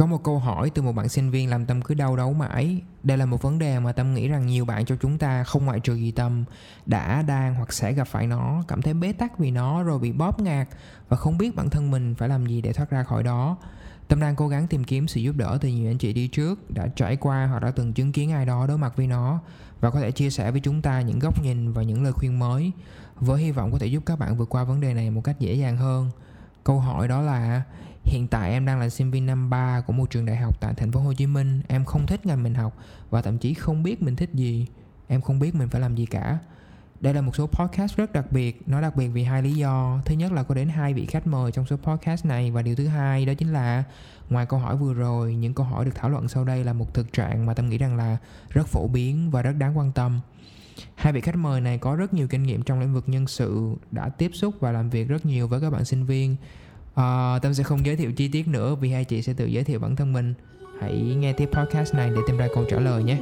Có một câu hỏi từ một bạn sinh viên làm Tâm cứ đau đấu mãi. Đây là một vấn đề mà Tâm nghĩ rằng nhiều bạn trong chúng ta không ngoại trừ gì Tâm đã, đang hoặc sẽ gặp phải nó, cảm thấy bế tắc vì nó rồi bị bóp ngạt và không biết bản thân mình phải làm gì để thoát ra khỏi đó. Tâm đang cố gắng tìm kiếm sự giúp đỡ từ nhiều anh chị đi trước đã trải qua hoặc đã từng chứng kiến ai đó đối mặt với nó và có thể chia sẻ với chúng ta những góc nhìn và những lời khuyên mới với hy vọng có thể giúp các bạn vượt qua vấn đề này một cách dễ dàng hơn. Câu hỏi đó là Hiện tại em đang là sinh viên năm 3 của một trường đại học tại thành phố Hồ Chí Minh. Em không thích ngành mình học và thậm chí không biết mình thích gì. Em không biết mình phải làm gì cả. Đây là một số podcast rất đặc biệt. Nó đặc biệt vì hai lý do. Thứ nhất là có đến hai vị khách mời trong số podcast này và điều thứ hai đó chính là ngoài câu hỏi vừa rồi, những câu hỏi được thảo luận sau đây là một thực trạng mà tâm nghĩ rằng là rất phổ biến và rất đáng quan tâm. Hai vị khách mời này có rất nhiều kinh nghiệm trong lĩnh vực nhân sự, đã tiếp xúc và làm việc rất nhiều với các bạn sinh viên À, Tâm sẽ không giới thiệu chi tiết nữa vì hai chị sẽ tự giới thiệu bản thân mình. Hãy nghe tiếp podcast này để tìm ra câu trả lời nhé.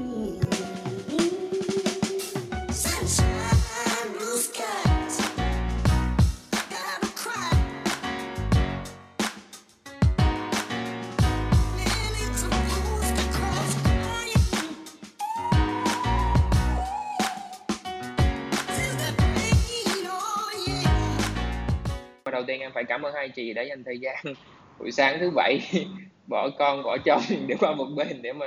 Phải cảm ơn hai chị đã dành thời gian. Buổi sáng thứ bảy bỏ con bỏ chồng để qua một bên để mà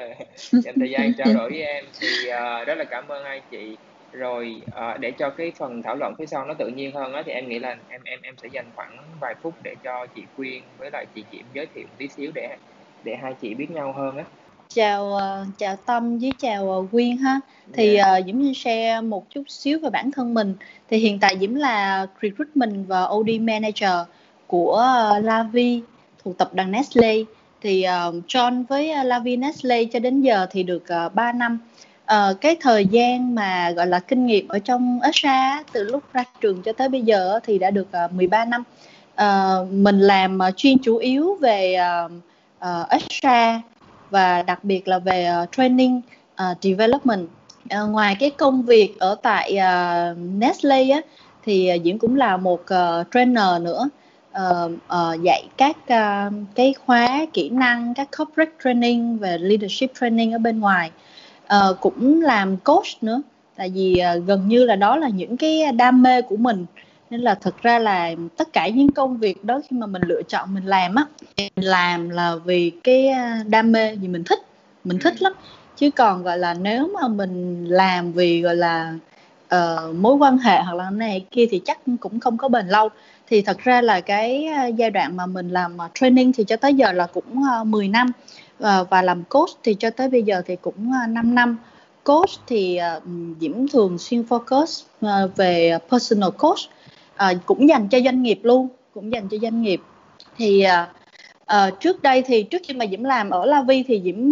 dành thời gian trao đổi với em. Thì uh, rất là cảm ơn hai chị. Rồi uh, để cho cái phần thảo luận phía sau nó tự nhiên hơn á thì em nghĩ là em em em sẽ dành khoảng vài phút để cho chị Quyên với lại chị Diễm giới thiệu tí xíu để để hai chị biết nhau hơn á. Chào uh, chào Tâm với chào Quyên ha. Thì uh, Diễm xin share một chút xíu về bản thân mình. Thì hiện tại Diễm là recruitment và OD manager của uh, Lavi thuộc tập đoàn Nestle thì uh, John với uh, Lavi Nestle cho đến giờ thì được uh, 3 năm. Uh, cái thời gian mà gọi là kinh nghiệm ở trong ESA từ lúc ra trường cho tới bây giờ thì đã được uh, 13 năm. Uh, mình làm uh, chuyên chủ yếu về uh, uh, ESA và đặc biệt là về uh, training uh, development. Uh, ngoài cái công việc ở tại uh, Nestle á, thì uh, Diễm cũng là một uh, trainer nữa uh, uh, dạy các uh, cái khóa kỹ năng các corporate training về leadership training ở bên ngoài. Uh, cũng làm coach nữa tại vì uh, gần như là đó là những cái đam mê của mình. Nên là thực ra là tất cả những công việc đó khi mà mình lựa chọn mình làm á mình làm là vì cái đam mê gì mình thích mình thích lắm. Chứ còn gọi là nếu mà mình làm vì gọi là uh, mối quan hệ hoặc là này kia thì chắc cũng không có bền lâu thì thật ra là cái à, giai đoạn mà mình làm à, training thì cho tới giờ là cũng à, 10 năm. Ờ, và làm coach thì cho tới bây giờ thì cũng 5 năm coach thì Diễm thường xuyên focus về personal coach cũng dành cho doanh nghiệp luôn, cũng dành cho doanh nghiệp. Thì ờ, trước đây thì trước khi mà Diễm làm ở Lavi thì Diễm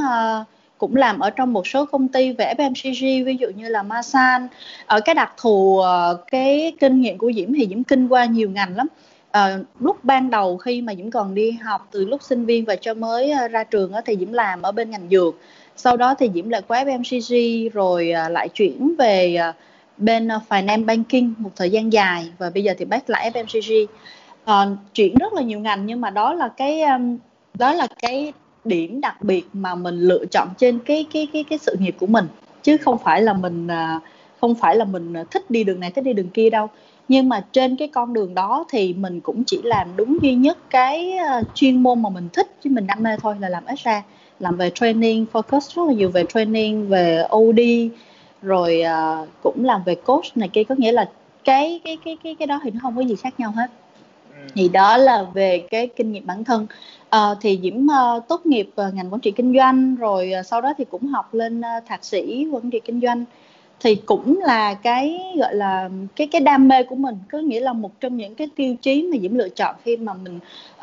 cũng làm ở trong một số công ty về FMCG ví dụ như là Masan. Ở cái đặc thù ờ, cái kinh nghiệm của Diễm thì Diễm kinh qua nhiều ngành lắm. À, lúc ban đầu khi mà Diễm còn đi học từ lúc sinh viên và cho mới ờ, ra trường thì Diễm làm ở bên ngành dược. Sau đó thì Diễm lại qua FMCG rồi lại chuyển về bên finance banking một thời gian dài và bây giờ thì back lại FMCG à, chuyển rất là nhiều ngành nhưng mà đó là cái đó là cái điểm đặc biệt mà mình lựa chọn trên cái cái cái cái sự nghiệp của mình. Chứ không phải là mình à, không phải là mình thích đi đường này thích đi đường kia đâu. Nhưng mà trên cái con đường đó thì mình cũng chỉ làm đúng duy nhất cái à, chuyên môn mà mình thích chứ mình đam mê thôi là làm extra. Làm về training focus rất là nhiều về training về OD rồi uh, cũng làm về coach này kia. Có nghĩa là cái cái cái cái cái đó thì nó không có gì khác nhau hết. Ừ. thì đó là về cái kinh nghiệm bản thân À, thì Diễm uh, tốt nghiệp uh, ngành quản trị kinh doanh rồi uh, sau đó thì cũng học lên uh, thạc sĩ quản trị kinh doanh. Thì cũng là cái gọi là cái cái đam mê của mình có nghĩa là một trong những cái tiêu chí mà Diễm lựa chọn khi mà mình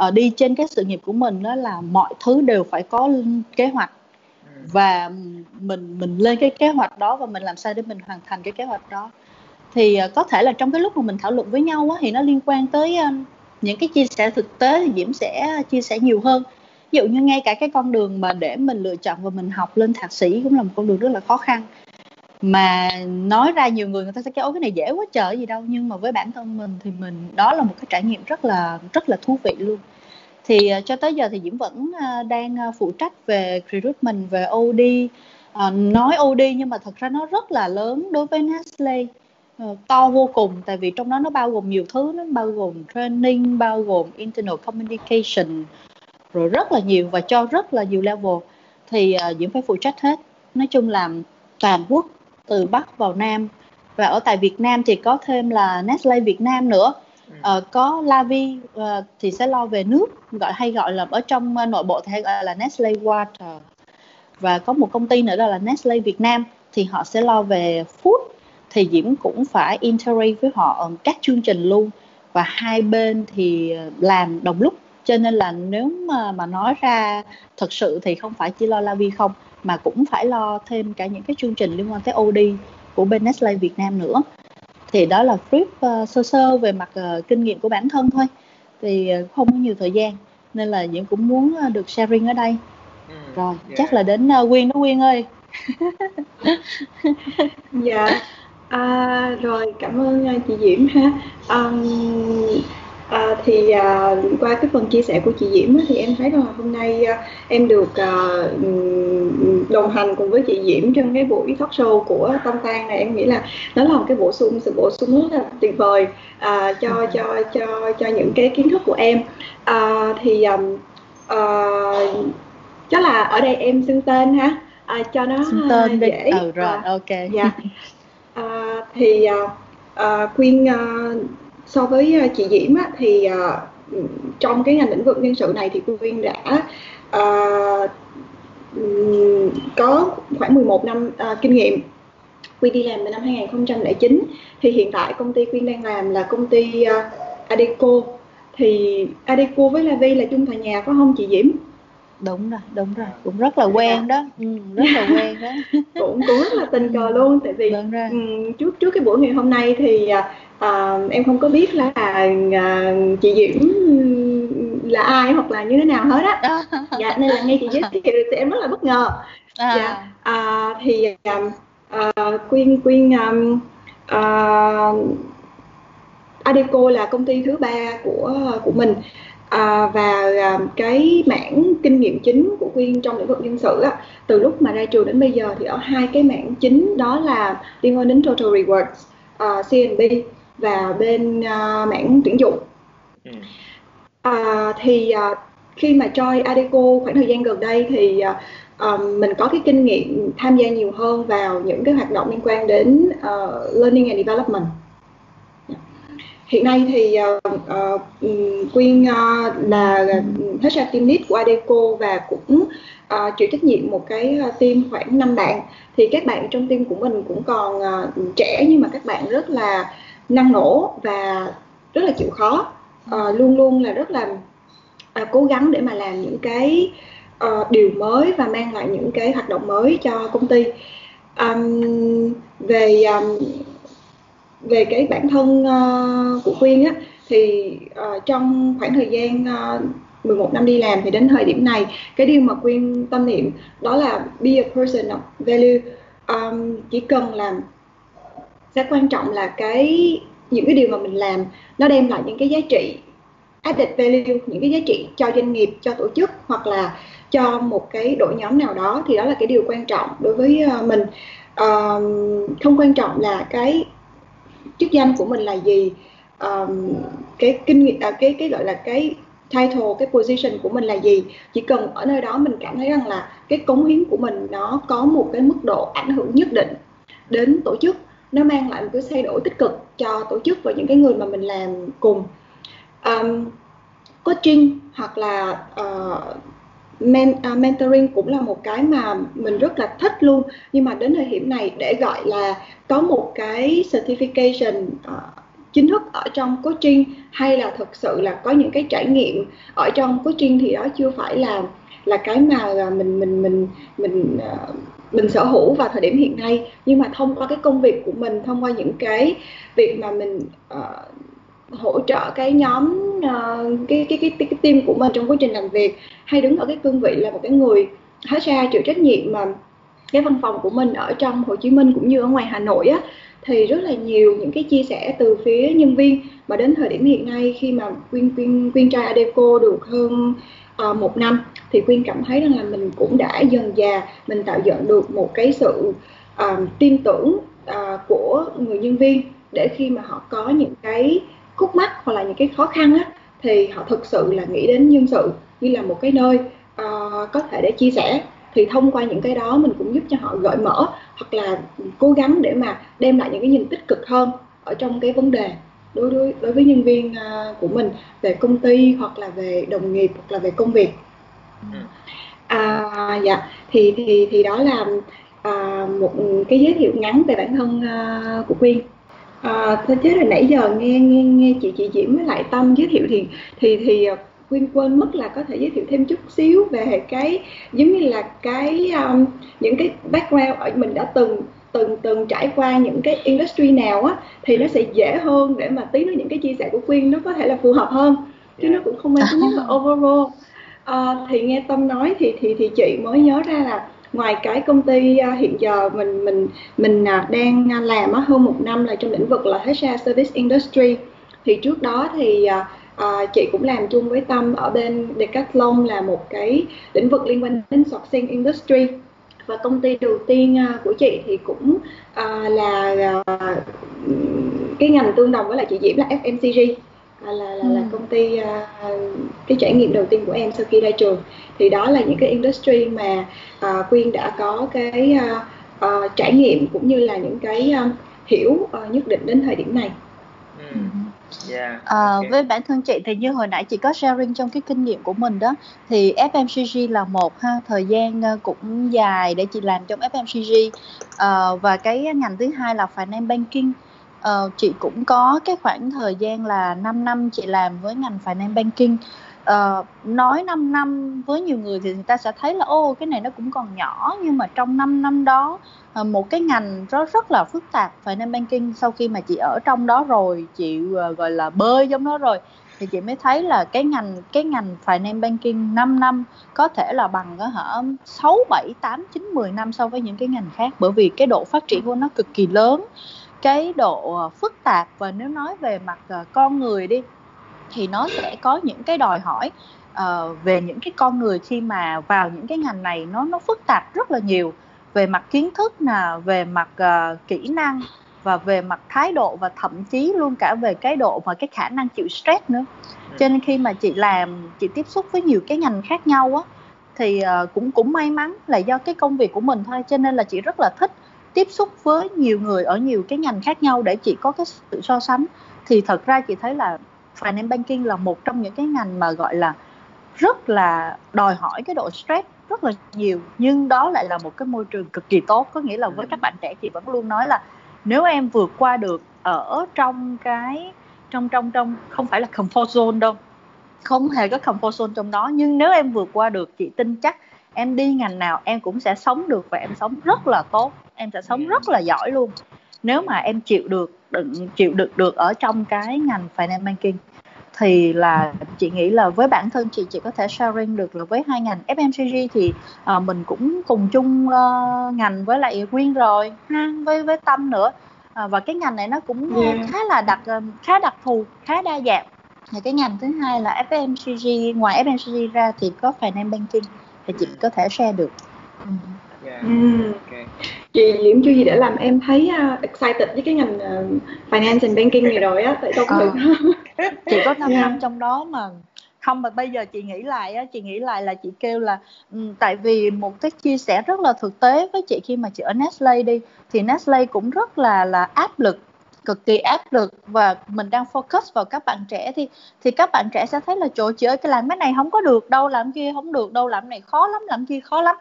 uh, đi trên cái sự nghiệp của mình đó là mọi thứ đều phải có kế hoạch. Ừ. và mình mình lên cái kế hoạch đó và mình làm sao để mình hoàn thành cái kế hoạch đó. Thì uh, có thể là trong cái lúc mà mình thảo luận với nhau á, thì nó liên quan tới uh, những cái chia sẻ thực tế thì Diễm sẽ chia sẻ nhiều hơn. Ví dụ như ngay cả cái con đường mà để mình lựa chọn và mình học lên thạc sĩ cũng là một con đường rất là khó khăn. Mà nói ra nhiều người người ta sẽ kêu cái này dễ quá trời gì đâu. Nhưng mà với bản thân mình thì mình đó là một cái trải nghiệm rất là rất là thú vị luôn. Thì uh, cho tới giờ thì Diễm vẫn uh, đang uh, phụ trách về recruitment về OD uh, nói OD nhưng mà thật ra nó rất là lớn đối với Nestle to vô cùng tại vì trong đó nó bao gồm nhiều thứ nó bao gồm training bao gồm internal communication rồi rất là nhiều và cho rất là nhiều level. Thì uh, Diễm phải phụ trách hết. Nói chung là toàn quốc từ Bắc vào Nam. Và ở tại Việt Nam thì có thêm là Nestle Việt Nam nữa. Uh, có Lavi uh, thì sẽ lo về nước gọi hay gọi là ở trong uh, nội bộ thì hay gọi là Nestle Water. Và có một công ty nữa đó là Nestle Việt Nam thì họ sẽ lo về food thì Diễm cũng phải integrate với họ ở các chương trình luôn. Và hai bên thì làm đồng lúc. Cho nên là nếu mà mà nói ra thật sự thì không phải chỉ lo Lavi không mà cũng phải lo thêm cả những cái chương trình liên quan tới OD của bên Nestle Việt Nam nữa. Thì đó là brief uh, sơ sơ về mặt uh, kinh nghiệm của bản thân thôi. Thì uh, không có nhiều thời gian nên là Diễm cũng muốn uh, được sharing ở đây. Ừ, rồi yeah. chắc là đến uh, Quyên đó Quyên ơi. Dạ à, rồi cảm ơn uh, chị Diễm ha. Um, À, thì à, qua cái phần chia sẻ của chị Diễm thì em thấy rằng là hôm nay à, em được à, đồng hành cùng với chị Diễm trong cái buổi talk show của Tâm Tan này. Em nghĩ là nó là một cái bổ sung sự bổ sung rất là tuyệt vời à, cho ừ. cho cho cho những cái kiến thức của em. À, thì à, à, chắc là ở đây em xưng tên ha. À, cho nó xưng tên dễ đi. ừ, rồi à, ok. Dạ à, thì à, à, Quyên à, so với à, chị Diễm á, thì à, trong cái ngành lĩnh vực nhân sự này thì Quyên đã à, có khoảng 11 năm à, kinh nghiệm Quyên đi làm từ năm 2009 thì hiện tại công ty Quyên đang làm là công ty uh, Adeco thì Adeco với Lavi là chung tòa nhà có không chị Diễm? Đúng rồi đúng rồi. Cũng rất là quen đó. Ừ, rất là quen đó. Cũng cũng rất là tình cờ luôn. Tại vì um, trước trước cái buổi ngày hôm nay thì uh, em không có biết là uh, chị Diễm là ai hoặc là như thế nào hết á. Dạ nên là nghe chị giới thiệu thì em rất là bất ngờ. À. dạ uh, thì uh, quyên quyên um, uh, Adeco là công ty thứ ba của của mình à, và à, cái mảng kinh nghiệm chính của Quyên trong lĩnh vực nhân sự á, từ lúc mà ra trường đến bây giờ thì ở hai cái mảng chính đó là liên quan đến Total Rewards, uh, à, CNB và bên uh, mảng tuyển dụng. Ừ. À, thì uh, khi mà join Adeco khoảng thời gian gần đây thì uh, mình có cái kinh nghiệm tham gia nhiều hơn vào những cái hoạt động liên quan đến uh, learning and development hiện nay thì uh, uh, Quyên uh, là HR team lead của Adeco và cũng uh, chịu trách nhiệm một cái team khoảng 5 bạn. Thì các bạn trong team của mình cũng còn uh, trẻ nhưng mà các bạn rất là năng nổ và rất là chịu khó. Uh, luôn luôn là rất là uh, cố gắng để mà làm những cái uh, điều mới và mang lại những cái hoạt động mới cho công ty. Um, về um, về cái bản thân uh, của Quyên á thì uh, trong khoảng thời gian ờ, uh, 11 năm đi làm thì đến thời điểm này cái điều mà Quyên tâm niệm đó là be a person of value. Um, chỉ cần làm sẽ quan trọng là cái những cái điều mà mình làm nó đem lại những cái giá trị added value những cái giá trị cho doanh nghiệp cho tổ chức hoặc là cho một cái đội nhóm nào đó thì đó là cái điều quan trọng đối với mình. Um, không quan trọng là cái chức danh của mình là gì? Um, cái kinh nghiệm à, cái cái gọi là cái title cái position của mình là gì? Chỉ cần ở nơi đó mình cảm thấy rằng là cái cống hiến của mình nó có một cái mức độ ảnh hưởng nhất định đến tổ chức. Nó mang lại một cái thay đổi tích cực cho tổ chức và những cái người mà mình làm cùng. Um, coaching hoặc là uh, men, uh, mentoring cũng là một cái mà mình rất là thích luôn. Nhưng mà đến thời điểm này để gọi là có một cái certification uh, chính thức ở trong coaching hay là thực sự là có những cái trải nghiệm ở trong coaching thì đó chưa phải là là cái mà à, mình mình mình mình uh, mình sở hữu vào thời điểm hiện nay. Nhưng mà thông qua cái công việc của mình thông qua những cái việc mà mình uh, hỗ trợ cái nhóm uh, cái, cái cái cái cái team của mình trong quá trình làm việc hay đứng ở cái cương vị là một cái người HR chịu trách nhiệm mà cái văn phòng của mình ở trong Hồ Chí Minh cũng như ở ngoài Hà Nội á thì rất là nhiều những cái chia sẻ từ phía nhân viên. Mà đến thời điểm hiện nay khi mà Quyên Quyên Quyên trai Adeco được hơn uh, một năm thì Quyên cảm thấy rằng là mình cũng đã dần già mình tạo dựng được một cái sự uh, tin tưởng uh, của người nhân viên để khi mà họ có những cái khúc mắc hoặc là những cái khó khăn á thì họ thực sự là nghĩ đến nhân sự như là một cái nơi uh, có thể để chia sẻ. Thì thông qua những cái đó mình cũng giúp cho họ gợi mở hoặc là cố gắng để mà đem lại những cái nhìn tích cực hơn ở trong cái vấn đề đối đối đối với nhân viên uh, của mình về công ty hoặc là về đồng nghiệp hoặc là về công việc. Ừ. à, dạ. Thì thì thì đó là à, một cái giới thiệu ngắn về bản thân uh, của quyên à, thế chứ là nãy giờ nghe nghe nghe chị chị diễm với lại tâm giới thiệu thì thì thì Quyên quên mất là có thể giới thiệu thêm chút xíu về cái giống như là cái um, những cái background ở mình đã từng từng từng trải qua những cái industry nào á thì nó sẽ dễ hơn để mà tí nữa những cái chia sẻ của Quyên nó có thể là phù hợp hơn chứ nó cũng không mang tính là overall. Uh, thì nghe Tâm nói thì thì thì chị mới nhớ ra là ngoài cái công ty à, hiện giờ mình mình mình à, đang à, làm hơn một năm là trong lĩnh vực là HR service industry. Thì trước đó thì à, chị cũng làm chung với Tâm ở bên Decathlon là một cái lĩnh vực liên quan đến sourcing industry. Và công ty đầu tiên uh, của chị thì cũng uh, là uh, cái ngành tương đồng với lại chị Diễm là FMCG là là, là, là ừ. công ty uh, cái trải nghiệm đầu tiên của em sau khi ra trường thì đó là những cái industry mà uh, Quyên đã có cái uh, uh, trải nghiệm cũng như là những cái uh, hiểu uh, nhất định đến thời điểm này. Ừ. Yeah, à, okay. với bản thân chị thì như hồi nãy chị có sharing trong cái kinh nghiệm của mình đó thì FMCG là một ha thời gian ờ, cũng dài để chị làm trong FMCG ờ, và cái ngành thứ hai là finance banking uh, chị cũng có cái khoảng thời gian là 5 năm chị làm với ngành finance banking. Uh, nói 5 năm với nhiều người thì người ta sẽ thấy là ô cái này nó cũng còn nhỏ nhưng mà trong 5 năm đó uh, một cái ngành nó rất là phức tạp finance banking. Sau khi mà chị ở trong đó rồi chị uh, gọi là bơi trong đó rồi thì chị mới thấy là cái ngành cái ngành finance banking 5 năm có thể là bằng có hả 6 7 8 9 10 năm so với những cái ngành khác. Bởi vì cái độ phát triển của nó cực kỳ lớn cái độ phức tạp và nếu nói về mặt uh, con người đi thì nó sẽ có những cái đòi hỏi uh, về những cái con người khi mà vào những cái ngành này nó nó phức tạp rất là nhiều. Về mặt kiến thức nè về mặt uh, kỹ năng và về mặt thái độ và thậm chí luôn cả về cái độ và cái khả năng chịu stress nữa. Cho nên khi mà chị làm chị tiếp xúc với nhiều cái ngành khác nhau á thì uh, cũng cũng may mắn là do cái công việc của mình thôi cho nên là chị rất là thích tiếp xúc với nhiều người ở nhiều cái ngành khác nhau để chị có cái sự so sánh, thì thật ra chị thấy là finance banking là một trong những cái ngành mà, gọi là, rất là đòi hỏi cái độ stress rất là nhiều, nhưng đó lại là một cái môi trường cực kỳ tốt. Có nghĩa là với các bạn trẻ, chị vẫn luôn nói là nếu em vượt qua được ở trong cái, trong trong trong, không phải là comfort zone đâu, không hề có comfort zone trong đó, nhưng nếu em vượt qua được, chị tin chắc em đi ngành nào em cũng sẽ sống được và em sống rất là tốt. Em sẽ sống rất là giỏi luôn. Nếu mà em chịu được đựng chịu được được ở trong cái ngành finance banking thì là chị nghĩ là với bản thân chị chị có thể sharing được là với hai ngành FMCG thì uh, mình cũng cùng chung uh, ngành với lại Quyên rồi ha với với Tâm nữa. Uh, và cái ngành này nó cũng yeah. khá là đặc khá đặc thù khá đa dạng. Thì cái ngành thứ hai là FMCG ngoài FMCG ra thì có finance banking thì chị có thể share được. Ừ. Yeah. Mm. Okay. Chị Diễm chưa gì để làm em thấy uh, excited với cái ngành uh, finance and banking này rồi á, tại công việc à. chị có 5 yeah. năm trong đó mà không mà bây giờ chị nghĩ lại á chị nghĩ lại là chị kêu là um, tại vì một cái chia sẻ rất là thực tế với chị khi mà chị ở Nestle đi thì Nestle cũng rất là là áp lực cực kỳ áp lực và mình đang focus vào các bạn trẻ thì thì các bạn trẻ sẽ thấy là chỗ chị ơi, cái làm cái này không có được, đâu làm kia không được, đâu làm này khó lắm, làm kia khó lắm.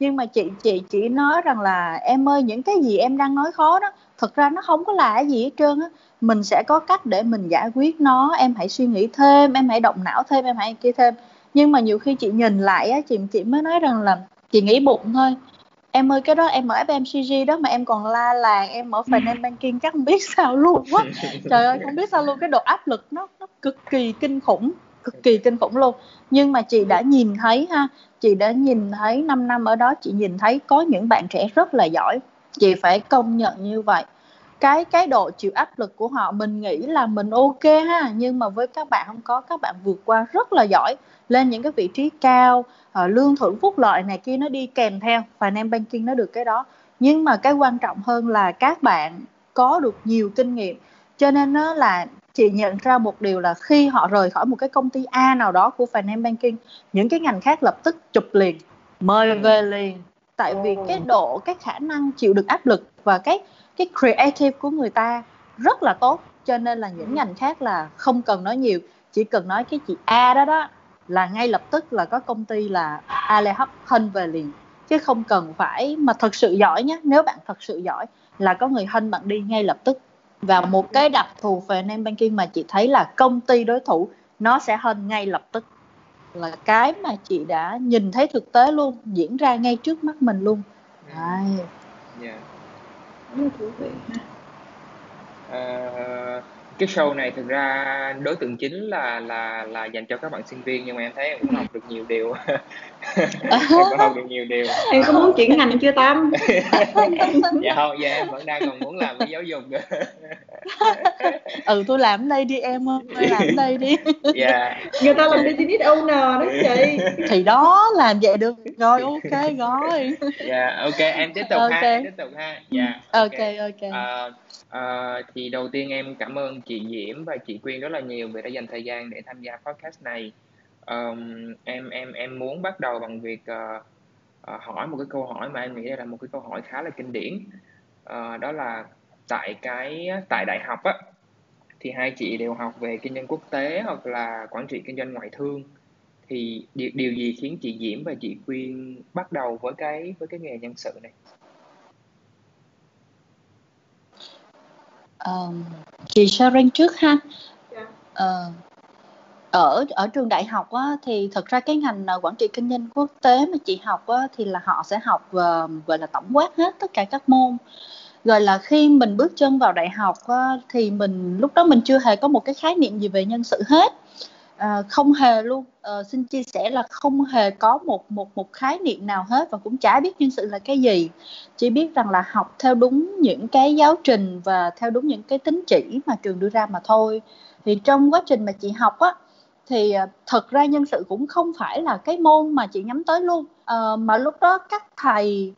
Nhưng mà chị chị chỉ nói rằng là, em ơi, những cái gì em đang nói khó đó thực ra nó không có là cái gì hết trơn á. Mình sẽ có cách để mình giải quyết nó, em hãy suy nghĩ thêm, em hãy động não thêm, em hãy kia thêm. Nhưng mà nhiều khi chị nhìn lại á, chị chị mới nói rằng là, chị nghĩ bụng thôi em ơi cái đó em ở FMCG đó mà em còn la làng em ở finance banking chắc không biết sao luôn quá trời ơi không biết sao luôn cái độ áp lực nó nó cực kỳ kinh khủng cực kỳ kinh khủng luôn. Nhưng mà chị đã nhìn thấy ha chị đã nhìn thấy 5 năm ở đó chị nhìn thấy có những bạn trẻ rất là giỏi. Chị phải công nhận như vậy cái cái độ chịu áp lực của họ mình nghĩ là mình ok ha. Nhưng mà với các bạn không có các bạn vượt qua rất là giỏi lên những cái vị trí cao uh, lương thưởng phúc lợi này kia nó đi kèm theo finance banking nó được cái đó. Nhưng mà cái quan trọng hơn là các bạn có được nhiều kinh nghiệm. Cho nên nó là chị nhận ra một điều là khi họ rời khỏi một cái công ty A nào đó của finance banking những cái ngành khác lập tức chụp liền mời về liền. Tại vì cái độ cái khả năng chịu được áp lực và cái cái creative của người ta rất là tốt cho nên là những ngành khác là không cần nói nhiều. Chỉ cần nói cái chị A đó đó là ngay lập tức là có công ty là Ale hấp hân về liền. Chứ không cần phải mà thật sự giỏi nhé nếu bạn thật sự giỏi là có người hân bạn đi ngay lập tức. Và một cái đặc thù về name banking mà chị thấy là công ty đối thủ nó sẽ hân ngay lập tức. Là cái mà chị đã nhìn thấy thực tế luôn diễn ra ngay trước mắt mình luôn. Đấy. Yeah. Rất thú vị ha. à, cái show này thực ra đối tượng chính là là là dành cho các bạn sinh viên nhưng mà em thấy em cũng học được nhiều điều em cũng học được nhiều điều. Em có muốn chuyển ngành chưa tâm? Dạ không dạ em vẫn đang còn muốn làm cái giáo dục. Ừ tôi làm đây đi em tôi làm đây đi. Dạ. Người ta làm business owner đó chị. Thì đó làm vậy được rồi ok rồi. Dạ ok em tiếp tục okay. ha em tiếp tục ha. Dạ ok. Ok, okay. Uh, À, thì đầu tiên em cảm ơn chị Diễm và chị Quyên rất là nhiều vì đã dành thời gian để tham gia podcast này. Um, em em em muốn bắt đầu bằng việc uh, uh, hỏi một cái câu hỏi mà em nghĩ là một cái câu hỏi khá là kinh điển. Uh, đó là tại cái tại đại học á thì hai chị đều học về kinh doanh quốc tế hoặc là quản trị kinh doanh ngoại thương thì điều, điều gì khiến chị Diễm và chị Quyên bắt đầu với cái với cái nghề nhân sự này? Ờm, chị sharing trước ha. Dạ. Ờ, ở ở trường đại học á, thì thật ra cái ngành, ờ, quản trị kinh doanh quốc tế mà chị học á, thì là họ sẽ học, ờ, gọi là, tổng quát hết tất cả các môn. Rồi là khi mình bước chân vào đại học á, thì mình lúc đó mình chưa hề có một cái khái niệm gì về nhân sự hết. À, không hề luôn, à, xin chia sẻ là không hề có một một một khái niệm nào hết và cũng chả biết nhân sự là cái gì. Chỉ biết rằng là học theo đúng những cái giáo trình và theo đúng những cái tính chỉ mà trường đưa ra mà thôi. Thì trong quá trình mà chị học á, thì à, thật ra nhân sự cũng không phải là cái môn mà chị nhắm tới luôn. à, mà lúc đó các thầy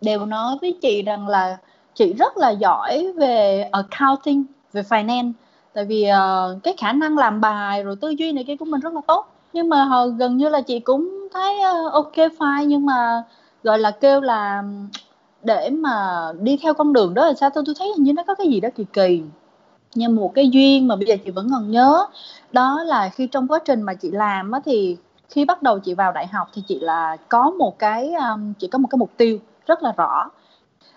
đều nói với chị rằng là chị rất là giỏi về accounting, về finance. Tại vì uh, cái khả năng làm bài rồi tư duy này kia của mình rất là tốt. Nhưng mà họ gần như là chị cũng thấy uh, ok fine. Nhưng mà gọi là kêu là để mà đi theo con đường đó là sao? Tôi tôi thấy hình như nó có cái gì đó kỳ kỳ nhưng một cái duyên mà bây giờ chị vẫn còn nhớ. Đó là khi trong quá trình mà chị làm á thì khi bắt đầu chị vào đại học thì chị là có một cái um, chị có một cái mục tiêu rất là rõ.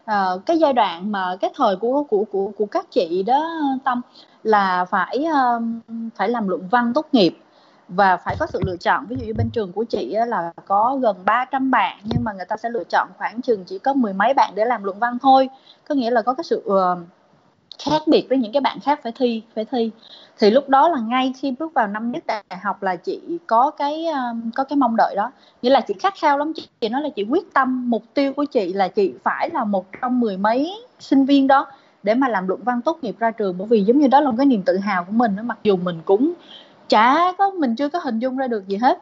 À, cái giai đoạn mà cái thời của của của của các chị đó tâm là phải um, phải làm luận văn tốt nghiệp và phải có sự lựa chọn. Ví dụ như bên trường của chị là có gần 300 bạn nhưng mà người ta sẽ lựa chọn khoảng chừng chỉ có mười mấy bạn để làm luận văn thôi. Có nghĩa là có cái sự uh, khác biệt với những cái bạn khác phải thi phải thi. Thì lúc đó là ngay khi bước vào năm nhất đại học là chị có cái um, có cái mong đợi đó. Nghĩa là chị khát khao lắm chị, chị nói là chị quyết tâm mục tiêu của chị là chị phải là một trong mười mấy sinh viên đó để mà làm luận văn tốt nghiệp ra trường. Bởi vì giống như đó là một cái niềm tự hào của mình đó mặc dù mình cũng chả có mình chưa có hình dung ra được gì hết.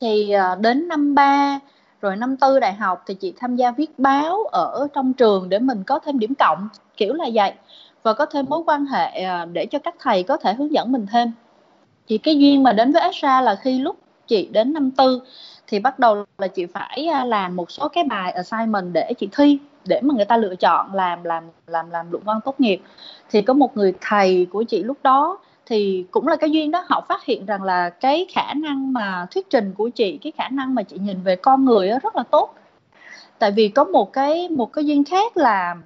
Thì uh, đến năm ba rồi năm tư đại học thì chị tham gia viết báo ở trong trường để mình có thêm điểm cộng. Kiểu là vậy và có thêm mối quan hệ à, để cho các thầy có thể hướng dẫn mình thêm. Thì cái duyên mà đến với Astra là khi lúc chị đến năm tư thì bắt đầu là chị phải à, làm một số cái bài assignment để chị thi, để mà người ta lựa chọn làm làm làm làm luận văn tốt nghiệp. Thì có một người thầy của chị lúc đó thì cũng là cái duyên đó, họ phát hiện rằng là cái khả năng mà thuyết trình của chị, cái khả năng mà chị nhìn về con người rất là tốt. Tại vì có một cái một cái duyên khác là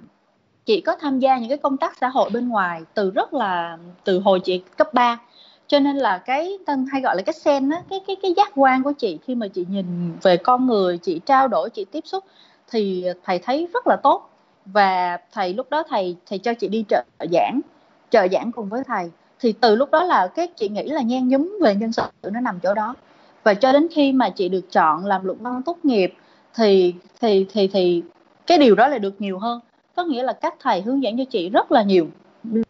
chị có tham gia những cái công tác xã hội bên ngoài từ rất là, từ hồi chị cấp 3 cho nên là cái tân hay gọi là cái sen á, cái cái cái giác quan của chị khi mà chị nhìn về con người, chị trao đổi, chị tiếp xúc thì thầy thấy rất là tốt. Và thầy lúc đó thầy thầy cho chị đi trợ giảng trợ giảng cùng với thầy. Thì từ lúc đó là cái chị nghĩ là nhen nhúm về nhân sự nó nằm chỗ đó. Và cho đến khi mà chị được chọn làm luận văn tốt nghiệp thì thì thì thì cái điều đó là được nhiều hơn có nghĩa là các thầy hướng dẫn cho chị rất là nhiều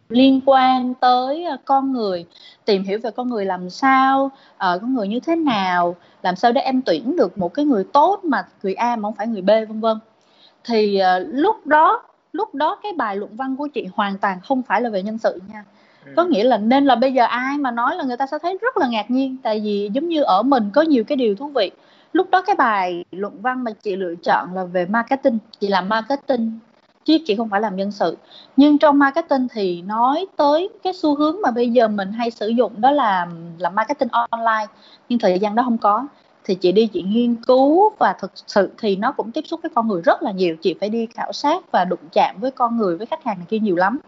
liên quan tới ờ, con người tìm hiểu về con người làm sao uh, con người như thế nào làm sao để em tuyển được một cái người tốt mà người A mà không phải người B vân vân. Thì uh, lúc đó lúc đó cái bài luận văn của chị hoàn toàn không phải là về nhân sự nha. Ừ. có nghĩa là nên là bây giờ ai mà nói là người ta sẽ thấy rất là ngạc nhiên tại vì giống như ở mình có nhiều cái điều thú vị. Lúc đó cái bài luận văn mà chị lựa chọn là về marketing chị làm marketing chứ chị không phải làm nhân sự. Nhưng trong marketing thì nói tới cái xu hướng mà bây giờ mình hay sử dụng đó là làm marketing online, nhưng thời gian đó không có. Thì chị đi chị nghiên cứu và thực sự thì nó cũng tiếp xúc với con người rất là nhiều. Chị phải đi khảo sát và đụng chạm với con người, với khách hàng này kia nhiều lắm.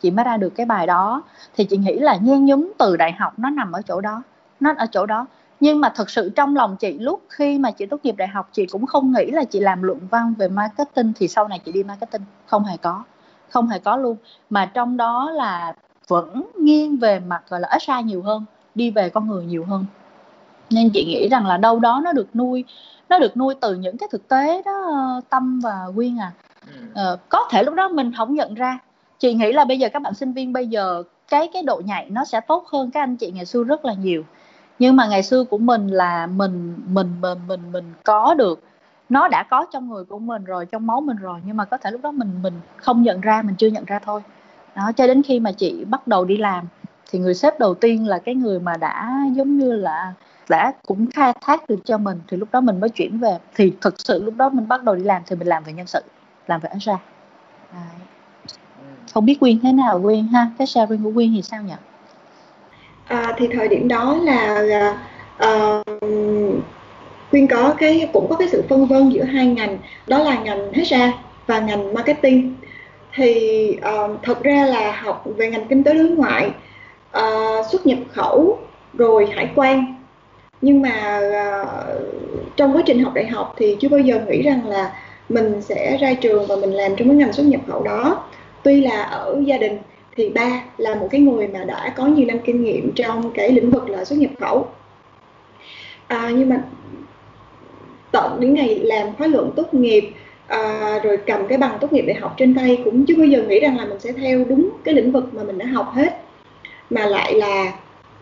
Chị mới ra được cái bài đó. Thì chị nghĩ là nhen nhúm từ đại học nó nằm ở chỗ đó, nó ở chỗ đó nhưng mà thật sự trong lòng chị lúc khi mà chị tốt nghiệp đại học chị cũng không nghĩ là chị làm luận văn về marketing thì sau này chị đi marketing. Không hề có. Không hề có luôn. Mà trong đó là vẫn nghiêng về mặt gọi là HR nhiều hơn đi về con người nhiều hơn. Nên chị nghĩ rằng là đâu đó nó được nuôi nó được nuôi từ những cái thực tế đó tâm và quyên à. Ờ, có thể lúc đó mình không nhận ra. Chị nghĩ là bây giờ các bạn sinh viên bây giờ cái cái độ nhạy nó sẽ tốt hơn các anh chị ngày xưa rất là nhiều nhưng mà ngày xưa của mình là mình mình mình mình mình có được. Nó đã có trong người của mình rồi trong máu mình rồi nhưng mà có thể lúc đó mình mình không nhận ra mình chưa nhận ra thôi. Đó cho đến khi mà chị bắt đầu đi làm thì người sếp đầu tiên là cái người mà đã giống như là đã cũng khai thác được cho mình thì lúc đó mình mới chuyển về. Thì thực sự lúc đó mình bắt đầu đi làm thì mình làm về nhân sự làm về HR. Không biết quyên thế nào quyên ha? Cái sharing của quyên thì sao nhỉ à, thì thời điểm đó là uh, quyên có cái cũng có cái sự phân vân giữa hai ngành. Đó là ngành HR và ngành marketing. Thì uh, thật ra là học về ngành kinh tế đối ngoại uh, xuất nhập khẩu rồi hải quan. Nhưng mà uh, trong quá trình học đại học thì chưa bao giờ nghĩ rằng là mình sẽ ra trường và mình làm trong cái ngành xuất nhập khẩu đó. Tuy là ở gia đình thì ba là một cái người mà đã có nhiều năm kinh nghiệm trong cái lĩnh vực là xuất nhập khẩu. À, nhưng mà tận đến ngày làm khóa luận tốt nghiệp à, rồi cầm cái bằng tốt nghiệp đại học trên tay cũng chưa bao giờ nghĩ rằng là mình sẽ theo đúng cái lĩnh vực mà mình đã học hết mà lại là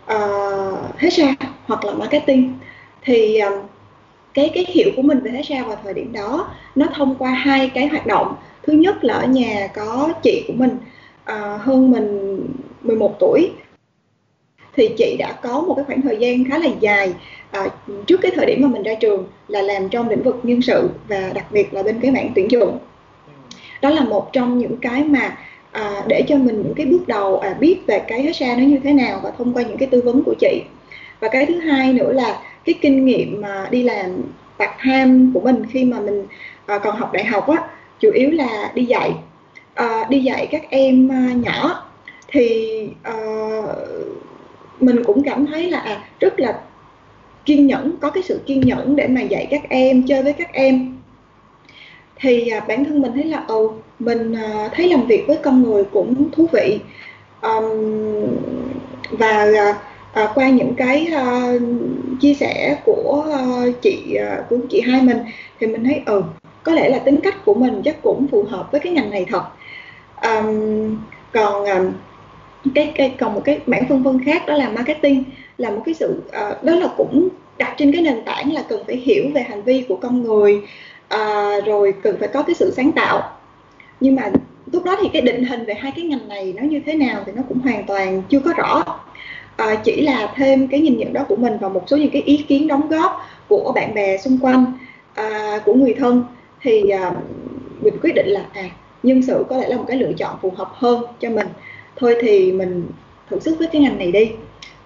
à, uh, HR hoặc là marketing. Thì um, cái cái hiểu của mình về HR vào thời điểm đó nó thông qua hai cái hoạt động. Thứ nhất là ở nhà có chị của mình uh, hơn mình 11 tuổi thì chị đã có một cái khoảng thời gian khá là dài. À, trước cái thời điểm mà mình ra trường là làm trong lĩnh vực nhân sự và đặc biệt là bên cái mảng tuyển dụng. Đó là một trong những cái mà à, để cho mình những cái bước đầu à, biết về cái HR nó như thế nào và thông qua những cái tư vấn của chị. Và cái thứ hai nữa là cái kinh nghiệm mà đi làm part time của mình khi mà mình à, còn học đại học á chủ yếu là đi dạy uh, đi dạy các em uh, nhỏ thì uh, mình cũng cảm thấy là à, rất là kiên nhẫn có cái sự kiên nhẫn để mà dạy các em chơi với các em. Thì uh, bản thân mình thấy là ồ mình uh, thấy làm việc với con người cũng thú vị. Um, và uh, à, qua những cái uh, chia sẻ của uh, chị uh, của chị hai mình thì mình thấy ừ có lẽ là tính cách của mình chắc cũng phù hợp với cái ngành này thật um, còn um, cái, cái còn một cái mảng phân vân khác đó là marketing là một cái sự uh, đó là cũng đặt trên cái nền tảng là cần phải hiểu về hành vi của con người uh, rồi cần phải có cái sự sáng tạo. Nhưng mà lúc đó thì cái định hình về hai cái ngành này nó như thế nào thì nó cũng hoàn toàn chưa có rõ. À, chỉ là thêm cái nhìn nhận đó của mình và một số những cái ý kiến đóng góp của bạn bè xung quanh à, của người thân. Thì à, mình quyết định là à nhân sự có lẽ là một cái lựa chọn phù hợp hơn cho mình. Thôi thì mình thử sức với cái ngành này đi.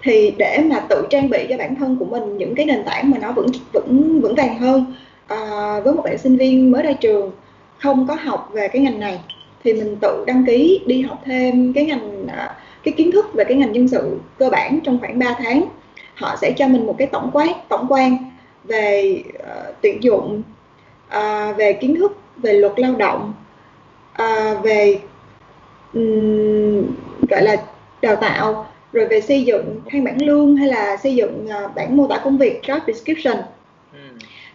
Thì để mà tự trang bị cho bản thân của mình những cái nền tảng mà nó vững vững vững vàng hơn à, với một bạn sinh viên mới ra trường không có học về cái ngành này thì mình tự đăng ký đi học thêm cái ngành à, cái kiến thức về cái ngành nhân sự cơ bản trong khoảng 3 tháng. Họ sẽ cho mình một cái tổng quát tổng quan về uh, tuyển dụng uh, về kiến thức về luật lao động uh, về um, gọi là đào tạo rồi về xây dựng thang bảng lương hay là xây dựng uh, bản mô tả công việc job description. Ừ.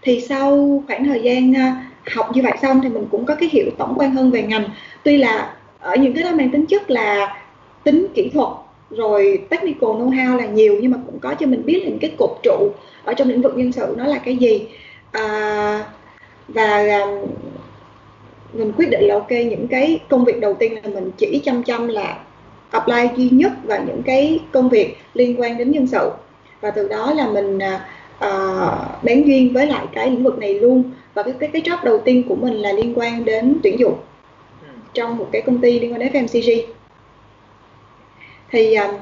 thì sau khoảng thời gian uh, học như vậy xong thì mình cũng có cái hiểu tổng quan hơn về ngành. Tuy là ở những cái đó mang tính chất là tính kỹ thuật rồi technical know-how là nhiều nhưng mà cũng có cho mình biết những cái cột trụ ở trong lĩnh vực nhân sự nó là cái gì. À, và um, mình quyết định là ok những cái công việc đầu tiên là mình chỉ chăm chăm là apply duy nhất vào những cái công việc liên quan đến nhân sự và từ đó là mình uh, bén duyên với lại cái lĩnh vực này luôn và cái cái cái job đầu tiên của mình là liên quan đến tuyển dụng ừ. trong một cái công ty liên quan đến FMCG thì uh,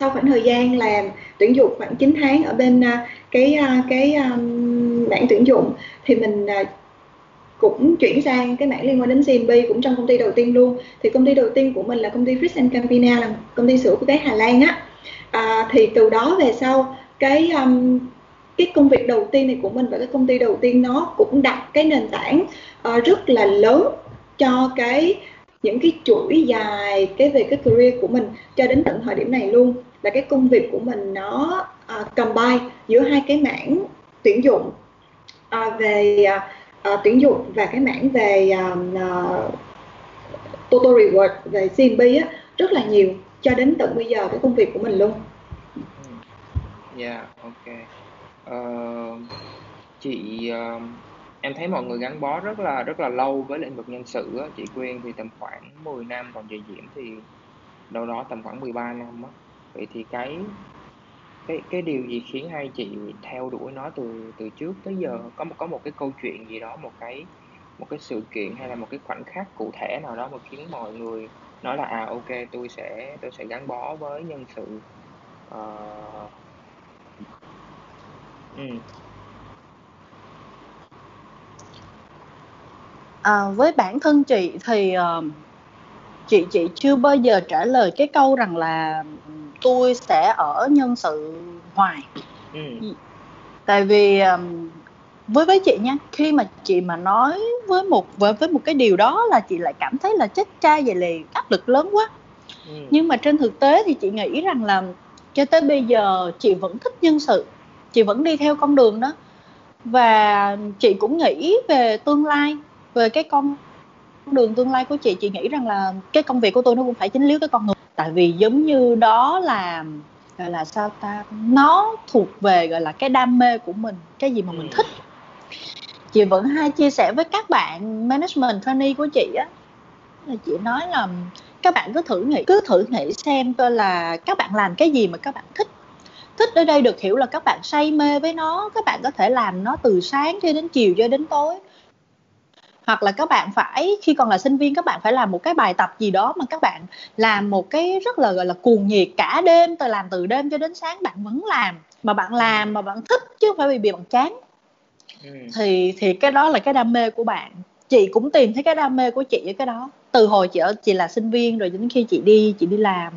sau khoảng thời gian làm tuyển dụng khoảng 9 tháng ở bên uh, cái uh, cái um, mảng tuyển dụng thì mình uh, cũng chuyển sang cái mảng liên quan đến CNB cũng trong công ty đầu tiên luôn. Thì công ty đầu tiên của mình là công ty Fritz Campina là công ty sữa của cái Hà Lan á. À, thì từ đó về sau cái um, cái công việc đầu tiên này của mình và cái công ty đầu tiên nó cũng đặt cái nền tảng uh, rất là lớn cho cái những cái chuỗi dài cái về cái career của mình cho đến tận thời điểm này luôn. Là cái công việc của mình nó uh, combine giữa hai cái mảng tuyển dụng uh, về uh, uh, tuyển dụng và cái mảng về uh, uh, total reward về CMB á rất là nhiều cho đến tận bây giờ cái công việc của mình luôn. Dạ, yeah, ok. Uh, chị uh, em thấy mọi người gắn bó rất là rất là lâu với lĩnh vực nhân sự á, chị Quyên thì tầm khoảng 10 năm còn chị Diễm thì đâu đó tầm khoảng 13 năm á. Vậy thì cái cái cái điều gì khiến hai chị theo đuổi nó từ từ trước tới giờ có một có một cái câu chuyện gì đó một cái một cái sự kiện hay là một cái khoảnh khắc cụ thể nào đó mà khiến mọi người nói là à ok tôi sẽ tôi sẽ gắn bó với nhân sự uh... ừ. à, với bản thân chị thì uh, chị chị chưa bao giờ trả lời cái câu rằng là tôi sẽ ở nhân sự hoài. Ừ. tại vì um, với với chị nha khi mà chị mà nói với một với với một cái điều đó là chị lại cảm thấy là chết cha vậy là áp lực lớn quá. Ừ. nhưng mà trên thực tế thì chị nghĩ rằng là cho tới bây giờ chị vẫn thích nhân sự chị vẫn đi theo con đường đó. Và chị cũng nghĩ về tương lai về cái con đường tương lai của chị. Chị nghĩ rằng là cái công việc của tôi nó cũng phải chính yếu cái con người tại vì giống như đó là gọi là sao ta nó thuộc về gọi là cái đam mê của mình cái gì mà mình thích. Chị vẫn hay chia sẻ với các bạn management trainee của chị á là chị nói là các bạn cứ thử nghĩ cứ thử nghĩ xem coi là các bạn làm cái gì mà các bạn thích. Thích ở đây được hiểu là các bạn say mê với nó các bạn có thể làm nó từ sáng cho đến chiều cho đến tối hoặc là các bạn phải khi còn là sinh viên các bạn phải làm một cái bài tập gì đó mà các bạn làm một cái rất là gọi là cuồng nhiệt cả đêm từ làm từ đêm cho đến sáng bạn vẫn làm mà bạn làm mà bạn thích chứ không phải vì bị bạn chán. Ừ. thì thì cái đó là cái đam mê của bạn. Chị cũng tìm thấy cái đam mê của chị ở cái đó. Từ hồi chị ở chị là sinh viên rồi đến khi chị đi chị đi làm.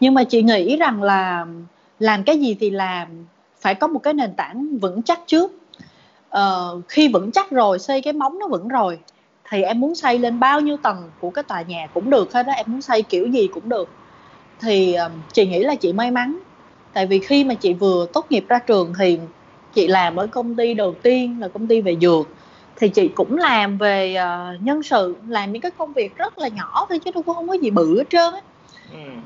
Nhưng mà chị nghĩ rằng là làm cái gì thì làm phải có một cái nền tảng vững chắc trước uh, khi vững chắc rồi xây cái móng nó vững rồi thì em muốn xây lên bao nhiêu tầng của cái tòa nhà cũng được hết đó em muốn xây kiểu gì cũng được. Thì uh, chị nghĩ là chị may mắn tại vì khi mà chị vừa tốt nghiệp ra trường thì chị làm ở công ty đầu tiên là công ty về dược thì chị cũng làm về uh, nhân sự làm những cái công việc rất là nhỏ thôi chứ đâu cũng không có gì bự hết trơn á.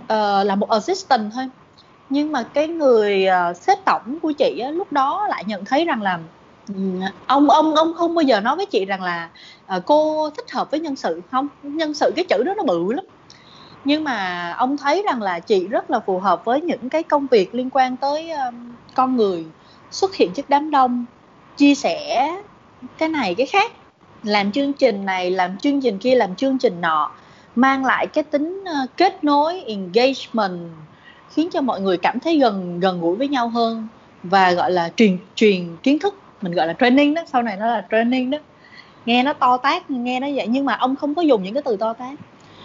Uh, là một assistant thôi. Nhưng mà cái người uh, sếp tổng của chị á, lúc đó lại nhận thấy rằng là ông ông ông không bao giờ nói với chị rằng là uh, cô thích hợp với nhân sự không? Nhân sự cái chữ đó nó bự lắm. Nhưng mà ông thấy rằng là chị rất là phù hợp với những cái công việc liên quan tới um, con người xuất hiện trước đám đông chia sẻ cái này cái khác. Làm chương trình này làm chương trình kia làm chương trình nọ mang lại cái tính uh, kết nối engagement khiến cho mọi người cảm thấy gần gần gũi với nhau hơn và gọi là truyền truyền kiến thức mình gọi là training đó sau này nó là training đó. Nghe nó to tát nghe nó vậy nhưng mà ông không có dùng những cái từ to tát.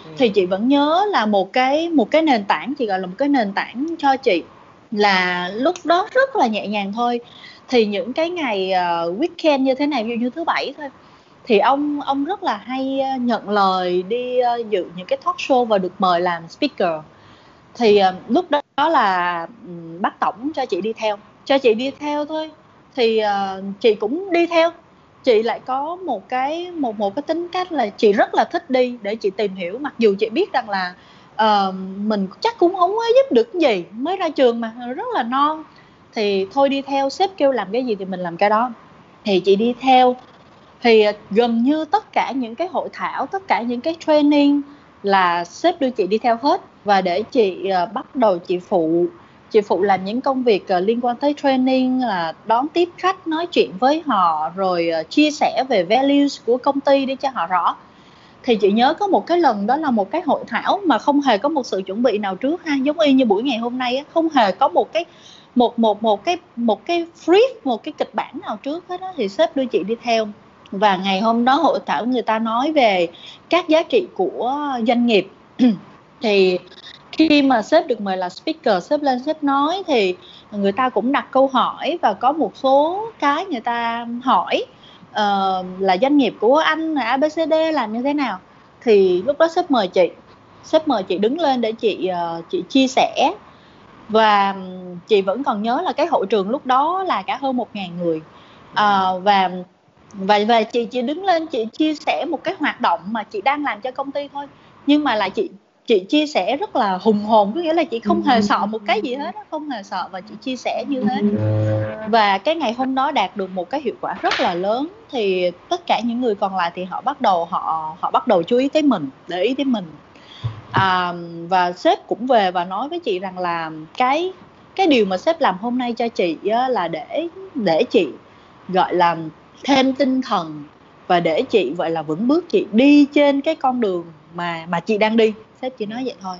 Ừ. thì chị vẫn nhớ là một cái một cái nền tảng chị gọi là một cái nền tảng cho chị là lúc đó rất là nhẹ nhàng thôi. Thì những cái ngày uh, weekend như thế này ví dụ như thứ bảy thôi thì ông ông rất là hay uh, nhận lời đi uh, dự những cái talk show và được mời làm speaker. Thì uh, lúc đó đó là bắt tổng cho chị đi theo. Cho chị đi theo thôi thì uh, chị cũng đi theo. Chị lại có một cái một một cái tính cách là chị rất là thích đi để chị tìm hiểu. Mặc dù chị biết rằng là uh, mình chắc cũng không có giúp được gì mới ra trường mà rất là non. Thì thôi đi theo sếp kêu làm cái gì thì mình làm cái đó. Thì chị đi theo. Thì ờ, gần như tất cả những cái hội thảo tất cả những cái training là sếp đưa chị đi theo hết. Và để chị uh, bắt đầu chị phụ chị phụ làm những công việc uh, liên quan tới training là đón tiếp khách nói chuyện với họ rồi uh, chia sẻ về values của công ty để cho họ rõ. Thì chị nhớ có một cái lần đó là một cái hội thảo mà không hề có một sự chuẩn bị nào trước ha. Giống y như buổi ngày hôm nay không hề có một cái một một một cái một cái brief một cái kịch bản nào trước hết đó thì sếp đưa chị đi theo. Và ngày hôm đó hội thảo người ta nói về các giá trị của doanh nghiệp. Thì khi mà sếp được mời là speaker sếp lên sếp nói thì người ta cũng đặt câu hỏi và có một số cái người ta hỏi uh, là doanh nghiệp của anh là abcd làm như thế nào. Thì lúc đó sếp mời chị sếp mời chị đứng lên để chị uh, chị chia sẻ. Và chị vẫn còn nhớ là cái hội trường lúc đó là cả hơn một ngàn người. Uh, và và và chị chỉ đứng lên chị chia sẻ một cái hoạt động mà chị đang làm cho công ty thôi. Nhưng mà là chị chị chia sẻ rất là hùng hồn có nghĩa là chị không hề sợ một cái gì hết không hề sợ và chị chia sẻ như thế. Và cái ngày hôm đó đạt được một cái hiệu quả rất là lớn thì tất cả những người còn lại thì họ bắt đầu họ họ bắt đầu chú ý tới mình để ý tới mình. À, và sếp cũng về và nói với chị rằng là cái cái điều mà sếp làm hôm nay cho chị là để để chị gọi là thêm tinh thần và để chị gọi là vững bước chị đi trên cái con đường mà mà chị đang đi sếp chỉ nói vậy thôi.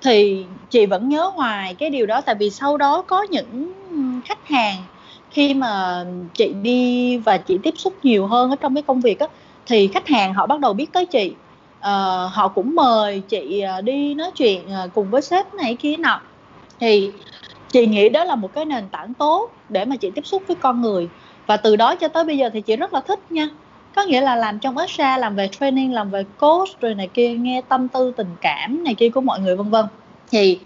Thì chị vẫn nhớ hoài cái điều đó tại vì sau đó có những khách hàng khi mà chị đi và chị tiếp xúc nhiều hơn ở trong cái công việc á thì khách hàng họ bắt đầu biết tới chị. Uh, họ cũng mời chị ờ, đi nói chuyện ờ, cùng với sếp này kia nọ. Thì chị nghĩ đó là một cái nền tảng tốt để mà chị tiếp xúc với con người. Và từ đó cho tới bây giờ thì chị rất là thích nha có nghĩa là làm trong xa làm về training làm về coach rồi này kia nghe tâm tư tình cảm này kia của mọi người vân vân. Thì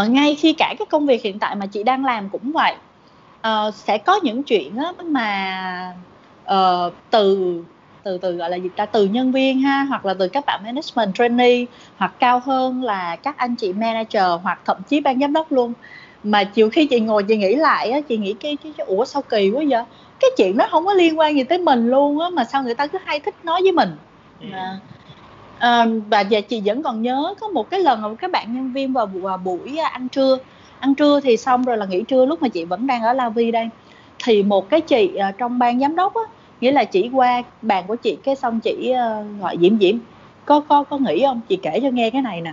uh, ngay khi cả cái công việc hiện tại mà chị đang làm cũng vậy uh, sẽ có những chuyện á mà uh, từ từ từ gọi là gì ta từ nhân viên ha hoặc là từ các bạn management trainee hoặc cao hơn là các anh chị manager hoặc thậm chí ban giám đốc luôn. Mà chiều khi chị ngồi chị nghĩ lại á chị nghĩ cái, cái, cái ủa sao kỳ quá vậy? Cái chuyện đó không có liên quan gì tới mình luôn á mà sao người ta cứ hay thích nói với mình? Ừ. à, à, và và chị vẫn còn nhớ có một cái lần một các bạn nhân viên vào, vào buổi ăn trưa. Ăn trưa thì xong rồi là nghỉ trưa lúc mà chị vẫn đang ở La Vi đây thì một cái chị uh, trong ban giám đốc á nghĩa là chỉ qua bàn của chị cái xong chị uh, gọi diễm diễm có có có nghĩ không? Chị kể cho nghe cái này nè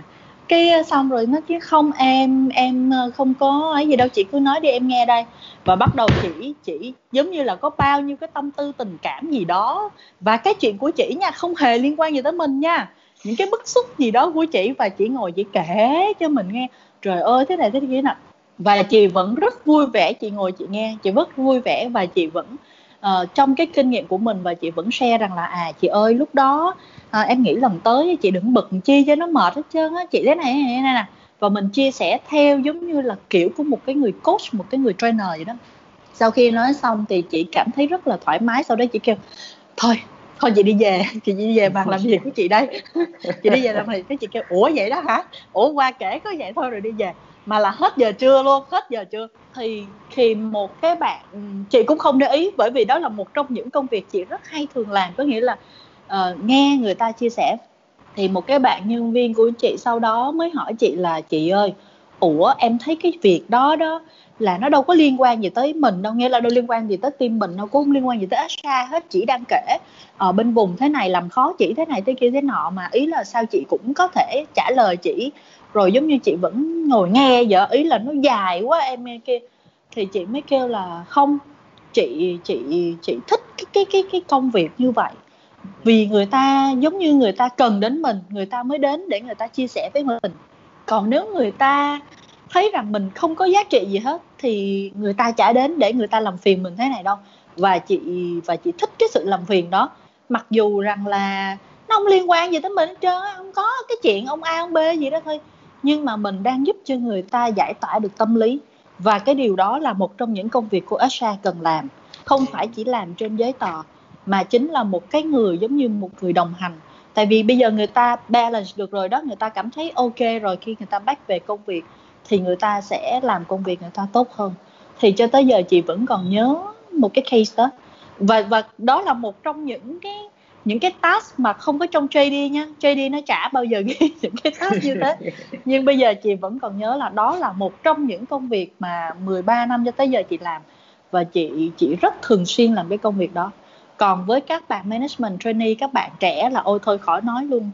cái xong rồi nó chứ không em em không có ấy gì đâu chị cứ nói đi em nghe đây. Và bắt đầu chỉ chỉ giống như là có bao nhiêu cái tâm tư tình cảm gì đó. Và cái chuyện của chị nha không hề liên quan gì tới mình nha. Những cái bức xúc gì đó của chị và chị ngồi chị kể cho mình nghe. Trời ơi thế này thế kia nè. Và chị vẫn rất vui vẻ chị ngồi chị nghe. Chị rất vui vẻ và chị vẫn uh, trong cái kinh nghiệm của mình và chị vẫn share rằng là à chị ơi lúc đó à, em nghĩ lần tới chị đừng bực chi cho nó mệt hết trơn á. Chị thế này này này nè. Và mình chia sẻ theo giống như là kiểu của một cái người coach một cái người trainer vậy đó. Sau khi nói xong thì chị cảm thấy rất là thoải mái. Sau đó chị kêu thôi thôi chị đi về. Chị đi về bàn làm việc của chị đây. Chị đi về làm việc cái chị kêu ủa vậy đó hả? Ủa qua kể có vậy thôi rồi đi về. Mà là hết giờ trưa luôn hết giờ trưa. Thì khi một cái bạn chị cũng không để ý bởi vì đó là một trong những công việc chị rất hay thường làm. Có nghĩa là uh, nghe người ta chia sẻ thì một cái bạn nhân viên của chị sau đó mới hỏi chị là chị ơi ủa em thấy cái việc đó đó là nó đâu có liên quan gì tới mình đâu nghe là đâu liên quan gì tới tim mình đâu cũng không liên quan gì tới xa hết chỉ đang kể ở bên vùng thế này làm khó chị thế này thế kia thế nọ. Mà ý là sao chị cũng có thể trả lời chị rồi giống như chị vẫn ngồi nghe vợ ý là nó dài quá em nghe kia. Thì chị mới kêu là không chị chị chị thích cái cái cái cái công việc như vậy vì người ta, giống như người ta cần đến mình, người ta mới đến để người ta chia sẻ với mình. Còn nếu người ta thấy rằng mình không có giá trị gì hết, thì người ta chả đến để người ta làm phiền mình thế này đâu. Và chị và chị thích cái sự làm phiền đó. Mặc dù rằng là nó không liên quan gì tới mình hết trơn không có cái chuyện ông A, ông B gì đó thôi. Nhưng mà mình đang giúp cho người ta giải tỏa được tâm lý. Và cái điều đó là một trong những công việc của Asha cần làm. Không phải chỉ làm trên giấy tờ mà chính là một cái người giống như một người đồng hành. Tại vì bây giờ người ta balance được rồi đó, người ta cảm thấy ok rồi khi người ta back về công việc, thì người ta sẽ làm công việc người ta tốt hơn. Thì cho tới giờ chị vẫn còn nhớ một cái case đó. Và và đó là một trong những cái những cái task mà không có trong JD nha. JD nó chả bao giờ ghi những cái task như thế. Nhưng bây giờ chị vẫn còn nhớ là đó là một trong những công việc mà 13 năm cho tới giờ chị làm. Và chị chị rất thường xuyên làm cái công việc đó còn với các bạn management trainee các bạn trẻ là ôi thôi khỏi nói luôn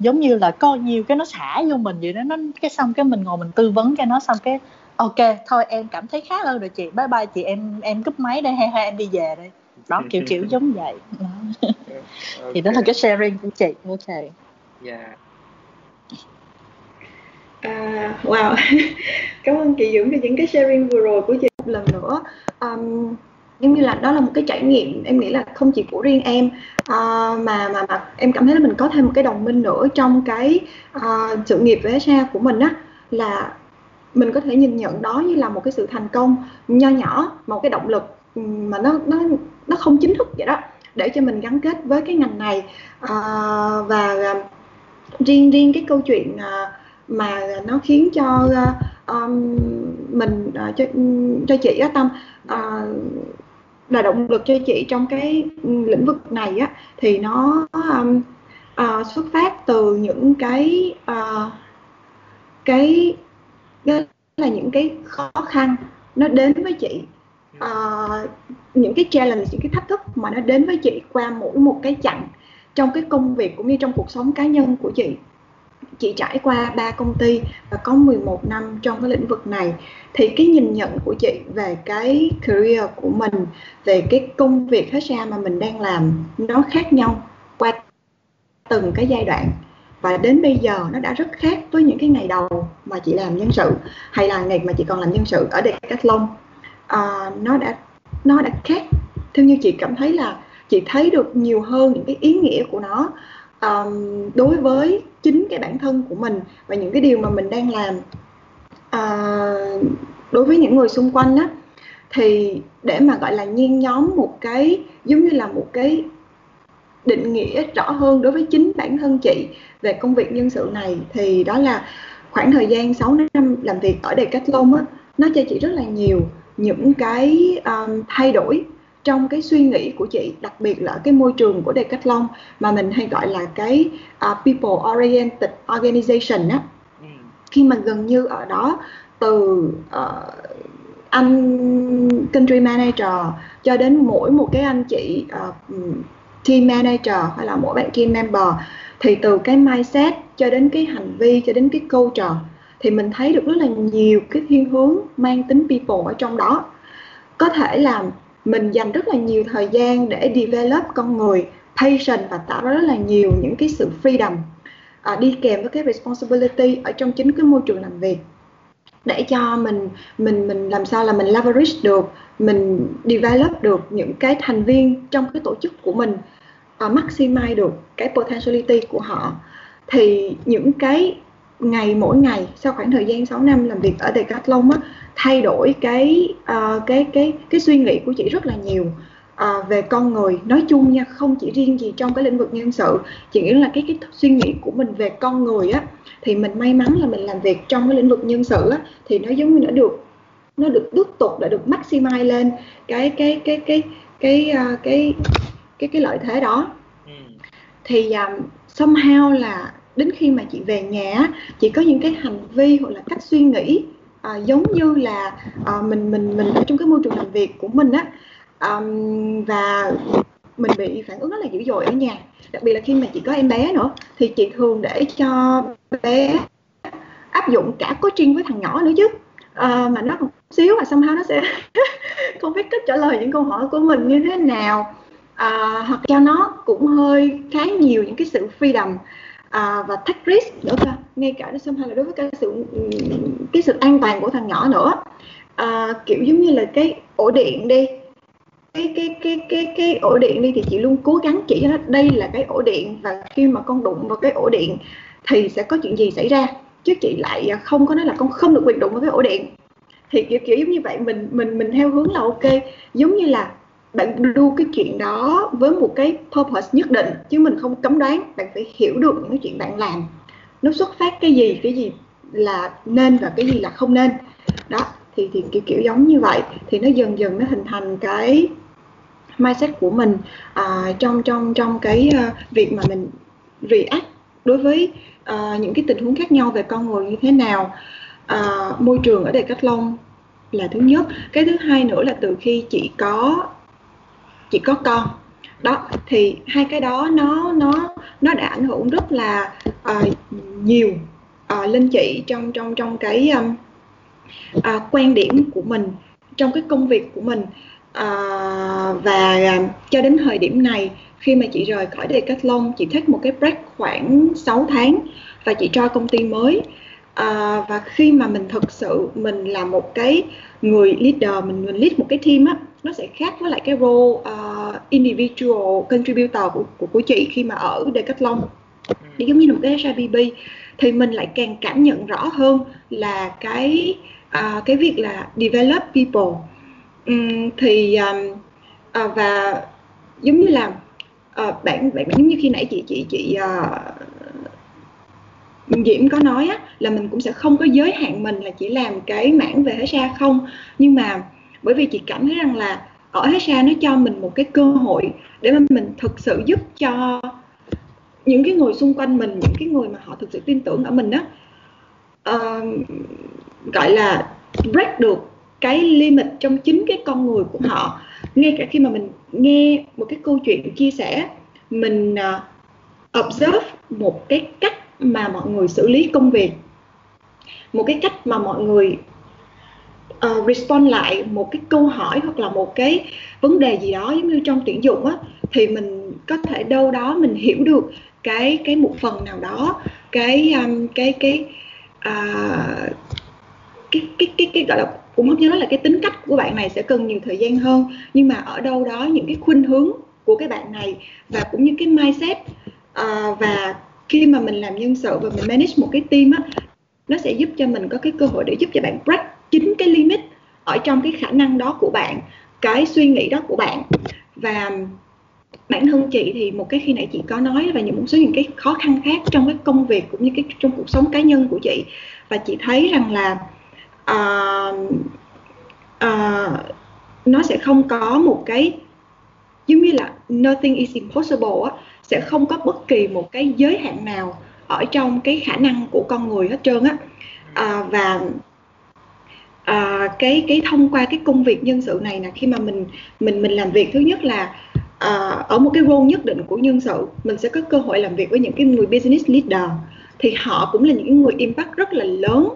giống như là coi nhiều cái nó xả vô mình vậy đó nó cái xong cái mình ngồi mình tư vấn cho nó xong cái ok thôi em cảm thấy khá hơn rồi chị bye bye chị em em cúp máy đây hay hay em đi về đây đó kiểu kiểu giống vậy đó. okay. thì đó là cái sharing của chị ok yeah. Dạ. À, wow cảm ơn chị Dũng cho những cái sharing vừa rồi của chị một lần nữa um, giống như là đó là một cái trải nghiệm em nghĩ là không chỉ của riêng em uh, mà mà mà em cảm thấy là mình có thêm một cái đồng minh nữa trong cái uh, sự nghiệp về xe của mình á. Là mình có thể nhìn nhận đó như là một cái sự thành công nho nhỏ một cái động lực ừ, mà nó nó nó không chính thức vậy đó để cho mình gắn kết với cái ngành này. Uh, và riêng riêng cái câu chuyện uh, mà nó khiến cho um, mình uh, cho cho chị á tâm uh, là động lực cho chị trong cái lĩnh vực này á thì nó um, uh, xuất phát từ những cái uh, cái là những cái khó khăn nó đến với chị. Uh, những cái challenge những cái thách thức mà nó đến với chị qua mỗi một cái chặng trong cái công việc cũng như trong cuộc sống cá nhân của chị chị trải qua ba công ty và có 11 năm trong cái lĩnh vực này thì cái nhìn nhận của chị về cái career của mình về cái công việc hết ra mà mình đang làm nó khác nhau qua từng cái giai đoạn. Và đến bây giờ nó đã rất khác với những cái ngày đầu mà chị làm nhân sự hay là ngày mà chị còn làm nhân sự ở Decathlon. À, nó đã nó đã khác. Theo như chị cảm thấy là chị thấy được nhiều hơn những cái ý nghĩa của nó um, đối với chính cái bản thân của mình và những cái điều mà mình đang làm uh, đối với những người xung quanh á thì để mà gọi là nhiên nhóm một cái giống như là một cái định nghĩa rõ hơn đối với chính bản thân chị về công việc nhân sự này thì đó là khoảng thời gian 6 năm làm việc ở Decathlon á nó cho chị rất là nhiều những cái um, thay đổi trong cái suy nghĩ của chị đặc biệt là cái môi trường của Decathlon mà mình hay gọi là cái uh, people oriented organization á ừ. khi mà gần như ở đó từ uh, anh country manager cho đến mỗi một cái anh chị uh, team manager hay là mỗi bạn team member thì từ cái mindset cho đến cái hành vi cho đến cái culture thì mình thấy được rất là nhiều cái thiên hướng mang tính people ở trong đó có thể là mình dành rất là nhiều thời gian để develop con người patient và tạo ra rất là nhiều những cái sự freedom à, đi kèm với cái responsibility ở trong chính cái môi trường làm việc. Để cho mình mình mình làm sao là mình leverage được mình develop được những cái thành viên trong cái tổ chức của mình uh, maximize được cái potentiality của họ thì những cái ngày mỗi ngày sau khoảng thời gian 6 năm làm việc ở Decathlon á thay đổi cái uh, cái cái cái suy nghĩ của chị rất là nhiều uh, về con người nói chung nha không chỉ riêng gì trong cái lĩnh vực nhân sự chị nghĩ là cái cái suy nghĩ của mình về con người á thì mình may mắn là mình làm việc trong cái lĩnh vực nhân sự á thì nó giống như nó được nó được tiếp tục đã được maximize lên cái cái cái cái cái cái uh, cái cái cái lợi thế đó ừ. thì um, somehow là đến khi mà chị về nhà chị có những cái hành vi hoặc là cách suy nghĩ à, giống như là à, mình mình mình ở trong cái môi trường làm việc của mình á um, và mình bị phản ứng rất là dữ dội ở nhà. Đặc biệt là khi mà chị có em bé nữa thì chị thường để cho bé áp dụng cả coaching với thằng nhỏ nữa chứ. À, mà nó còn xíu và somehow nó sẽ không biết cách trả lời những câu hỏi của mình như thế nào. À, hoặc cho nó cũng hơi khá nhiều những cái sự freedom à, và thách risk nữa cơ ngay cả somehow là đối với cái sự cái sự an toàn của thằng nhỏ nữa. À, kiểu giống như là cái ổ điện đi. Cái cái cái cái cái ổ điện đi thì chị luôn cố gắng chỉ cho nó đây là cái ổ điện và khi mà con đụng vào cái ổ điện thì sẽ có chuyện gì xảy ra? Chứ chị lại không có nói là con không được quyền đụng vào cái ổ điện. Thì kiểu kiểu giống như vậy mình mình mình theo hướng là ok. Giống như là bạn đu cái chuyện đó với một cái purpose nhất định chứ mình không cấm đoán. Bạn phải hiểu được những cái chuyện bạn làm. Nó xuất phát cái gì cái gì là nên và cái gì là không nên. Đó thì thì kiểu kiểu giống như vậy. Thì nó dần dần nó hình thành cái mindset của mình à, trong trong trong cái uh, việc mà mình react đối với uh, những cái tình huống khác nhau về con người như thế nào. Uh, môi trường ở Decathlon là thứ nhất. Cái thứ hai nữa là từ khi chị có chị có con. Đó thì hai cái đó nó nó nó đã ảnh hưởng rất là uh, nhiều uh, lên chị trong trong trong cái um, uh, quan điểm của mình trong cái công việc của mình. Uh, và uh, cho đến thời điểm này khi mà chị rời khỏi Decathlon chị thích một cái break khoảng 6 tháng và chị cho công ty mới. Uh, và khi mà mình thực sự mình là một cái người leader mình mình lead một cái team á nó sẽ khác với lại cái role uh, individual contributor của, của của chị khi mà ở Decathlon. Thì giống như là một cái HRBB thì mình lại càng cảm nhận rõ hơn là cái uh, cái việc là develop people. Um, thì um, uh, và giống như là uh, bạn bạn giống như khi nãy chị chị chị uh, Diễm có nói á, là mình cũng sẽ không có giới hạn mình là chỉ làm cái mảng về HR không. Nhưng mà bởi vì chị cảm thấy rằng là ở HR nó cho mình một cái cơ hội để mà mình thực sự giúp cho những cái người xung quanh mình những cái người mà họ thực sự tin tưởng ở mình đó uh, ờ, gọi là break được cái limit trong chính cái con người của họ. Ngay cả khi mà mình nghe một cái câu chuyện chia sẻ mình uh, observe một cái cách mà mọi người xử lý công việc một cái cách mà mọi người uh, respond lại một cái câu hỏi hoặc là một cái vấn đề gì đó giống như trong tuyển dụng á thì mình có thể đâu đó mình hiểu được cái cái một phần nào đó cái um, cái cái uh, cái cái cái cái gọi là cũng không nhớ là cái tính cách của bạn này sẽ cần nhiều thời gian hơn nhưng mà ở đâu đó những cái khuynh hướng của cái bạn này và cũng như cái mindset uh, và khi mà mình làm nhân sự và mình manage một cái team á nó sẽ giúp cho mình có cái cơ hội để giúp cho bạn break chính cái limit ở trong cái khả năng đó của bạn cái suy nghĩ đó của bạn. Và bản thân chị thì một cái khi nãy chị có nói và những một số những cái khó khăn khác trong cái công việc cũng như cái trong cuộc sống cá nhân của chị. Và chị thấy rằng là uh, uh, nó sẽ không có một cái giống như là nothing is impossible á sẽ không có bất kỳ một cái giới hạn nào ở trong cái khả năng của con người hết trơn á. À, và à, cái cái thông qua cái công việc nhân sự này là khi mà mình mình mình làm việc thứ nhất là à, ở một cái role nhất định của nhân sự mình sẽ có cơ hội làm việc với những cái người business leader. Thì họ cũng là những người impact rất là lớn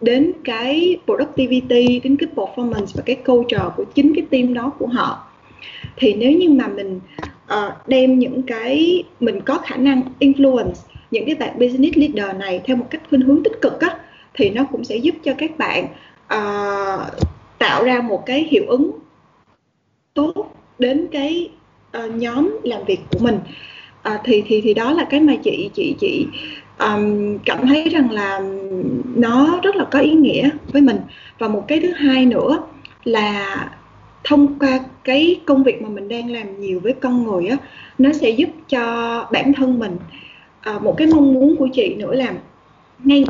đến cái productivity đến cái performance và cái culture của chính cái team đó của họ. Thì nếu như mà mình uh, đem những cái mình có khả năng influence những cái bạn business leader này theo một cách khuynh hướng tích cực á thì nó cũng sẽ giúp cho các bạn uh, tạo ra một cái hiệu ứng tốt đến cái uh, nhóm làm việc của mình. Uh, thì thì thì đó là cái mà chị chị chị um, cảm thấy rằng là nó rất là có ý nghĩa với mình. Và một cái thứ hai nữa là thông qua cái công việc mà mình đang làm nhiều với con người á nó sẽ giúp cho bản thân mình à, một cái mong muốn của chị nữa là ngay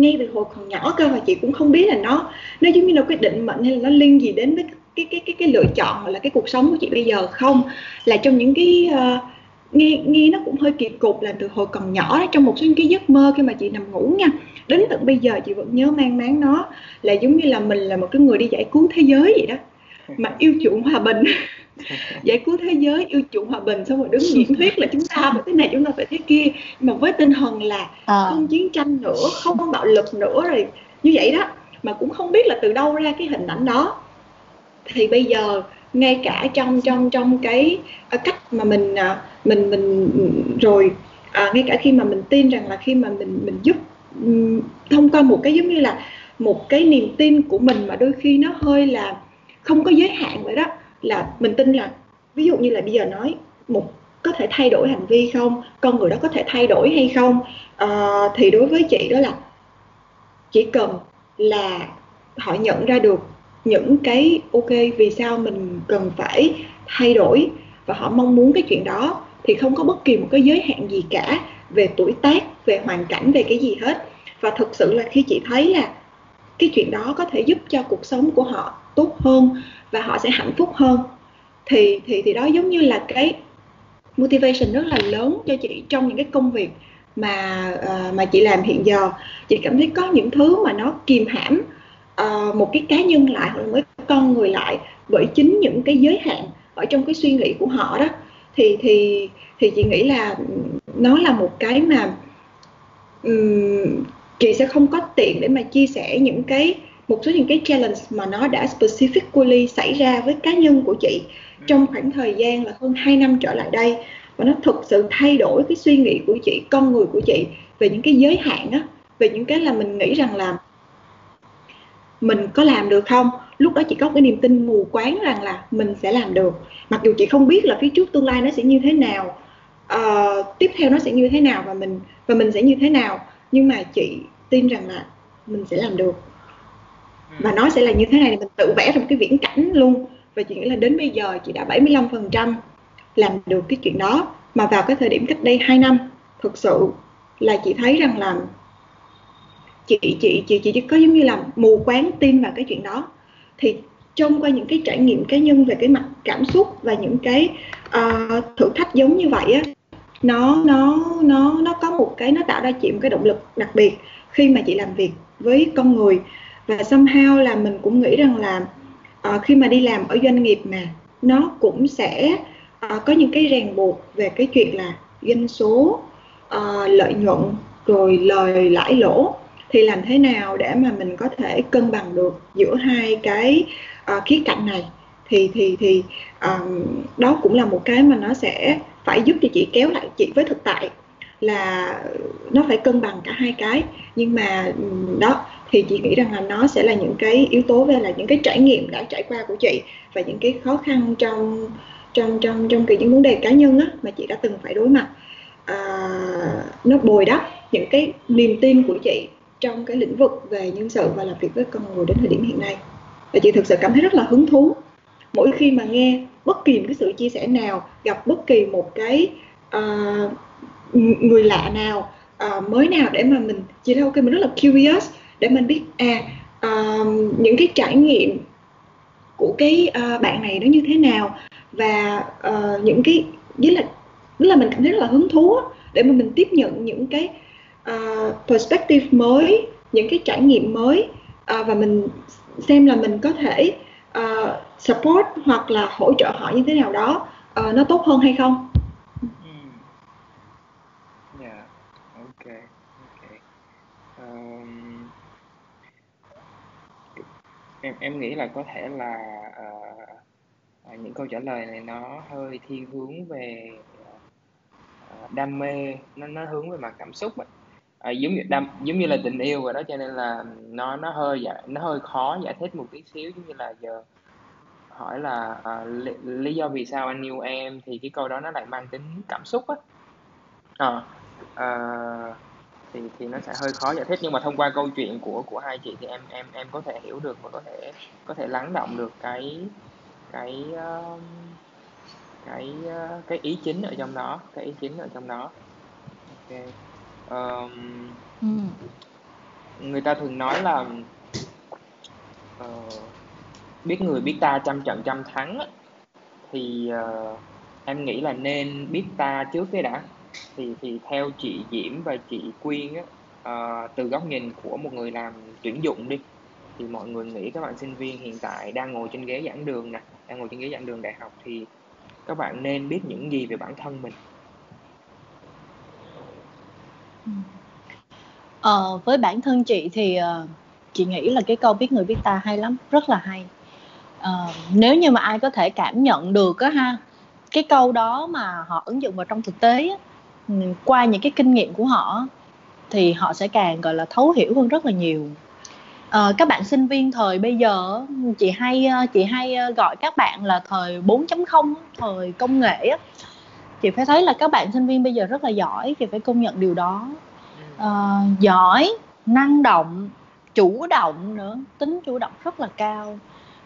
ngay từ hồi còn nhỏ cơ mà chị cũng không biết là nó nó giống như là quyết định mệnh hay là nó liên gì đến với cái cái cái cái lựa chọn hoặc là cái cuộc sống của chị bây giờ không? Là trong những cái uh, nghe nghe nó cũng hơi kỳ cục là từ hồi còn nhỏ trong một số những cái giấc mơ khi mà chị nằm ngủ nha đến tận bây giờ chị vẫn nhớ mang máng nó là giống như là mình là một cái người đi giải cứu thế giới vậy đó mà yêu chuộng hòa bình giải cứu thế giới yêu chuộng hòa bình xong rồi đứng diễn thuyết là chúng ta phải thế này chúng ta phải thế kia. Mà với tinh thần là à. không chiến tranh nữa không có bạo lực nữa rồi như vậy đó mà cũng không biết là từ đâu ra cái hình ảnh đó. Thì bây giờ ngay cả trong trong trong cái uh, cách mà mình uh, mình mình rồi uh, ngay cả khi mà mình tin rằng là khi mà mình mình giúp thông qua một cái giống như là một cái niềm tin của mình mà đôi khi nó hơi là không có giới hạn vậy đó là mình tin là ví dụ như là bây giờ nói một có thể thay đổi hành vi không con người đó có thể thay đổi hay không à, thì đối với chị đó là chỉ cần là họ nhận ra được những cái ok vì sao mình cần phải thay đổi và họ mong muốn cái chuyện đó thì không có bất kỳ một cái giới hạn gì cả về tuổi tác về hoàn cảnh về cái gì hết. Và thực sự là khi chị thấy là cái chuyện đó có thể giúp cho cuộc sống của họ tốt hơn và họ sẽ hạnh phúc hơn. Thì thì thì đó giống như là cái motivation rất là lớn cho chị trong những cái công việc mà uh, mà chị làm hiện giờ. Chị cảm thấy có những thứ mà nó kìm hãm uh, một cái cá nhân lại hoặc là một con người lại bởi chính những cái giới hạn ở trong cái suy nghĩ của họ đó. Thì thì thì chị nghĩ là nó là một cái mà um, chị sẽ không có tiện để mà chia sẻ những cái một số những cái challenge mà nó đã specifically xảy ra với cá nhân của chị trong khoảng thời gian là hơn 2 năm trở lại đây. Và nó thực sự thay đổi cái suy nghĩ của chị con người của chị về những cái giới hạn á về những cái là mình nghĩ rằng là mình có làm được không? Lúc đó chị có cái niềm tin mù quáng rằng là mình sẽ làm được. Mặc dù chị không biết là phía trước tương lai nó sẽ như thế nào uh, tiếp theo nó sẽ như thế nào và mình và mình sẽ như thế nào nhưng mà chị tin rằng là mình sẽ làm được. Ừ. và nó sẽ là như thế này mình tự vẽ ra một cái viễn cảnh luôn. Và chị nghĩ là đến bây giờ chị đã 75% làm được cái chuyện đó. Mà vào cái thời điểm cách đây 2 năm thực sự là chị thấy rằng là chị chị chị chị chỉ có giống như là mù quáng tin vào cái chuyện đó. Thì trong qua những cái trải nghiệm cá nhân về cái mặt cảm xúc và những cái uh, thử thách giống như vậy á nó nó nó nó có một cái nó tạo ra chị một cái động lực đặc biệt khi mà chị làm việc với con người và somehow là mình cũng nghĩ rằng là uh, khi mà đi làm ở doanh nghiệp mà nó cũng sẽ uh, có những cái ràng buộc về cái chuyện là doanh số uh, lợi nhuận rồi lời lãi lỗ thì làm thế nào để mà mình có thể cân bằng được giữa hai cái uh, khía cạnh này? Thì thì thì um, đó cũng là một cái mà nó sẽ phải giúp cho chị kéo lại chị với thực tại là nó phải cân bằng cả hai cái. Nhưng mà đó thì chị nghĩ rằng là nó sẽ là những cái yếu tố về là những cái trải nghiệm đã trải qua của chị và những cái khó khăn trong trong trong trong cái những vấn đề cá nhân á, mà chị đã từng phải đối mặt. À, nó bồi đắp những cái niềm tin của chị trong cái lĩnh vực về nhân sự và làm việc với con người đến thời điểm hiện nay. Và chị thực sự cảm thấy rất là hứng thú. Mỗi khi mà nghe bất kỳ một cái sự chia sẻ nào gặp bất kỳ một cái uh, người lạ nào uh, mới nào để mà mình chị là ok mình rất là curious để mình biết à uh, những cái trải nghiệm của cái uh, bạn này nó như thế nào và uh, những cái với là tức là mình cảm thấy rất là hứng thú để mà mình tiếp nhận những cái uh, perspective mới những cái trải nghiệm mới uh, và mình xem là mình có thể uh, support hoặc là hỗ trợ họ như thế nào đó uh, nó tốt hơn hay không. Em em nghĩ là có thể là uh, những câu trả lời này nó hơi thiên hướng về uh, đam mê nó nó hướng về mặt cảm xúc ấy. À, giống như đam giống như là tình yêu rồi đó cho nên là nó nó hơi giải nó hơi khó giải thích một tí xíu giống như là giờ hỏi là à, lý, lý do vì sao anh yêu em thì cái câu đó nó lại mang tính cảm xúc á à, à, thì thì nó sẽ hơi khó giải thích. Nhưng mà thông qua câu chuyện của của hai chị thì em em em có thể hiểu được và có thể có thể lắng động được cái cái uh, cái uh, cái ý chính ở trong đó cái ý chính ở trong đó. Ok. Um, ừ. người ta thường nói là uh, biết người biết ta trăm trận trăm thắng thì uh, em nghĩ là nên biết ta trước cái đã thì thì theo chị Diễm và chị Quyên á à, từ góc nhìn của một người làm tuyển dụng đi thì mọi người nghĩ các bạn sinh viên hiện tại đang ngồi trên ghế giảng đường nè đang ngồi trên ghế giảng đường đại học thì các bạn nên biết những gì về bản thân mình? Ờ, với bản thân chị thì uh, chị nghĩ là cái câu biết người biết ta hay lắm rất là hay. Uh, nếu như mà ai có thể cảm nhận được á ha cái câu đó mà họ ứng dụng vào trong thực tế á, qua những cái kinh nghiệm của họ thì họ sẽ càng gọi là thấu hiểu hơn rất là nhiều. À, các bạn sinh viên thời bây giờ chị hay ờ, chị hay ờ, gọi các bạn là thời 4.0 thời công nghệ chị phải thấy là các bạn sinh viên bây giờ rất là giỏi chị phải công nhận điều đó. À, giỏi năng động chủ động nữa tính chủ động rất là cao.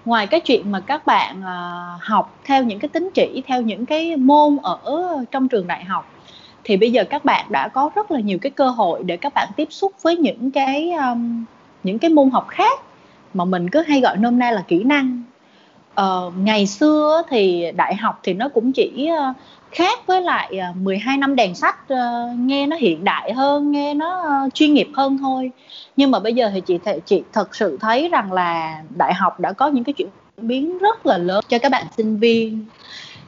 Ngoài cái chuyện mà các bạn học theo những cái tính chỉ theo những cái môn ở trong trường đại học thì bây giờ các bạn đã có rất là nhiều cái cơ hội để các bạn tiếp xúc với những cái um, những cái môn học khác mà mình cứ hay gọi nôm na là kỹ năng. Uh, ngày xưa thì đại học thì nó cũng chỉ uh, khác với lại ờ, 12 năm đèn sách uh, nghe nó hiện đại hơn nghe nó uh, chuyên nghiệp hơn thôi. Nhưng mà bây giờ thì chị th- chị thật sự thấy rằng là đại học đã có những cái chuyển biến rất là lớn cho các bạn sinh viên.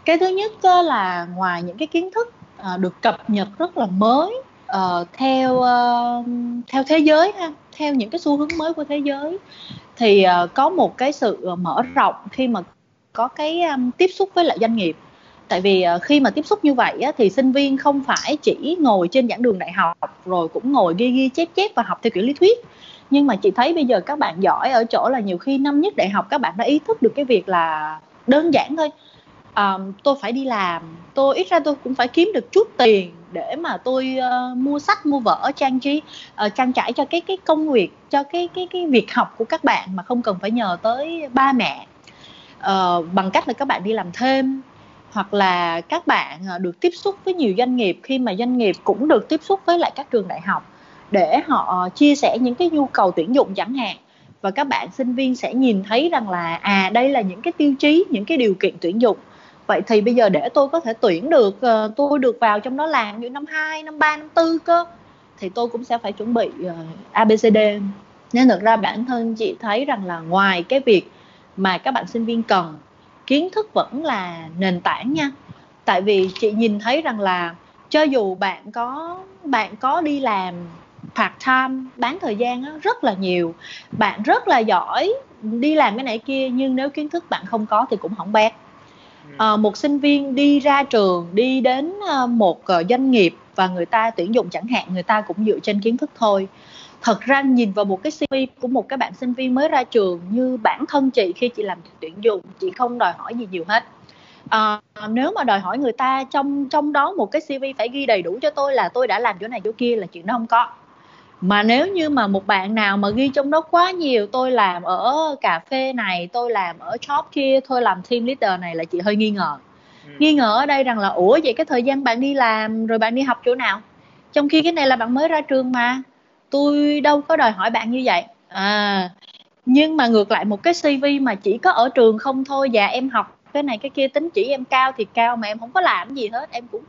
Cái thứ nhất là ngoài những cái kiến thức à, được cập nhật rất là mới uh, theo uh, theo thế giới ha theo những cái xu hướng mới của thế giới. Thì uh, có một cái sự mở rộng khi mà có cái um, tiếp xúc với lại doanh nghiệp. Tại vì uh, khi mà tiếp xúc như vậy á, thì sinh viên không phải chỉ ngồi trên giảng đường đại học rồi cũng ngồi ghi ghi chép chép và học theo kiểu lý thuyết. Nhưng mà chị thấy bây giờ các bạn giỏi ở chỗ là nhiều khi năm nhất đại học các bạn đã ý thức được cái việc là đơn giản thôi um, tôi phải đi làm. Tôi ít ra tôi cũng phải kiếm được chút tiền để mà tôi uh, mua sách mua vở trang trí uh, trang trải cho cái cái công việc cho cái cái cái việc học của các bạn mà không cần phải nhờ tới ba mẹ. Uh, bằng cách là các bạn đi làm thêm hoặc là các bạn uh, được tiếp xúc với nhiều doanh nghiệp. Khi mà doanh nghiệp cũng được tiếp xúc với lại các trường đại học để họ chia sẻ những cái nhu cầu tuyển dụng chẳng hạn và các bạn sinh viên sẽ nhìn thấy rằng là à đây là những cái tiêu chí những cái điều kiện tuyển dụng vậy thì bây giờ để tôi có thể tuyển được uh, tôi được vào trong đó làm như năm 2, năm 3, năm 4 cơ thì tôi cũng sẽ phải chuẩn bị ờ, uh, ABCD nên thực ra bản thân chị thấy rằng là ngoài cái việc mà các bạn sinh viên cần kiến thức vẫn là nền tảng nha. Tại vì chị nhìn thấy rằng là cho dù bạn có bạn có đi làm part time bán thời gian đó, rất là nhiều bạn rất là giỏi đi làm cái này kia nhưng nếu kiến thức bạn không có thì cũng không bét à, một sinh viên đi ra trường đi đến ờ, một ờ, doanh nghiệp và người ta tuyển dụng chẳng hạn người ta cũng dựa trên kiến thức thôi. Thật ra nhìn vào một cái CV của một cái bạn sinh viên mới ra trường như bản thân chị khi chị làm tuyển dụng chị không đòi hỏi gì nhiều hết. À, nếu mà đòi hỏi người ta trong trong đó một cái CV phải ghi đầy đủ cho tôi là tôi đã làm chỗ này chỗ kia là chuyện đó không có mà nếu như mà một bạn nào mà ghi trong đó quá nhiều tôi làm ở cà phê này tôi làm ở shop kia tôi làm team leader này là chị hơi nghi ngờ. Ừ. nghi ngờ ở đây rằng là ủa vậy cái thời gian bạn đi làm rồi bạn đi học chỗ nào? Trong khi cái này là bạn mới ra trường mà. Tôi đâu có đòi hỏi bạn như vậy. À nhưng mà ngược lại một cái cv mà chỉ có ở trường không thôi và em học cái này cái kia tính chỉ em cao thì cao mà em không có làm gì hết em cũng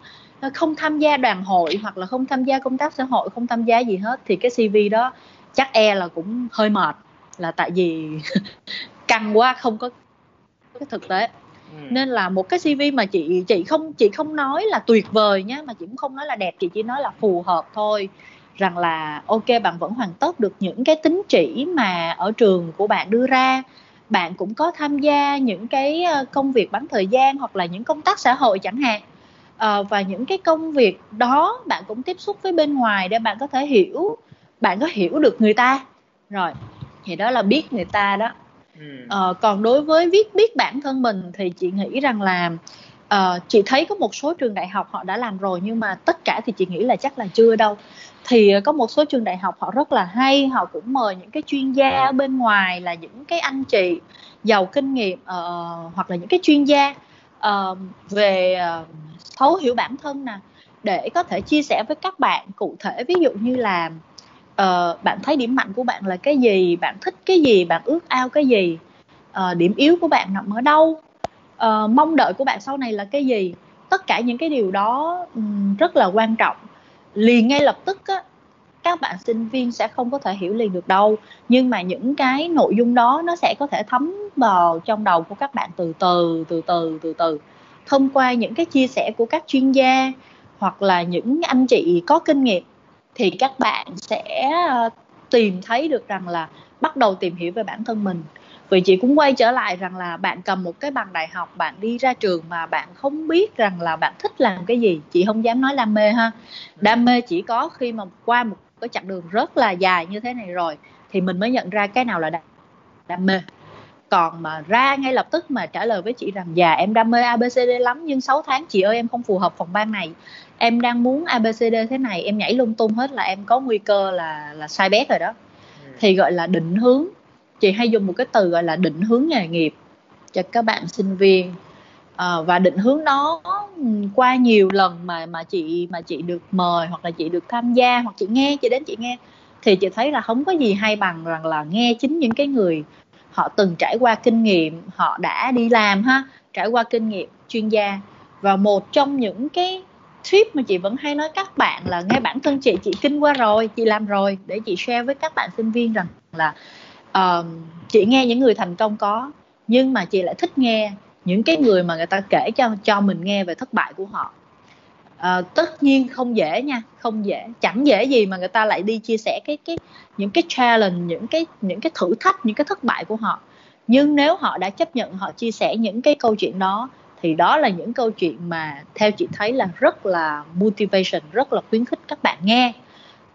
không tham gia đoàn hội hoặc là không tham gia công tác xã hội không tham gia gì hết thì cái cv đó chắc e là cũng hơi mệt. Là tại vì căng quá không có cái thực tế. Ừ. nên là một cái cv mà chị chị không chị không nói là tuyệt vời nhé mà chị cũng không nói là đẹp chị chỉ nói là phù hợp thôi. Rằng là ok bạn vẫn hoàn tất được những cái tính chỉ mà ở trường của bạn đưa ra. Bạn cũng có tham gia những cái ờ, công việc bán thời gian hoặc là những công tác xã hội chẳng hạn uh, và những cái công việc đó bạn cũng tiếp xúc với bên ngoài để bạn có thể hiểu bạn có hiểu được người ta. Rồi thì đó là biết người ta đó. Uh, còn đối với viết biết bản thân mình thì chị nghĩ rằng là uh, chị thấy có một số trường đại học họ đã làm rồi nhưng mà tất cả thì chị nghĩ là chắc là chưa đâu. Thì có một số trường đại học họ rất là hay họ cũng mời những cái chuyên gia ở bên ngoài là những cái anh chị giàu kinh nghiệm uh, hoặc là những cái chuyên gia uh, về uh, thấu hiểu bản thân nè để có thể chia sẻ với các bạn cụ thể. Ví dụ như là uh, bạn thấy điểm mạnh của bạn là cái gì bạn thích cái gì bạn ước ao cái gì uh, điểm yếu của bạn nằm ở đâu uh, mong đợi của bạn sau này là cái gì. Tất cả những cái điều đó um, rất là quan trọng. Liền ngay lập tức á, các bạn sinh viên sẽ không có thể hiểu liền được đâu. Nhưng mà những cái nội dung đó nó sẽ có thể thấm vào trong đầu của các bạn từ từ từ từ từ từ. Thông qua những cái chia sẻ của các chuyên gia hoặc là những anh chị có kinh nghiệm thì các bạn sẽ ờ, tìm thấy được rằng là bắt đầu tìm hiểu về bản thân mình. Vì chị cũng quay trở lại rằng là bạn cầm một cái bằng đại học, bạn đi ra trường mà bạn không biết rằng là bạn thích làm cái gì. Chị không dám nói đam mê ha. Đam mê chỉ có khi mà qua một cái chặng đường rất là dài như thế này rồi thì mình mới nhận ra cái nào là đam mê. Còn mà ra ngay lập tức mà trả lời với chị rằng dạ em đam mê abcd lắm nhưng 6 tháng chị ơi em không phù hợp phòng ban này. Em đang muốn abcd thế này em nhảy lung tung hết là em có nguy cơ là là sai bét rồi đó. Thì gọi là định hướng chị hay dùng một cái từ gọi là định hướng nghề nghiệp cho các bạn sinh viên à, và định hướng nó ừ, qua nhiều lần mà mà chị mà chị được mời hoặc là chị được tham gia hoặc chị nghe chị đến chị nghe thì chị thấy là không có gì hay bằng rằng là nghe chính những cái người họ từng trải qua kinh nghiệm họ đã đi làm ha trải qua kinh nghiệm chuyên gia. Và một trong những cái tip mà chị vẫn hay nói các bạn là nghe bản thân chị chị kinh qua rồi chị làm rồi để chị share với các bạn sinh viên rằng là uh, chị nghe những người thành công có nhưng mà chị lại thích nghe những cái người mà người ta kể cho cho mình nghe về thất bại của họ. À, tất nhiên không dễ nha không dễ. Chẳng dễ gì mà người ta lại đi chia sẻ cái cái những cái challenge những cái những cái thử thách những cái thất bại của họ. Nhưng nếu họ đã chấp nhận họ chia sẻ những cái câu chuyện đó thì đó là những câu chuyện mà theo chị thấy là rất là motivation rất là khuyến khích các bạn nghe.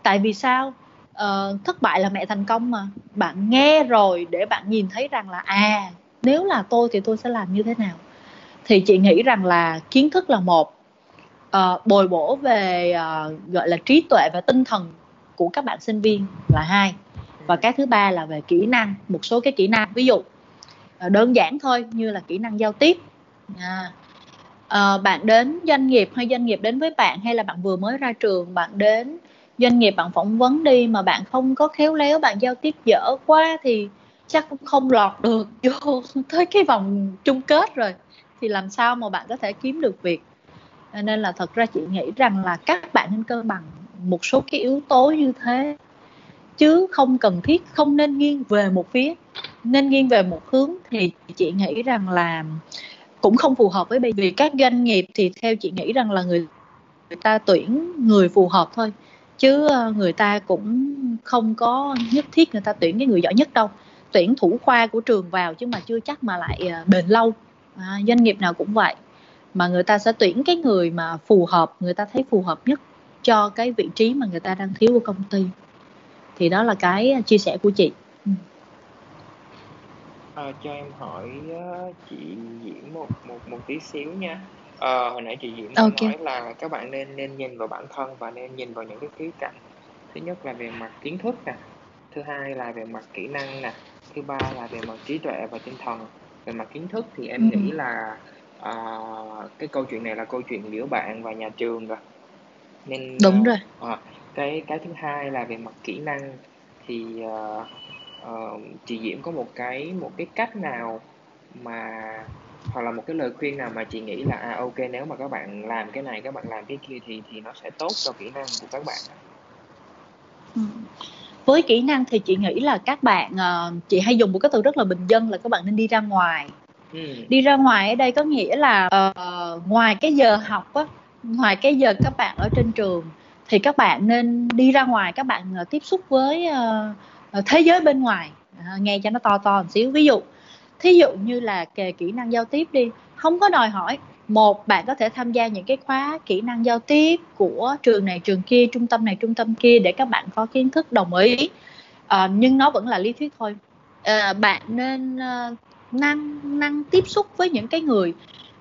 Tại vì sao? Uh, thất bại là mẹ thành công mà. Bạn nghe rồi để bạn nhìn thấy rằng là à nếu là tôi thì tôi sẽ làm như thế nào? Thì chị nghĩ rằng là kiến thức là một. Uh, bồi bổ về uh, gọi là trí tuệ và tinh thần của các bạn sinh viên là hai. Và cái thứ ba là về kỹ năng một số cái kỹ năng. Ví dụ uh, đơn giản thôi như là kỹ năng giao tiếp. À, uh, bạn đến doanh nghiệp hay doanh nghiệp đến với bạn hay là bạn vừa mới ra trường bạn đến doanh nghiệp bạn phỏng vấn đi mà bạn không có khéo léo bạn giao tiếp dở quá thì chắc cũng không lọt được vô tới cái vòng chung kết rồi. Thì làm sao mà bạn có thể kiếm được việc? Nên là thật ra chị nghĩ rằng là các bạn nên cân bằng một số cái yếu tố như thế. Chứ không cần thiết, không nên nghiêng về một phía. Nên nghiêng về một hướng thì chị nghĩ rằng là cũng không phù hợp với bây vì các doanh nghiệp thì theo chị nghĩ rằng là người người ta tuyển người phù hợp thôi. Chứ ờ, người ta cũng không có nhất thiết người ta tuyển cái người giỏi nhất đâu tuyển thủ khoa của trường vào chứ mà chưa chắc mà lại ờ, bền lâu. À, doanh nghiệp nào cũng vậy. Mà người ta sẽ tuyển cái người mà phù hợp người ta thấy phù hợp nhất cho cái vị trí mà người ta đang thiếu của công ty. Thì đó là cái ờ, chia sẻ của chị. À, cho em hỏi chị Diễm một một một tí xíu nha. À, hồi nãy chị Diễm okay. nói là các bạn nên nên nhìn vào bản thân và nên nhìn vào những cái khía cạnh. Thứ nhất là về mặt kiến thức nè thứ hai là về mặt kỹ năng nè thứ ba là về mặt trí tuệ và tinh thần về mặt kiến thức thì em ừ. nghĩ là à, cái câu chuyện này là câu chuyện giữa bạn và nhà trường rồi nên đúng rồi à, cái cái thứ hai là về mặt kỹ năng thì uh, uh, chị Diễm có một cái một cái cách nào mà hoặc là một cái lời khuyên nào mà chị nghĩ là à ok nếu mà các bạn làm cái này các bạn làm cái kia thì thì nó sẽ tốt cho kỹ năng của các bạn ừ. Với kỹ năng thì chị nghĩ là các bạn uh, chị hay dùng một cái từ rất là bình dân là các bạn nên đi ra ngoài. Ừ. đi ra ngoài ở đây có nghĩa là uh, ngoài cái giờ học á ngoài cái giờ các bạn ở trên trường thì các bạn nên đi ra ngoài các bạn uh, tiếp xúc với uh, thế giới bên ngoài. Uh, nghe cho nó to to một xíu. Ví dụ thí dụ như là kề kỹ năng giao tiếp đi không có đòi hỏi một bạn có thể tham gia những cái khóa kỹ năng giao tiếp của trường này trường kia trung tâm này trung tâm kia để các bạn có kiến thức đồng ý. À, nhưng nó vẫn là lý thuyết thôi. À, bạn nên uh, năng năng tiếp xúc với những cái người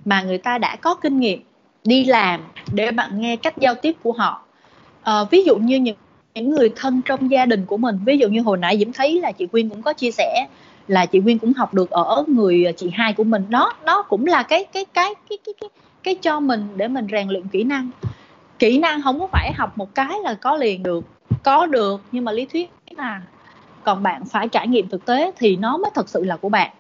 mà người ta đã có kinh nghiệm đi làm để bạn nghe cách giao tiếp của họ. À, ví dụ như những những người thân trong gia đình của mình ví dụ như hồi nãy diễm thấy là chị quyên cũng có chia sẻ là chị Nguyên cũng học được ở người chị hai của mình. Đó đó cũng là cái cái cái cái cái cái cái cho mình để mình rèn luyện kỹ năng. Kỹ năng không có phải học một cái là có liền được có được nhưng mà lý thuyết là còn bạn phải trải nghiệm thực tế thì nó mới thật sự là của bạn.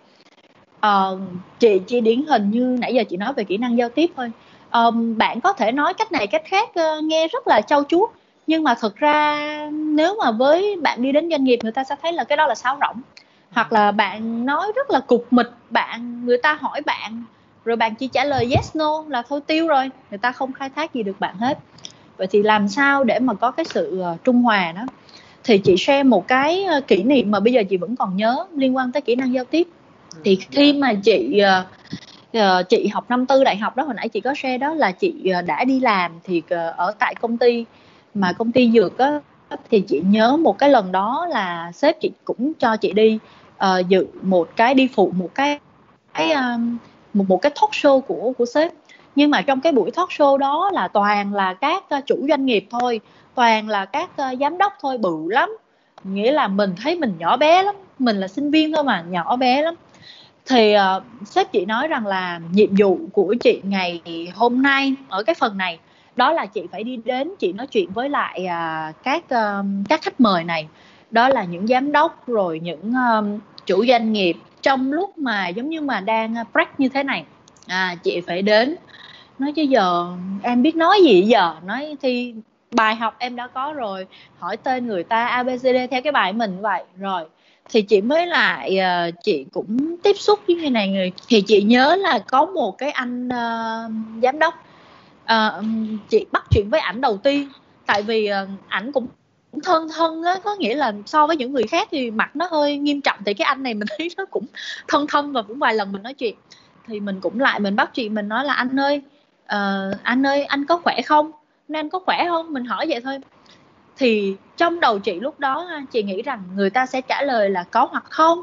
Uh, chị chỉ điển hình như nãy giờ chị nói về kỹ năng giao tiếp thôi. Um, bạn có thể nói cách này cách khác uh, nghe rất là trau chuốt nhưng mà thực ra nếu mà với bạn đi đến doanh nghiệp người ta sẽ thấy là cái đó là sáo rỗng hoặc là bạn nói rất là cục mịch bạn người ta hỏi bạn rồi bạn chỉ trả lời yes no là thôi tiêu rồi người ta không khai thác gì được bạn hết. Vậy thì làm sao để mà có cái sự uh, trung hòa đó? Thì chị share một cái uh, kỷ niệm mà bây giờ chị vẫn còn nhớ liên quan tới kỹ năng giao tiếp. Thì khi mà chị uh, uh, chị học năm tư đại học đó hồi nãy chị có share đó là chị đã đi làm thì ở tại công ty mà công ty dược á thì chị nhớ một cái lần đó là sếp chị cũng cho chị đi uh, dự một cái đi phụ một cái, cái um, một một cái talk show của của sếp. Nhưng mà trong cái buổi talk show đó là toàn là các ờ, chủ doanh nghiệp thôi toàn là các uh, giám đốc thôi bự lắm. Nghĩa là mình thấy mình nhỏ bé lắm mình là sinh viên thôi mà nhỏ bé lắm. Thì uh, sếp chị nói rằng là nhiệm vụ của chị ngày hôm nay ở cái phần này đó là chị phải đi đến chị nói chuyện với lại uh, các uh, các khách mời này. Đó là những giám đốc rồi những um, chủ doanh nghiệp. Trong lúc mà giống như mà đang ờ, break như thế này à chị phải đến nói chứ giờ em biết nói gì giờ? Nói thì bài học em đã có rồi hỏi tên người ta abcd theo cái bài mình vậy. Rồi thì chị mới lại uh, chị cũng tiếp xúc với người này người thì chị nhớ là có một cái anh uh, giám đốc uh, chị bắt chuyện với ảnh đầu tiên tại vì uh, ảnh cũng thân thân á có nghĩa là so với những người khác thì mặt nó hơi nghiêm trọng thì cái anh này mình thấy nó cũng thân thân và cũng vài lần mình nói chuyện. Thì mình cũng lại mình bắt chuyện mình nói là anh ơi uh, anh ơi anh có khỏe không? Nên anh có khỏe không? Mình hỏi vậy thôi. Thì trong đầu chị lúc đó chị nghĩ rằng người ta sẽ trả lời là có hoặc không.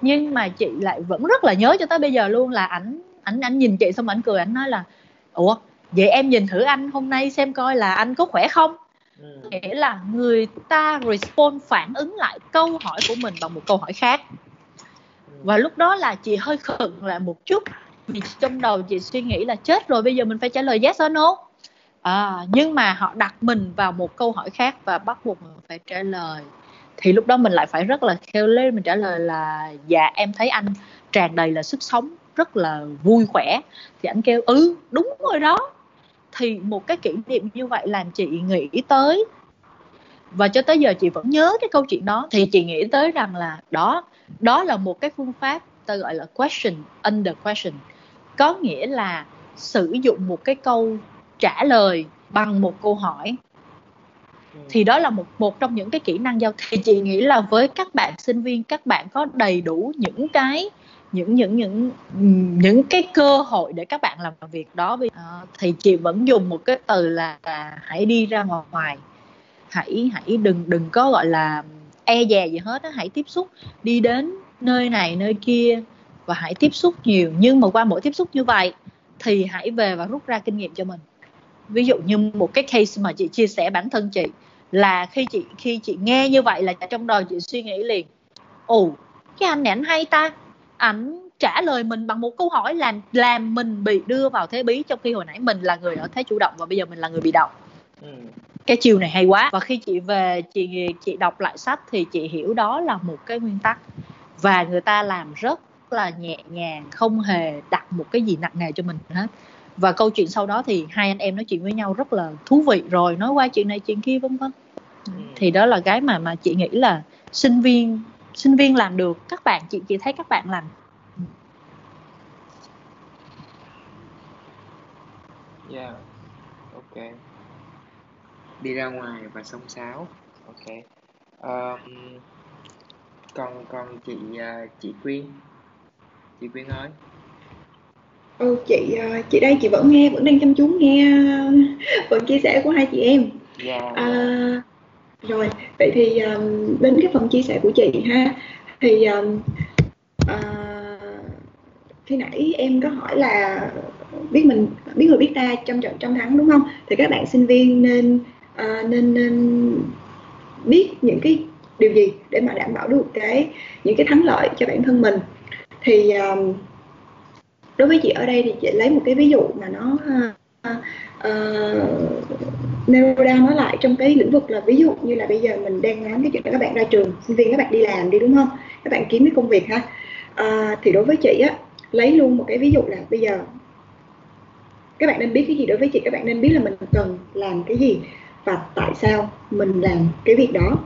Nhưng mà chị lại vẫn rất là nhớ cho tới bây giờ luôn là ảnh ảnh ảnh nhìn chị xong ảnh cười ảnh nói là ủa vậy em nhìn thử anh hôm nay xem coi là anh có khỏe không? Ừ. nghĩa là người ta respond phản ứng lại câu hỏi của mình bằng một câu hỏi khác. Ừ. và lúc đó là chị hơi khựng lại một chút. Vì trong đầu chị suy nghĩ là chết rồi bây giờ mình phải trả lời yes or no. À, nhưng mà họ đặt mình vào một câu hỏi khác và bắt buộc mình phải trả lời. Thì lúc đó mình lại phải rất là khéo léo mình trả lời là dạ em thấy anh tràn đầy là sức sống rất là vui khỏe. Thì anh kêu ừ đúng rồi đó thì một cái kỷ niệm như vậy làm chị nghĩ tới. Và cho tới giờ chị vẫn nhớ cái câu chuyện đó. Thì chị nghĩ tới rằng là đó đó là một cái phương pháp ta gọi là question under question. Có nghĩa là sử dụng một cái câu trả lời bằng một câu hỏi. Thì đó là một một trong những cái kỹ năng giao thì chị nghĩ là với các bạn sinh viên, các bạn có đầy đủ những cái những những những những cái cơ hội để các bạn làm việc đó. Ờ, thì chị vẫn dùng một cái từ là, là hãy đi ra ngoài. Hãy hãy đừng đừng có gọi là e dè gì hết đó. hãy tiếp xúc đi đến nơi này nơi kia và hãy tiếp xúc nhiều. Nhưng mà qua mỗi tiếp xúc như vậy thì hãy về và rút ra kinh nghiệm cho mình. Ví dụ như một cái case mà chị chia sẻ bản thân chị là khi chị khi chị nghe như vậy là trong đầu chị suy nghĩ liền. Ồ cái anh này anh hay ta ảnh trả lời mình bằng một câu hỏi làm làm mình bị đưa vào thế bí trong khi hồi nãy mình là người ở thế chủ động và bây giờ mình là người bị động. Ừ. cái chiều này hay quá. Và khi chị về chị chị đọc lại sách thì chị hiểu đó là một cái nguyên tắc. Và người ta làm rất là nhẹ nhàng không hề đặt một cái gì nặng nề cho mình hết. Và câu chuyện sau đó thì hai anh em nói chuyện với nhau rất là thú vị. Rồi nói qua chuyện này chuyện kia vân vân. Ừ. thì đó là cái mà mà chị nghĩ là sinh viên sinh viên làm được các bạn chị chị thấy các bạn làm yeah ok đi ra ngoài và sông sáo ok um, còn còn chị à, chị quyên chị quyên ơi ừ chị à, chị đây chị vẫn nghe vẫn đang chăm chú nghe phần chia sẻ của hai chị em yeah. Dạ. à, rồi vậy thì um, đến cái phần chia sẻ của chị ha thì um, uh, khi nãy em có hỏi là biết mình biết người biết ta trong trận trong thắng đúng không? Thì các bạn sinh viên nên uh, nên nên biết những cái điều gì để mà đảm bảo được cái những cái thắng lợi cho bản thân mình. Thì um, đối với chị ở đây thì chị lấy một cái ví dụ mà nó uh, uh, nêu ra nói lại trong cái lĩnh vực là ví dụ như là bây giờ mình đang nói cái chuyện là các bạn ra trường sinh viên các bạn đi làm đi đúng không? Các bạn kiếm cái công việc ha. À, thì đối với chị á lấy luôn một cái ví dụ là bây giờ các bạn nên biết cái gì đối với chị? Các bạn nên biết là mình cần làm cái gì và tại sao mình làm cái việc đó.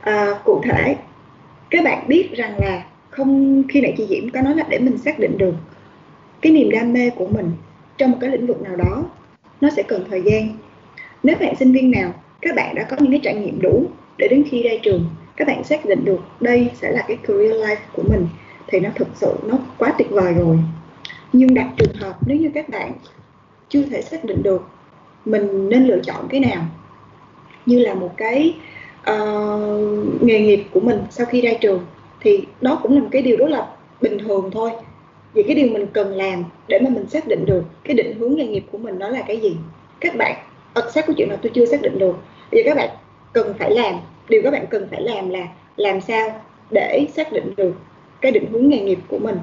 À, cụ thể các bạn biết rằng là không khi nãy chị Diễm có nói là để mình xác định được cái niềm đam mê của mình trong một cái lĩnh vực nào đó nó sẽ cần thời gian nếu bạn sinh viên nào các bạn đã có những cái trải nghiệm đủ để đến khi ra trường các bạn xác định được đây sẽ là cái career life của mình thì nó thực sự nó quá tuyệt vời rồi. Nhưng đặt trường hợp nếu như các bạn chưa thể xác định được mình nên lựa chọn cái nào như là một cái uh, nghề nghiệp của mình sau khi ra trường thì đó cũng là một cái điều rất là bình thường thôi. Vì cái điều mình cần làm để mà mình xác định được cái định hướng nghề nghiệp của mình đó là cái gì? Các bạn Ờ, xác của chuyện là tôi chưa xác định được. Bây giờ các bạn cần phải làm, điều các bạn cần phải làm là làm sao để xác định được cái định hướng nghề nghiệp của mình.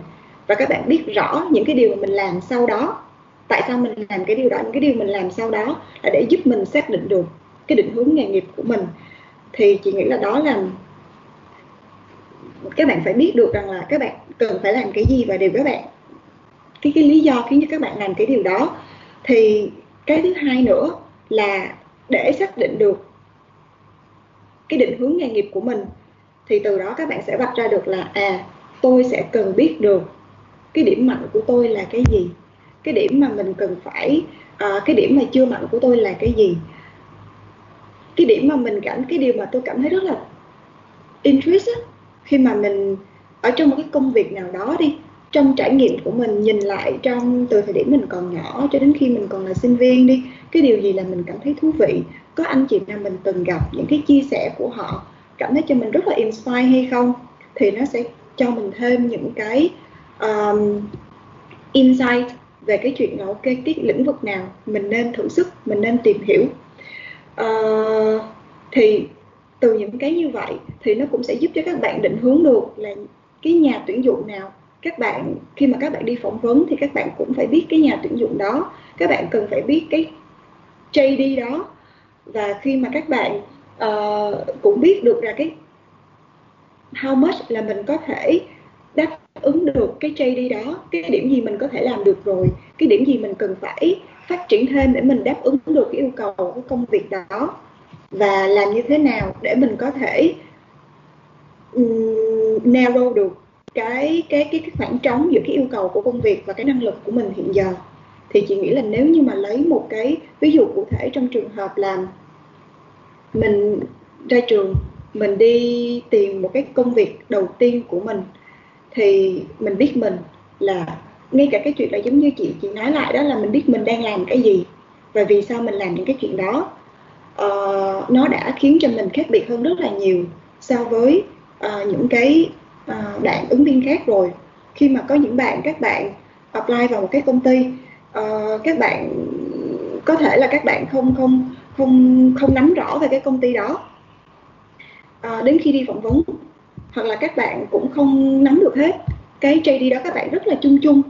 Và các bạn biết rõ những cái điều mà mình làm sau đó. Tại sao mình làm cái điều đó? Những cái điều mình làm sau đó là để giúp mình xác định được cái định hướng nghề nghiệp của mình. Thì chị nghĩ là đó là các bạn phải biết được rằng là các bạn cần phải làm cái gì và điều các bạn, cái cái lý do khiến cho các bạn làm cái điều đó. Thì cái thứ hai nữa là để xác định được cái định hướng nghề nghiệp của mình thì từ đó các bạn sẽ vạch ra được là à tôi sẽ cần biết được cái điểm mạnh của tôi là cái gì cái điểm mà mình cần phải à, cái điểm mà chưa mạnh của tôi là cái gì. Cái điểm mà mình cảm cái điều mà tôi cảm thấy rất là interest á, khi mà mình ở trong một cái công việc nào đó đi trong trải nghiệm của mình nhìn lại trong từ thời điểm mình còn nhỏ cho đến khi mình còn là sinh viên đi cái điều gì là mình cảm thấy thú vị? Có anh chị nào mình từng gặp những cái chia sẻ của họ cảm thấy cho mình rất là inspire hay không? Thì nó sẽ cho mình thêm những cái um, insight về cái chuyện là ok cái lĩnh vực nào mình nên thử sức mình nên tìm hiểu. Uh, thì từ những cái như vậy thì nó cũng sẽ giúp cho các bạn định hướng được là cái nhà tuyển dụng nào các bạn khi mà các bạn đi phỏng vấn thì các bạn cũng phải biết cái nhà tuyển dụng đó. Các bạn cần phải biết cái JD đó. Và khi mà các bạn uh, cũng biết được ra cái how much là mình có thể đáp ứng được cái JD đó cái điểm gì mình có thể làm được rồi cái điểm gì mình cần phải phát triển thêm để mình đáp ứng được cái yêu cầu của công việc đó. Và làm như thế nào để mình có thể um, narrow được cái cái cái cái khoảng trống giữa cái yêu cầu của công việc và cái năng lực của mình hiện giờ. Thì chị nghĩ là nếu như mà lấy một cái ví dụ cụ thể trong trường hợp là mình ra trường mình đi tìm một cái công việc đầu tiên của mình thì mình biết mình là ngay cả cái chuyện là giống như chị chị nói lại đó là mình biết mình đang làm cái gì và vì sao mình làm những cái chuyện đó. Uh, nó đã khiến cho mình khác biệt hơn rất là nhiều so với uh, những cái Ờ, uh, bạn ứng viên khác rồi. Khi mà có những bạn các bạn apply vào một cái công ty uh, các bạn có thể là các bạn không không không không nắm rõ về cái công ty đó. Uh, đến khi đi phỏng vấn hoặc là các bạn cũng không nắm được hết cái JD đó các bạn rất là chung chung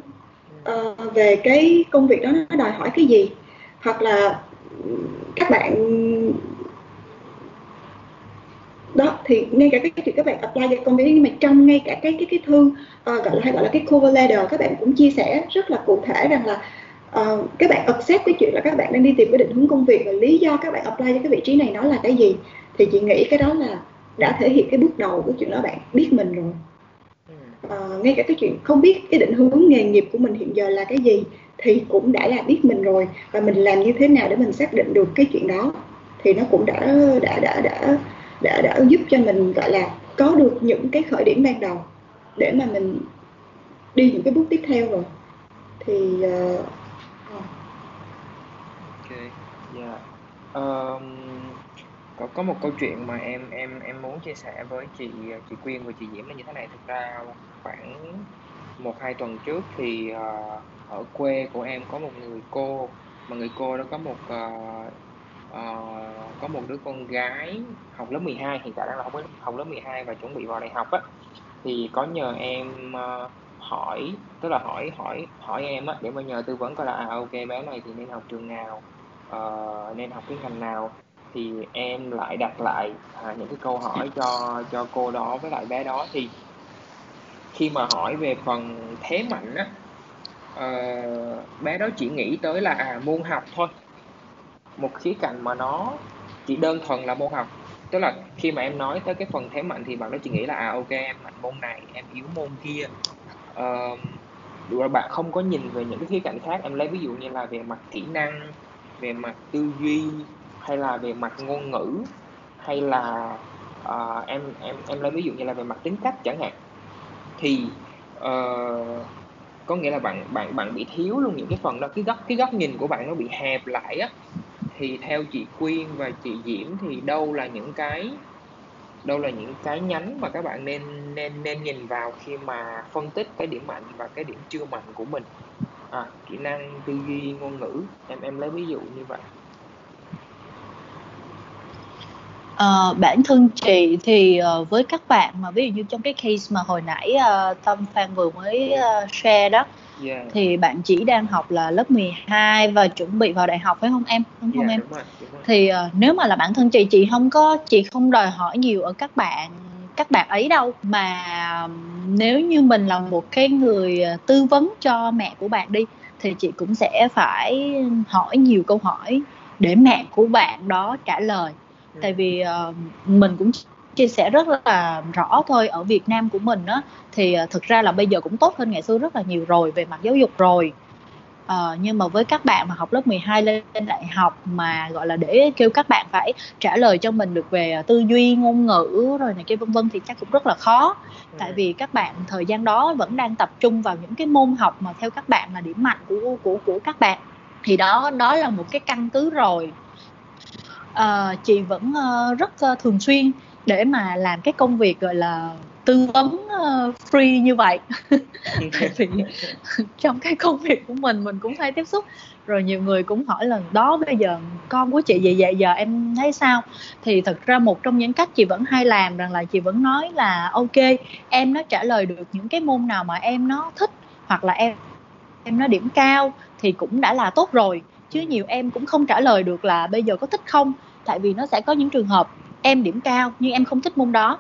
uh, về cái công việc đó nó đòi hỏi cái gì? Hoặc là các bạn đó thì ngay cả cái chuyện các bạn apply cho công việc nhưng mà trong ngay cả cái cái cái thư uh, gọi là hay gọi là cái cover letter các bạn cũng chia sẻ rất là cụ thể rằng là uh, các bạn accept cái chuyện là các bạn đang đi tìm cái định hướng công việc và lý do các bạn apply cho cái vị trí này nó là cái gì. Thì chị nghĩ cái đó là đã thể hiện cái bước đầu của chuyện đó bạn biết mình rồi. Uh, ngay cả cái chuyện không biết cái định hướng nghề nghiệp của mình hiện giờ là cái gì thì cũng đã là biết mình rồi. Và mình làm như thế nào để mình xác định được cái chuyện đó thì nó cũng đã đã đã đã đã đã giúp cho mình gọi là có được những cái khởi điểm ban đầu để mà mình đi những cái bước tiếp theo rồi thì uh, ok yeah dạ. um, có có một câu chuyện mà em em em muốn chia sẻ với chị chị Quyên và chị Diễm là như thế này thực ra khoảng một hai tuần trước thì uh, ở quê của em có một người cô mà người cô đó có một uh, uh, có một đứa con gái học lớp 12 hiện tại đang là học học lớp 12 và chuẩn bị vào đại học á. Thì có nhờ em uh, hỏi tức là hỏi hỏi hỏi em á để mà nhờ tư vấn coi là à ok bé này thì nên học trường nào uh, nên học cái ngành nào. Thì em lại đặt lại à, những cái câu hỏi cho cho cô đó với lại bé đó. Thì khi mà hỏi về phần thế mạnh á uh, bé đó chỉ nghĩ tới là à môn học thôi một khía cạnh mà nó chỉ đơn thuần là môn học. Tức là khi mà em nói tới cái phần thế mạnh thì bạn nó chỉ nghĩ là à ok em mạnh môn này em yếu môn kia. Uh, rồi bạn không có nhìn về những cái khía cạnh khác em lấy ví dụ như là về mặt kỹ năng về mặt tư duy hay là về mặt ngôn ngữ hay là uh, em em em lấy ví dụ như là về mặt tính cách chẳng hạn. Thì uh, có nghĩa là bạn bạn bạn bị thiếu luôn những cái phần đó cái góc cái góc nhìn của bạn nó bị hẹp lại á thì theo chị Quyên và chị Diễm thì đâu là những cái đâu là những cái nhánh mà các bạn nên nên nên nhìn vào khi mà phân tích cái điểm mạnh và cái điểm chưa mạnh của mình? À, kỹ năng tư duy ngôn ngữ em em lấy ví dụ như vậy. À, bản thân chị thì uh, với các bạn mà ví dụ như trong cái case mà hồi nãy uh, Tâm Phan vừa mới uh, share đó yeah. thì bạn chỉ đang học là lớp 12 và chuẩn bị vào đại học phải không em? Đúng không yeah, em? đúng rồi, đúng rồi. thì uh, nếu mà là bản thân chị chị không có chị không đòi hỏi nhiều ở các bạn các bạn ấy đâu. Mà nếu như mình là một cái người tư vấn cho mẹ của bạn đi thì chị cũng sẽ phải hỏi nhiều câu hỏi để mẹ của bạn đó trả lời. Tại vì uh, mình cũng chia sẻ rất là rõ thôi. Ở Việt Nam của mình á thì uh, thực ra là bây giờ cũng tốt hơn ngày xưa rất là nhiều rồi về mặt giáo dục rồi. Uh, nhưng mà với các bạn mà học lớp 12 lên đại học mà gọi là để kêu các bạn phải trả lời cho mình được về tư duy ngôn ngữ rồi này kia vân vân thì chắc cũng rất là khó. Ừ. tại vì các bạn thời gian đó vẫn đang tập trung vào những cái môn học mà theo các bạn là điểm mạnh của của của các bạn. Thì đó đó là một cái căn cứ rồi. Uh, chị vẫn uh, rất uh, thường xuyên để mà làm cái công việc gọi là tư vấn uh, free như vậy. Tại vì trong cái công việc của mình mình cũng hay tiếp xúc. Rồi nhiều người cũng hỏi là đó bây giờ con của chị vậy vậy giờ em thấy sao? Thì thật ra một trong những cách chị vẫn hay làm rằng là chị vẫn nói là ok em nó trả lời được những cái môn nào mà em nó thích hoặc là em em nó điểm cao thì cũng đã là tốt rồi. Chứ nhiều em cũng không trả lời được là bây giờ có thích không? Tại vì nó sẽ có những trường hợp em điểm cao nhưng em không thích môn đó.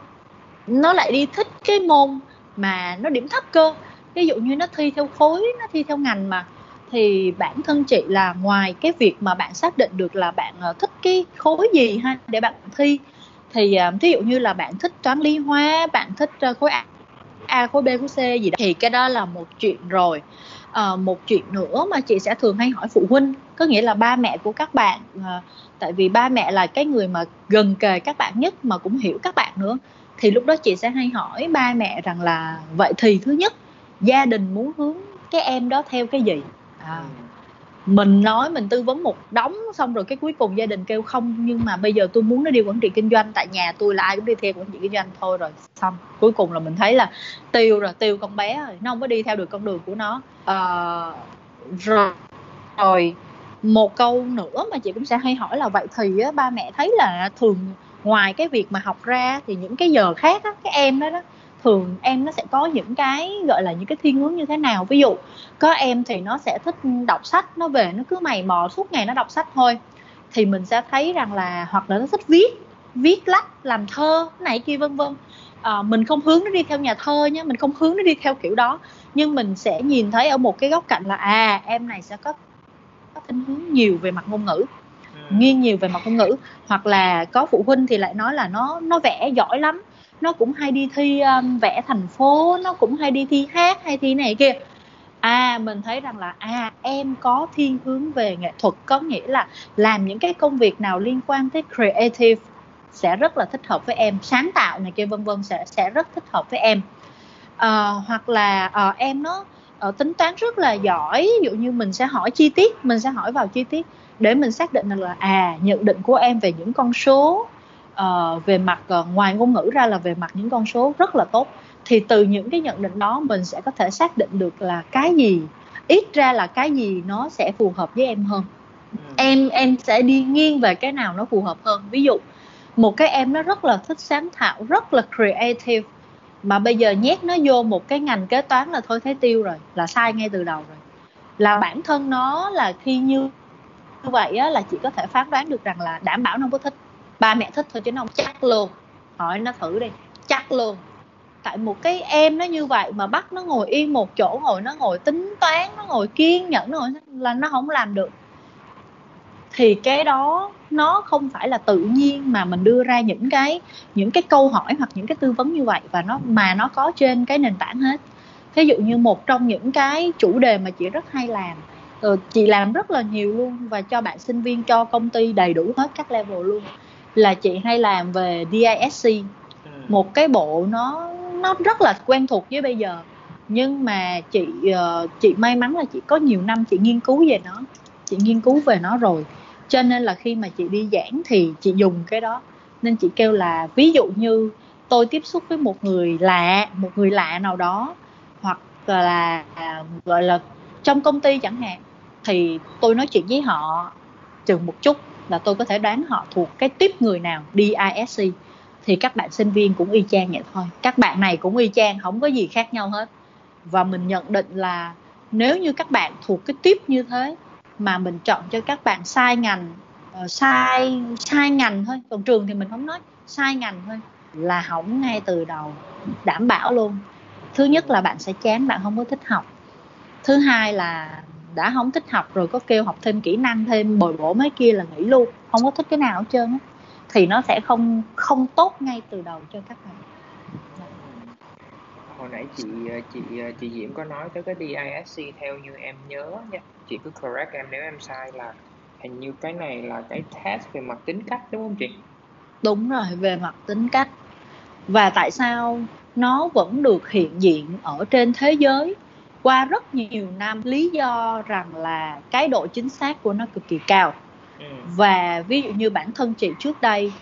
Nó lại đi thích cái môn mà nó điểm thấp cơ. Ví dụ như nó thi theo khối nó thi theo ngành mà thì bản thân chị là ngoài cái việc mà bạn xác định được là bạn ờ, thích cái khối gì ha để bạn thi thì ờ, thí ví dụ như là bạn thích toán lý hóa bạn thích ờ, khối A, A khối B khối C gì đó thì cái đó là một chuyện rồi. À, một chuyện nữa mà chị sẽ thường hay hỏi phụ huynh có nghĩa là ba mẹ của các bạn à, tại vì ba mẹ là cái người mà gần kề các bạn nhất mà cũng hiểu các bạn nữa. Thì lúc đó chị sẽ hay hỏi ba mẹ rằng là vậy thì thứ nhất gia đình muốn hướng cái em đó theo cái gì? À, mình nói mình tư vấn một đống xong rồi cái cuối cùng gia đình kêu không nhưng mà bây giờ tôi muốn nó đi quản trị kinh doanh tại nhà tôi là ai cũng đi theo quản trị kinh doanh thôi rồi xong. Cuối cùng là mình thấy là tiêu rồi tiêu con bé rồi nó không có đi theo được con đường của nó. À, rồi rồi một câu nữa mà chị cũng sẽ hay hỏi là vậy thì á, ba mẹ thấy là thường ngoài cái việc mà học ra thì những cái giờ khác á, cái em đó đó thường em nó sẽ có những cái gọi là những cái thiên hướng như thế nào? Ví dụ có em thì nó sẽ thích đọc sách nó về nó cứ mày mò suốt ngày nó đọc sách thôi. Thì mình sẽ thấy rằng là hoặc là nó thích viết viết lách làm thơ này kia vân vân. À, mình không hướng nó đi theo nhà thơ nhé mình không hướng nó đi theo kiểu đó. Nhưng mình sẽ nhìn thấy ở một cái góc cạnh là à em này sẽ có có thiên hướng nhiều về mặt ngôn ngữ ừ. nghiêng nhiều về mặt ngôn ngữ. Hoặc là có phụ huynh thì lại nói là nó nó vẽ giỏi lắm nó cũng hay đi thi um, vẽ thành phố nó cũng hay đi thi hát hay thi này kia. À mình thấy rằng là à em có thiên hướng về nghệ thuật có nghĩa là làm những cái công việc nào liên quan tới creative sẽ rất là thích hợp với em sáng tạo này kia vân vân sẽ sẽ rất thích hợp với em. À, hoặc là à, em nó ở tính toán rất là giỏi. Ví dụ như mình sẽ hỏi chi tiết mình sẽ hỏi vào chi tiết để mình xác định là à nhận định của em về những con số uh, về mặt uh, ngoài ngôn ngữ ra là về mặt những con số rất là tốt. Thì từ những cái nhận định đó mình sẽ có thể xác định được là cái gì ít ra là cái gì nó sẽ phù hợp với em hơn. Ừ. em em sẽ đi nghiêng về cái nào nó phù hợp hơn. Ví dụ một cái em nó rất là thích sáng tạo rất là creative mà bây giờ nhét nó vô một cái ngành kế toán là thôi thấy tiêu rồi là sai ngay từ đầu rồi. Là bản thân nó là khi như như vậy á, là chị có thể phán đoán được rằng là đảm bảo nó không có thích. Ba mẹ thích thôi chứ nó không chắc luôn. Hỏi nó thử đi chắc luôn. Tại một cái em nó như vậy mà bắt nó ngồi yên một chỗ ngồi nó ngồi tính toán nó ngồi kiên nhẫn rồi ngồi là nó không làm được thì cái đó nó không phải là tự nhiên mà mình đưa ra những cái những cái câu hỏi hoặc những cái tư vấn như vậy và nó mà nó có trên cái nền tảng hết. Ví dụ như một trong những cái chủ đề mà chị rất hay làm ừ, chị làm rất là nhiều luôn và cho bạn sinh viên cho công ty đầy đủ hết các level luôn là chị hay làm về DISC ừ. một cái bộ nó nó rất là quen thuộc với bây giờ nhưng mà chị uh, chị may mắn là chị có nhiều năm chị nghiên cứu về nó chị nghiên cứu về nó rồi cho nên là khi mà chị đi giảng thì chị dùng cái đó. Nên chị kêu là ví dụ như tôi tiếp xúc với một người lạ, một người lạ nào đó, hoặc là, gọi là trong công ty chẳng hạn, thì tôi nói chuyện với họ chừng một chút là tôi có thể đoán họ thuộc cái tiếp người nào DISC thì các bạn sinh viên cũng y chang vậy thôi. Các bạn này cũng y chang, không có gì khác nhau hết. Và mình nhận định là nếu như các bạn thuộc cái tiếp như thế mà mình chọn cho các bạn sai ngành uh, sai sai ngành thôi. Còn trường thì mình không nói sai ngành thôi. Là hỏng ngay từ đầu đảm bảo luôn. Thứ nhất là bạn sẽ chán bạn không có thích học. Thứ hai là đã không thích học rồi có kêu học thêm kỹ năng thêm bồi bổ mấy kia là nghỉ luôn không có thích cái nào hết trơn á. Thì nó sẽ không không tốt ngay từ đầu cho các bạn hồi nãy chị chị chị Diễm có nói tới cái DISC theo như em nhớ nha. Chị cứ correct em nếu em sai là hình như cái này là cái test về mặt tính cách đúng không chị? Đúng rồi về mặt tính cách. Và tại sao nó vẫn được hiện diện ở trên thế giới? Qua rất nhiều năm lý do rằng là cái độ chính xác của nó cực kỳ cao. Ừ. và ví dụ như bản thân chị trước đây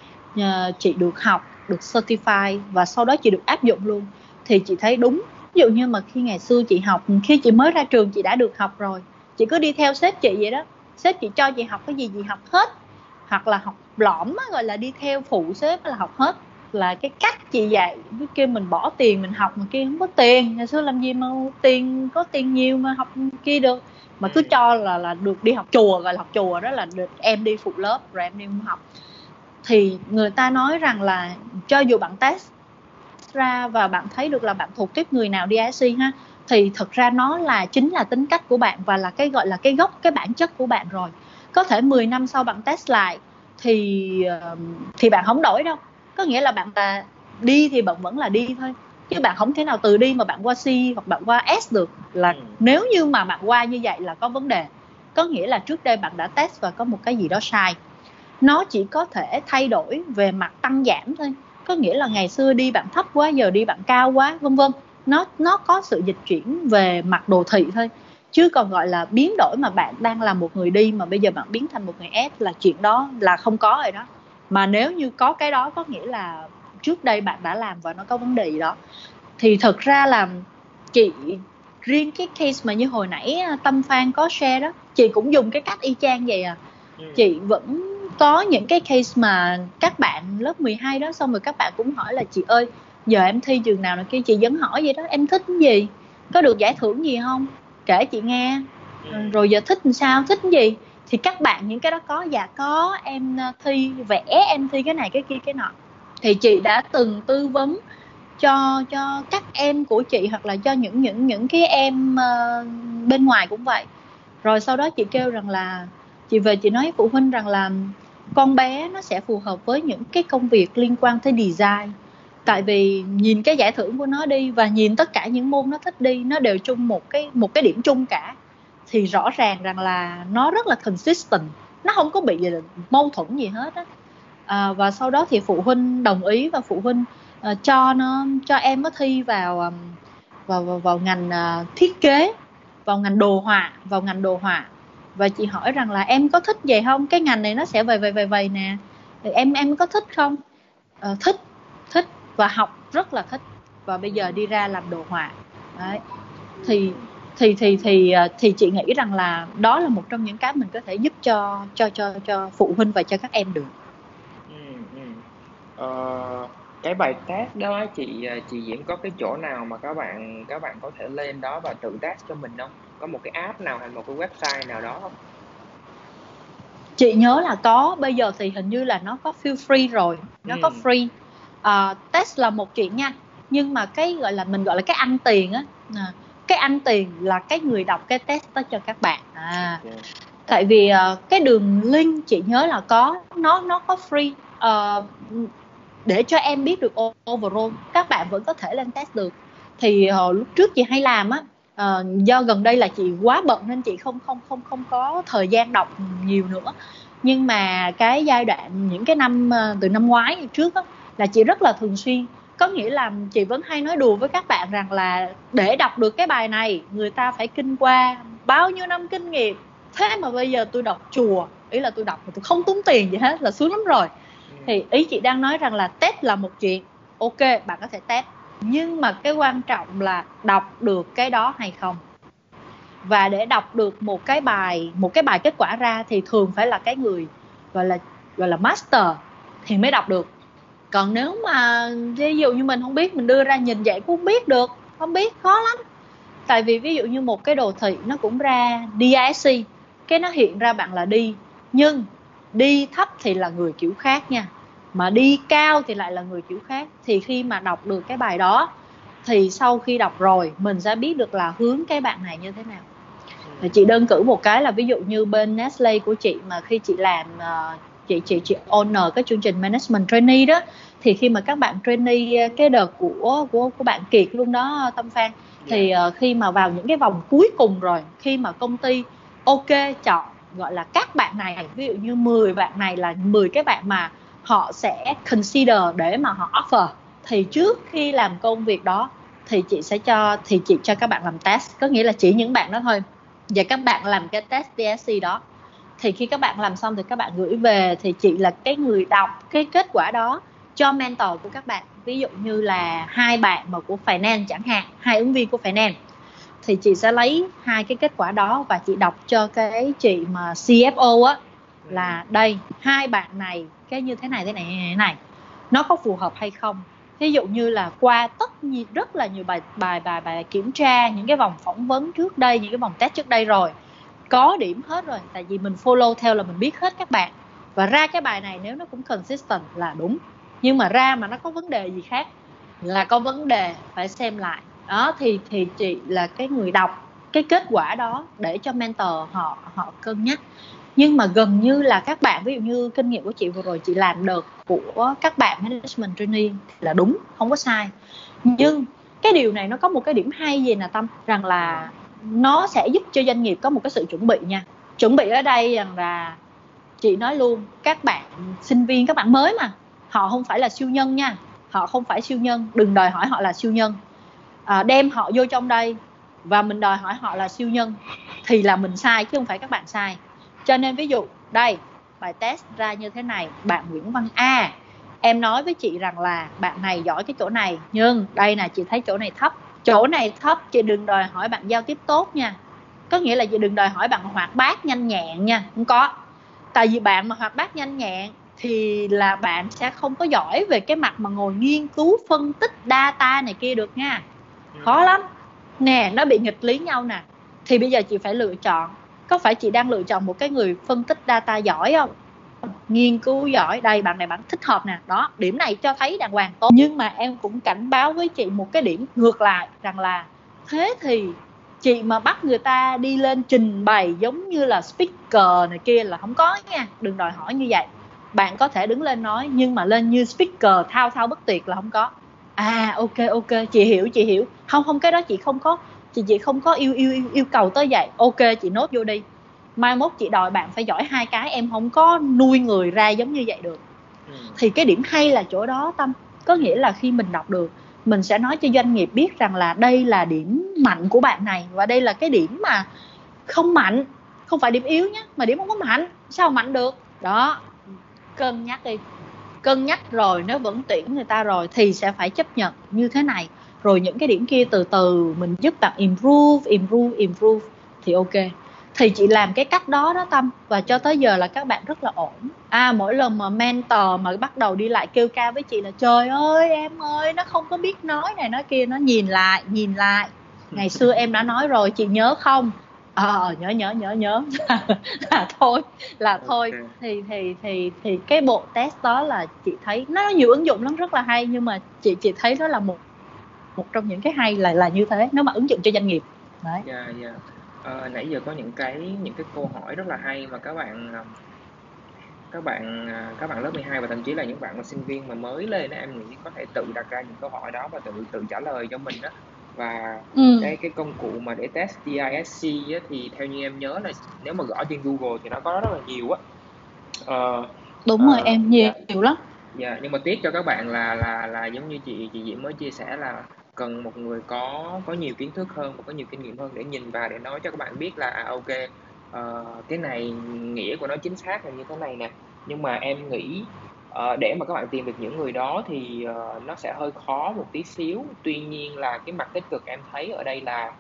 chị được học được certify và sau đó chị được áp dụng luôn thì chị thấy đúng. Ví dụ như mà khi ngày xưa chị học khi chị mới ra trường chị đã được học rồi. Chị cứ đi theo sếp chị vậy đó. Sếp chị cho chị học cái gì chị học hết. Hoặc là học lõm gọi là đi theo phụ sếp là học hết. Là cái cách chị dạy cái kia mình bỏ tiền mình học mà kia không có tiền. Ngày xưa làm gì mà tiền có tiền nhiều mà học kia được. Mà cứ cho là là được đi học chùa gọi là học chùa đó là được em đi phụ lớp rồi em đi học. Thì người ta nói rằng là cho dù bạn test ra và bạn thấy được là bạn thuộc tiếp người nào DISC ha thì thực ra nó là chính là tính cách của bạn và là cái gọi là cái gốc cái bản chất của bạn rồi. Có thể 10 năm sau bạn test lại thì thì bạn không đổi đâu. Có nghĩa là bạn là đi thì bạn vẫn là đi thôi chứ bạn không thể nào từ đi mà bạn qua C hoặc bạn qua S được. Là ừ. nếu như mà bạn qua như vậy là có vấn đề. Có nghĩa là trước đây bạn đã test và có một cái gì đó sai. Nó chỉ có thể thay đổi về mặt tăng giảm thôi có nghĩa là ngày xưa đi bạn thấp quá giờ đi bạn cao quá vân vân. Nó nó có sự dịch chuyển về mặt đồ thị thôi. Chứ còn gọi là biến đổi mà bạn đang là một người đi mà bây giờ bạn biến thành một người S là chuyện đó là không có rồi đó. Mà nếu như có cái đó có nghĩa là trước đây bạn đã làm và nó có vấn đề gì đó. Thì thực ra là chị riêng cái case mà như hồi nãy à, tâm phan có share đó chị cũng dùng cái cách y chang vậy à. Ừ. chị vẫn có những cái case mà các bạn lớp 12 đó xong rồi các bạn cũng hỏi là chị ơi giờ em thi trường nào? Này kia chị vẫn hỏi vậy đó em thích gì? Có được giải thưởng gì không? Kể chị nghe. Ừ. rồi giờ thích làm sao? Thích gì? Thì các bạn những cái đó có dạ có em ờ, thi vẽ em thi cái này cái kia cái nọ. Thì chị đã từng tư vấn cho cho các em của chị hoặc là cho những những những cái em uh, bên ngoài cũng vậy. Rồi sau đó chị kêu rằng là chị về chị nói phụ huynh rằng là con bé nó sẽ phù hợp với những cái công việc liên quan tới design. Tại vì nhìn cái giải thưởng của nó đi và nhìn tất cả những môn nó thích đi nó đều chung một cái một cái điểm chung cả. Thì rõ ràng rằng là nó rất là consistent nó không có bị mâu thuẫn gì hết á. À, và sau đó thì phụ huynh đồng ý và phụ huynh uh, cho nó cho em nó thi vào um, vào, vào vào ngành uh, thiết kế vào ngành đồ họa vào ngành đồ họa và chị hỏi rằng là em có thích vậy không? Cái ngành này nó sẽ về về về về nè. Thì em em có thích không? Uh, thích thích và học rất là thích. Và bây giờ đi ra làm đồ họa. Đấy. Thì thì thì thì ờ, thì chị nghĩ rằng là đó là một trong những cái mình có thể giúp cho cho cho cho phụ huynh và cho các em được. Ừ, ừ. Ờ, cái bài test đó chị ờ, chị Diễm có cái chỗ nào mà các bạn các bạn có thể lên đó và tự test cho mình không? Có một cái app nào hay một cái website nào đó không? Chị nhớ là có, bây giờ thì hình như là nó có feel free rồi, nó ừ. có free. Uh, test là một chuyện nha, nhưng mà cái gọi là mình gọi là cái ăn tiền á, à, cái ăn tiền là cái người đọc cái test đó cho các bạn à tại vì uh, cái đường link chị nhớ là có nó nó có free uh, để cho em biết được overall các bạn vẫn có thể lên test được. Thì uh, lúc trước chị hay làm á uh, do gần đây là chị quá bận nên chị không không không không có thời gian đọc nhiều nữa. Nhưng mà cái giai đoạn những cái năm uh, từ năm ngoái trước á là chị rất là thường xuyên. Có nghĩa là chị vẫn hay nói đùa với các bạn rằng là để đọc được cái bài này người ta phải kinh qua bao nhiêu năm kinh nghiệm. Thế mà bây giờ tôi đọc chùa ý là tôi đọc mà tôi không tốn tiền gì hết là sướng lắm rồi thì ý chị đang nói rằng là test là một chuyện. Ok, bạn có thể test. Nhưng mà cái quan trọng là đọc được cái đó hay không? Và để đọc được một cái bài, một cái bài kết quả ra thì thường phải là cái người gọi là gọi là master thì mới đọc được. Còn nếu mà ví dụ như mình không biết, mình đưa ra nhìn vậy cũng không biết được. Không biết, khó lắm. Tại vì ví dụ như một cái đồ thị nó cũng ra DISC cái nó hiện ra bạn là đi. Nhưng đi thấp thì là người kiểu khác nha mà đi cao thì lại là người kiểu khác. Thì khi mà đọc được cái bài đó thì sau khi đọc rồi mình sẽ biết được là hướng cái bạn này như thế nào. Thì chị đơn cử một cái là ví dụ như bên Nestle của chị mà khi chị làm uh, chị chị chị owner cái chương trình management trainee đó thì khi mà các bạn trainee cái đợt của của của bạn Kiệt luôn đó Tâm Phan thì uh, khi mà vào những cái vòng cuối cùng rồi khi mà công ty ok chọn gọi là các bạn này ví dụ như 10 bạn này là 10 cái bạn mà họ sẽ consider để mà họ offer. Thì trước khi làm công việc đó, thì chị sẽ cho, thì chị cho các bạn làm test. Có nghĩa là chỉ những bạn đó thôi. Và các bạn làm cái test DSC đó. Thì khi các bạn làm xong thì các bạn gửi về. Thì chị là cái người đọc cái kết quả đó cho mentor của các bạn. Ví dụ như là hai bạn mà của finance chẳng hạn, hai ứng viên của finance. Thì chị sẽ lấy hai cái kết quả đó và chị đọc cho cái chị mà CFO á, là đây, hai bạn này cái như thế này thế này thế này nó có phù hợp hay không? Ví dụ như là qua tất nhiên rất là nhiều bài bài bài bài kiểm tra những cái vòng phỏng vấn trước đây, những cái vòng test trước đây rồi. Có điểm hết rồi, tại vì mình follow theo là mình biết hết các bạn. Và ra cái bài này nếu nó cũng consistent là đúng. Nhưng mà ra mà nó có vấn đề gì khác, là có vấn đề phải xem lại. Đó, thì thì chị là cái người đọc cái kết quả đó để cho mentor họ họ cân nhắc nhưng mà gần như là các bạn ví dụ như kinh nghiệm của chị vừa rồi chị làm được của các bạn management training là đúng không có sai. Nhưng cái điều này nó có một cái điểm hay gì nè tâm? Rằng là nó sẽ giúp cho doanh nghiệp có một cái sự chuẩn bị nha. Chuẩn bị ở đây rằng là chị nói luôn các bạn sinh viên các bạn mới mà họ không phải là siêu nhân nha. Họ không phải siêu nhân đừng đòi hỏi họ là siêu nhân. À, đem họ vô trong đây và mình đòi hỏi họ là siêu nhân thì là mình sai chứ không phải các bạn sai cho nên ví dụ, đây, bài test ra như thế này, bạn Nguyễn Văn A. Em nói với chị rằng là bạn này giỏi cái chỗ này, nhưng đây là chị thấy chỗ này thấp. Chỗ này thấp, chị đừng đòi hỏi bạn giao tiếp tốt nha. Có nghĩa là chị đừng đòi hỏi bạn hoạt bát nhanh nhẹn nha, không có. Tại vì bạn mà hoạt bát nhanh nhẹn thì là bạn sẽ không có giỏi về cái mặt mà ngồi nghiên cứu, phân tích data này kia được nha. Khó lắm. Nè, nó bị nghịch lý nhau nè. Thì bây giờ chị phải lựa chọn có phải chị đang lựa chọn một cái người phân tích data giỏi không? Nghiên cứu giỏi. Đây, bạn này bạn thích hợp nè. Đó, điểm này cho thấy đàng hoàng tốt. Nhưng mà em cũng cảnh báo với chị một cái điểm ngược lại, rằng là thế thì chị mà bắt người ta đi lên trình bày giống như là speaker này kia là không có nha. Đừng đòi hỏi như vậy. Bạn có thể đứng lên nói, nhưng mà lên như speaker thao thao bất tuyệt là không có. À ok ok. Chị hiểu chị hiểu. Không không, cái đó chị không có chị chị không có yêu yêu yêu cầu tới vậy. Ok chị nốt vô đi. Mai mốt chị đòi bạn phải giỏi hai cái em không có nuôi người ra giống như vậy được. Ừ. thì cái điểm hay là chỗ đó tâm? Có nghĩa là khi mình đọc được mình sẽ nói cho doanh nghiệp biết rằng là đây là điểm mạnh của bạn này và đây là cái điểm mà không mạnh. Không phải điểm yếu nhé mà điểm không có mạnh. Sao mạnh được? Đó. Cân nhắc đi. Cân nhắc rồi nếu vẫn tuyển người ta rồi thì sẽ phải chấp nhận như thế này rồi những cái điểm kia từ từ mình giúp bạn improve improve improve thì ok. Thì chị làm cái cách đó đó tâm và cho tới giờ là các bạn rất là ổn. À mỗi lần mà mentor mà bắt đầu đi lại kêu ca với chị là trời ơi em ơi nó không có biết nói này nói kia nó nhìn lại nhìn lại. Ngày xưa em đã nói rồi chị nhớ không? Ờ à, nhớ nhớ nhớ nhớ. Là thôi là thôi. Thì thì thì thì cái bộ test đó là chị thấy nó nhiều ứng dụng lắm rất là hay nhưng mà chị chị thấy đó là một một trong những cái hay là là như thế nếu mà ứng dụng cho doanh nghiệp đấy yeah, yeah. Uh, nãy giờ có những cái những cái câu hỏi rất là hay mà các bạn ờ, các bạn ờ, các bạn lớp 12 và thậm chí là những bạn mà sinh viên mà mới lên đó em nghĩ có thể tự đặt ra những câu hỏi đó và tự tự trả lời cho mình đó và ừ. cái cái công cụ mà để test DISC á, thì theo như em nhớ là nếu mà gõ trên Google thì nó có rất là nhiều á uh, đúng uh, rồi em nhiều yeah. nhiều lắm dạ yeah, nhưng mà tiếc cho các bạn là là là giống như chị chị Diễm mới chia sẻ là cần một người có có nhiều kiến thức hơn và có nhiều kinh nghiệm hơn để nhìn vào để nói cho các bạn biết là à, ok uh, cái này nghĩa của nó chính xác là như thế này nè. Nhưng mà em nghĩ uh, để mà các bạn tìm được những người đó thì uh, nó sẽ hơi khó một tí xíu. Tuy nhiên là cái mặt tích cực em thấy ở đây là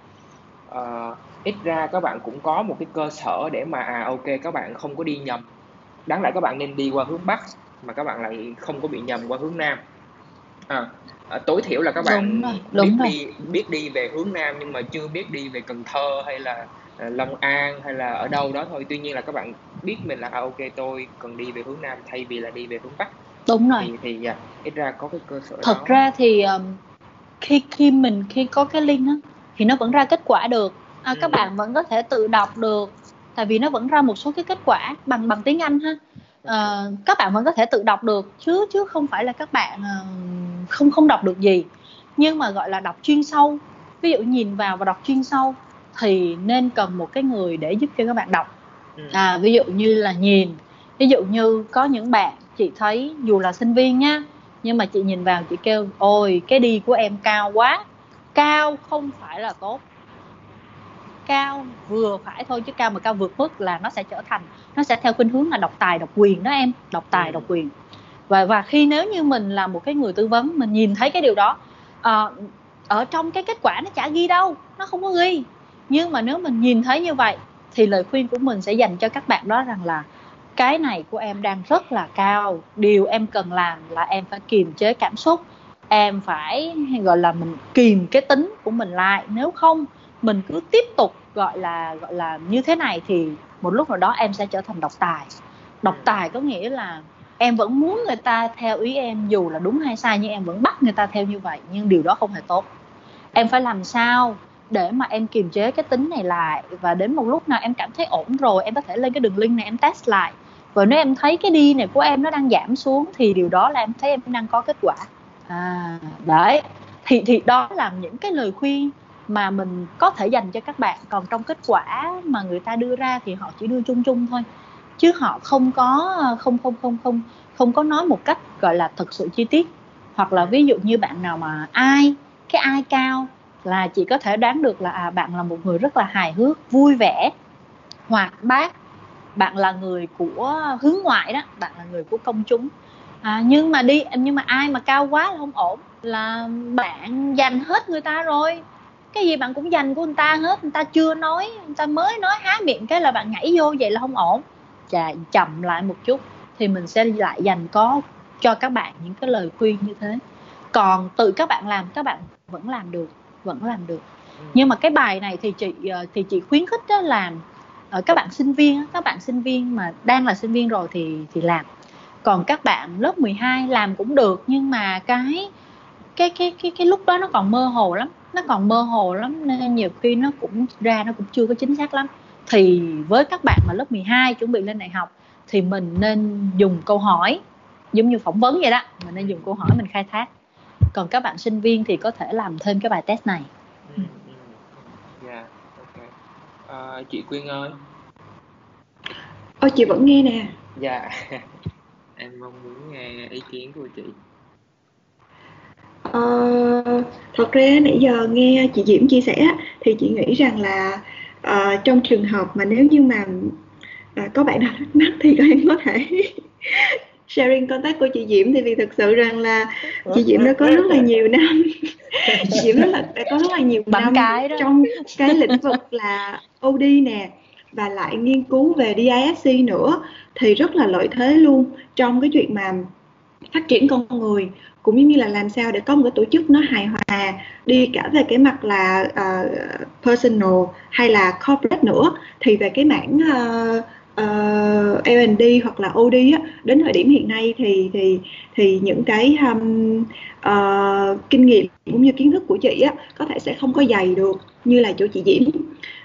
uh, ít ra các bạn cũng có một cái cơ sở để mà à ok các bạn không có đi nhầm. Đáng lẽ các bạn nên đi qua hướng bắc mà các bạn lại không có bị nhầm qua hướng nam à, à, tối thiểu là các bạn đúng rồi, đúng biết rồi. đi biết đi về hướng nam nhưng mà chưa biết đi về Cần Thơ hay là uh, Long An hay là ở đâu đó thôi tuy nhiên là các bạn biết mình là à, ok tôi cần đi về hướng nam thay vì là đi về hướng bắc đúng rồi thì thì uh, ít ra có cái cơ sở thật đó. ra thì um, khi khi mình khi có cái link á thì nó vẫn ra kết quả được à, ừ. các bạn vẫn có thể tự đọc được tại vì nó vẫn ra một số cái kết quả bằng bằng tiếng Anh ha à, các bạn vẫn có thể tự đọc được chứ chứ không phải là các bạn uh, không không đọc được gì. Nhưng mà gọi là đọc chuyên sâu. Ví dụ nhìn vào và đọc chuyên sâu thì nên cần một cái người để giúp cho các bạn đọc. Ừ. à, ví dụ như là nhìn. Ví dụ như có những bạn chị thấy dù là sinh viên nhá nhưng mà chị nhìn vào chị kêu ôi cái đi của em cao quá. Cao không phải là tốt cao vừa phải thôi chứ cao mà cao vượt mức là nó sẽ trở thành nó sẽ theo khuynh hướng là độc tài độc quyền đó em độc tài độc quyền. Và và khi nếu như mình là một cái người tư vấn mình nhìn thấy cái điều đó à, ở trong cái kết quả nó chả ghi đâu nó không có ghi. Nhưng mà nếu mình nhìn thấy như vậy thì lời khuyên của mình sẽ dành cho các bạn đó rằng là cái này của em đang rất là cao điều em cần làm là em phải kiềm chế cảm xúc em phải gọi là mình kìm cái tính của mình lại. Nếu không mình cứ tiếp tục gọi là gọi là như thế này thì một lúc nào đó em sẽ trở thành độc tài. Độc tài có nghĩa là em vẫn muốn người ta theo ý em dù là đúng hay sai nhưng em vẫn bắt người ta theo như vậy nhưng điều đó không hề tốt. Em phải làm sao để mà em kiềm chế cái tính này lại? Và đến một lúc nào em cảm thấy ổn rồi em có thể lên cái đường link này em test lại. Và nếu em thấy cái đi này của em nó đang giảm xuống thì điều đó là em thấy em đang có kết quả. À đấy. Thì thì đó là những cái lời khuyên mà mình có thể dành cho các bạn. Còn trong kết quả mà người ta đưa ra thì họ chỉ đưa chung chung thôi. Chứ họ không có không không không không không có nói một cách gọi là thật sự chi tiết. Hoặc là ví dụ như bạn nào mà ai cái ai cao là chỉ có thể đoán được là à, bạn là một người rất là hài hước vui vẻ hoạt bát. Bạn là người của hướng ngoại đó bạn là người của công chúng. À, nhưng mà đi nhưng mà ai mà cao quá là không ổn. Là bạn dành hết người ta rồi cái gì bạn cũng dành của người ta hết người ta chưa nói người ta mới nói há miệng cái là bạn nhảy vô vậy là không ổn. Chà chậm lại một chút thì mình sẽ lại dành có cho các bạn những cái lời khuyên như thế. Còn tự các bạn làm các bạn vẫn làm được vẫn làm được. Ừ. nhưng mà cái bài này thì chị ờ, thì chị khuyến khích đó làm ở các bạn sinh viên các bạn sinh viên mà đang là sinh viên rồi thì thì làm. Còn các bạn lớp 12 làm cũng được nhưng mà cái cái cái cái cái lúc đó nó còn mơ hồ lắm nó còn mơ hồ lắm nên nhiều khi nó cũng ra nó cũng chưa có chính xác lắm. Thì với các bạn mà lớp 12 chuẩn bị lên đại học thì mình nên dùng câu hỏi giống như phỏng vấn vậy đó mình nên dùng câu hỏi mình khai thác. Còn các bạn sinh viên thì có thể làm thêm cái bài test này. Ừ, ừ. yeah, okay. à, chị Quyên ơi. Ôi chị vẫn nghe nè. Dạ. Em mong muốn nghe ý kiến của chị Ờ, thật ra nãy giờ nghe chị Diễm chia sẻ thì chị nghĩ rằng là uh, trong trường hợp mà nếu như mà uh, có bạn nào thắc mắc thì các em có thể sharing contact của chị Diễm thì vì thực sự rằng là chị Diễm đã có rất là nhiều năm chị Diễm rất là đã có rất là nhiều Bằng năm cái đó. trong cái lĩnh vực là OD nè và lại nghiên cứu về DISC nữa thì rất là lợi thế luôn trong cái chuyện mà phát triển con người cũng như là làm sao để có một cái tổ chức nó hài hòa đi cả về cái mặt là uh, personal hay là corporate nữa. Thì về cái mảng uh, uh, L&D hoặc là OD á, đến thời điểm hiện nay thì thì thì những cái um, uh, kinh nghiệm cũng như kiến thức của chị á có thể sẽ không có dày được như là chỗ chị Diễm.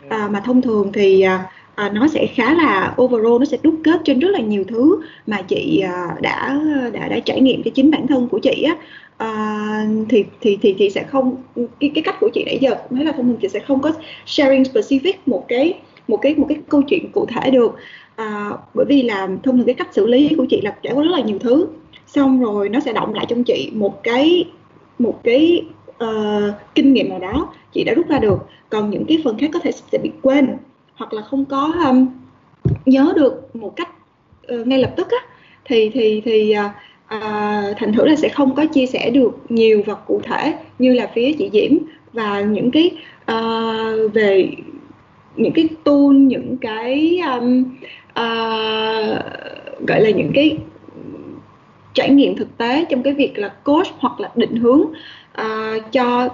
Uh, mà thông thường thì uh, à, nó sẽ khá là overall nó sẽ đúc kết trên rất là nhiều thứ mà chị à, đã đã đã trải nghiệm cho chính bản thân của chị á. À, thì thì thì thì sẽ không cái cái cách của chị nãy giờ nói là thông thường chị sẽ không có sharing specific một cái một cái một cái câu chuyện cụ thể được. À, bởi vì là thông thường cái cách xử lý của chị là trải qua rất là nhiều thứ. Xong rồi nó sẽ động lại trong chị một cái một cái uh, kinh nghiệm nào đó chị đã rút ra được. Còn những cái phần khác có thể sẽ bị quên hoặc là không có um, nhớ được một cách uh, ngay lập tức á thì thì thì uh, uh, thành thử là sẽ không có chia sẻ được nhiều và cụ thể như là phía chị Diễm và những cái uh, về những cái tool những cái um, uh, gọi là những cái trải nghiệm thực tế trong cái việc là coach hoặc là định hướng uh, cho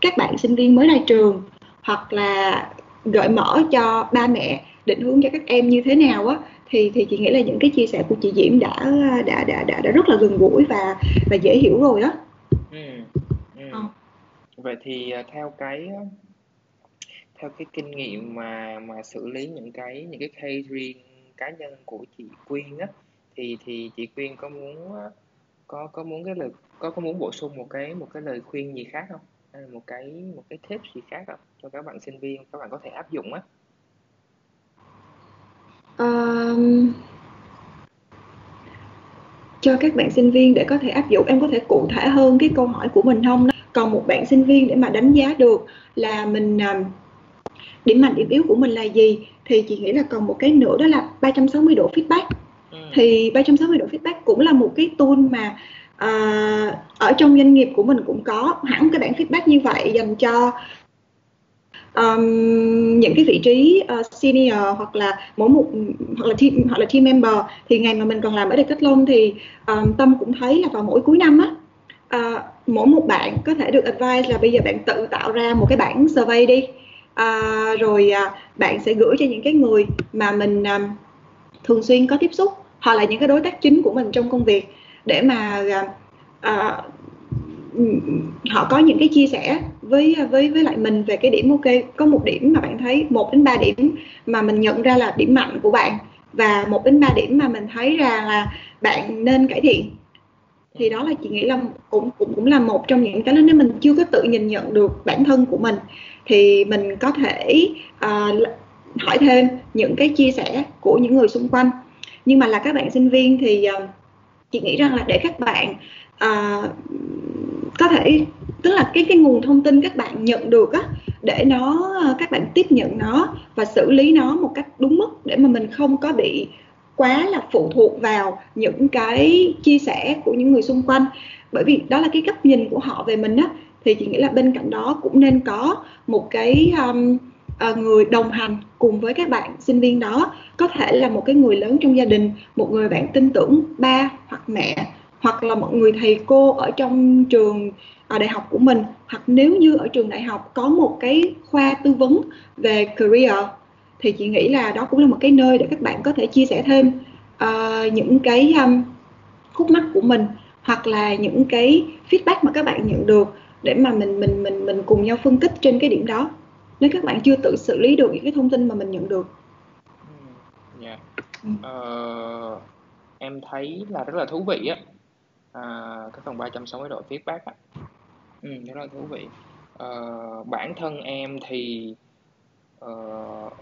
các bạn sinh viên mới ra trường hoặc là gợi mở cho ba mẹ định hướng cho các em như thế nào á thì thì chị nghĩ là những cái chia sẻ của chị Diễm đã đã đã đã, đã rất là gần gũi và và dễ hiểu rồi đó. Ừ. ừ. Ờ. Vậy thì à, theo cái theo cái kinh nghiệm mà mà xử lý những cái những cái case riêng cá nhân của chị Quyên á thì thì chị Quyên có muốn có có muốn cái lời có có muốn bổ sung một cái một cái lời khuyên gì khác không? Hay là một cái một cái tips gì khác không cho các bạn sinh viên các bạn có thể áp dụng á? Um, cho các bạn sinh viên để có thể áp dụng em có thể cụ thể hơn cái câu hỏi của mình không còn một bạn sinh viên để mà đánh giá được là mình um, điểm mạnh điểm yếu của mình là gì thì chị nghĩ là còn một cái nữa đó là 360 độ feedback ừ. thì 360 độ feedback cũng là một cái tool mà à, ở trong doanh nghiệp của mình cũng có hẳn cái bảng feedback như vậy dành cho um, những cái vị trí uh, senior hoặc là mỗi một hoặc là team hoặc là team member. Thì ngày mà mình còn làm ở Decathlon thì um, tâm cũng thấy là vào mỗi cuối năm á uh, mỗi một bạn có thể được advice là bây giờ bạn tự tạo ra một cái bảng survey đi. Uh, rồi uh, bạn sẽ gửi cho những cái người mà mình um, thường xuyên có tiếp xúc hoặc là những cái đối tác chính của mình trong công việc để mà uh, họ có những cái chia sẻ với với với lại mình về cái điểm ok có một điểm mà bạn thấy một đến ba điểm mà mình nhận ra là điểm mạnh của bạn và một đến ba điểm mà mình thấy ra là bạn nên cải thiện. Thì đó là chị nghĩ là cũng cũng cũng là một trong những cái nếu mình chưa có tự nhìn nhận được bản thân của mình thì mình có thể uh, hỏi thêm những cái chia sẻ của những người xung quanh. Nhưng mà là các bạn sinh viên thì uh, chị nghĩ rằng là để các bạn à, có thể tức là cái cái nguồn thông tin các bạn nhận được á để nó các bạn tiếp nhận nó và xử lý nó một cách đúng mức để mà mình không có bị quá là phụ thuộc vào những cái chia sẻ của những người xung quanh. Bởi vì đó là cái góc nhìn của họ về mình á thì chị nghĩ là bên cạnh đó cũng nên có một cái um, uh, người đồng hành cùng với các bạn sinh viên đó có thể là một cái người lớn trong gia đình một người bạn tin tưởng ba hoặc mẹ hoặc là một người thầy cô ở trong trường ở đại học của mình hoặc nếu như ở trường đại học có một cái khoa tư vấn về career thì chị nghĩ là đó cũng là một cái nơi để các bạn có thể chia sẻ thêm uh, những cái um, khúc mắc của mình hoặc là những cái feedback mà các bạn nhận được để mà mình mình mình mình cùng nhau phân tích trên cái điểm đó nếu các bạn chưa tự xử lý được những cái thông tin mà mình nhận được. Yeah. Ừ. Uh, em thấy là rất là thú vị á à, cái phần 360 độ feedback á ừ, rất là thú vị à, bản thân em thì uh,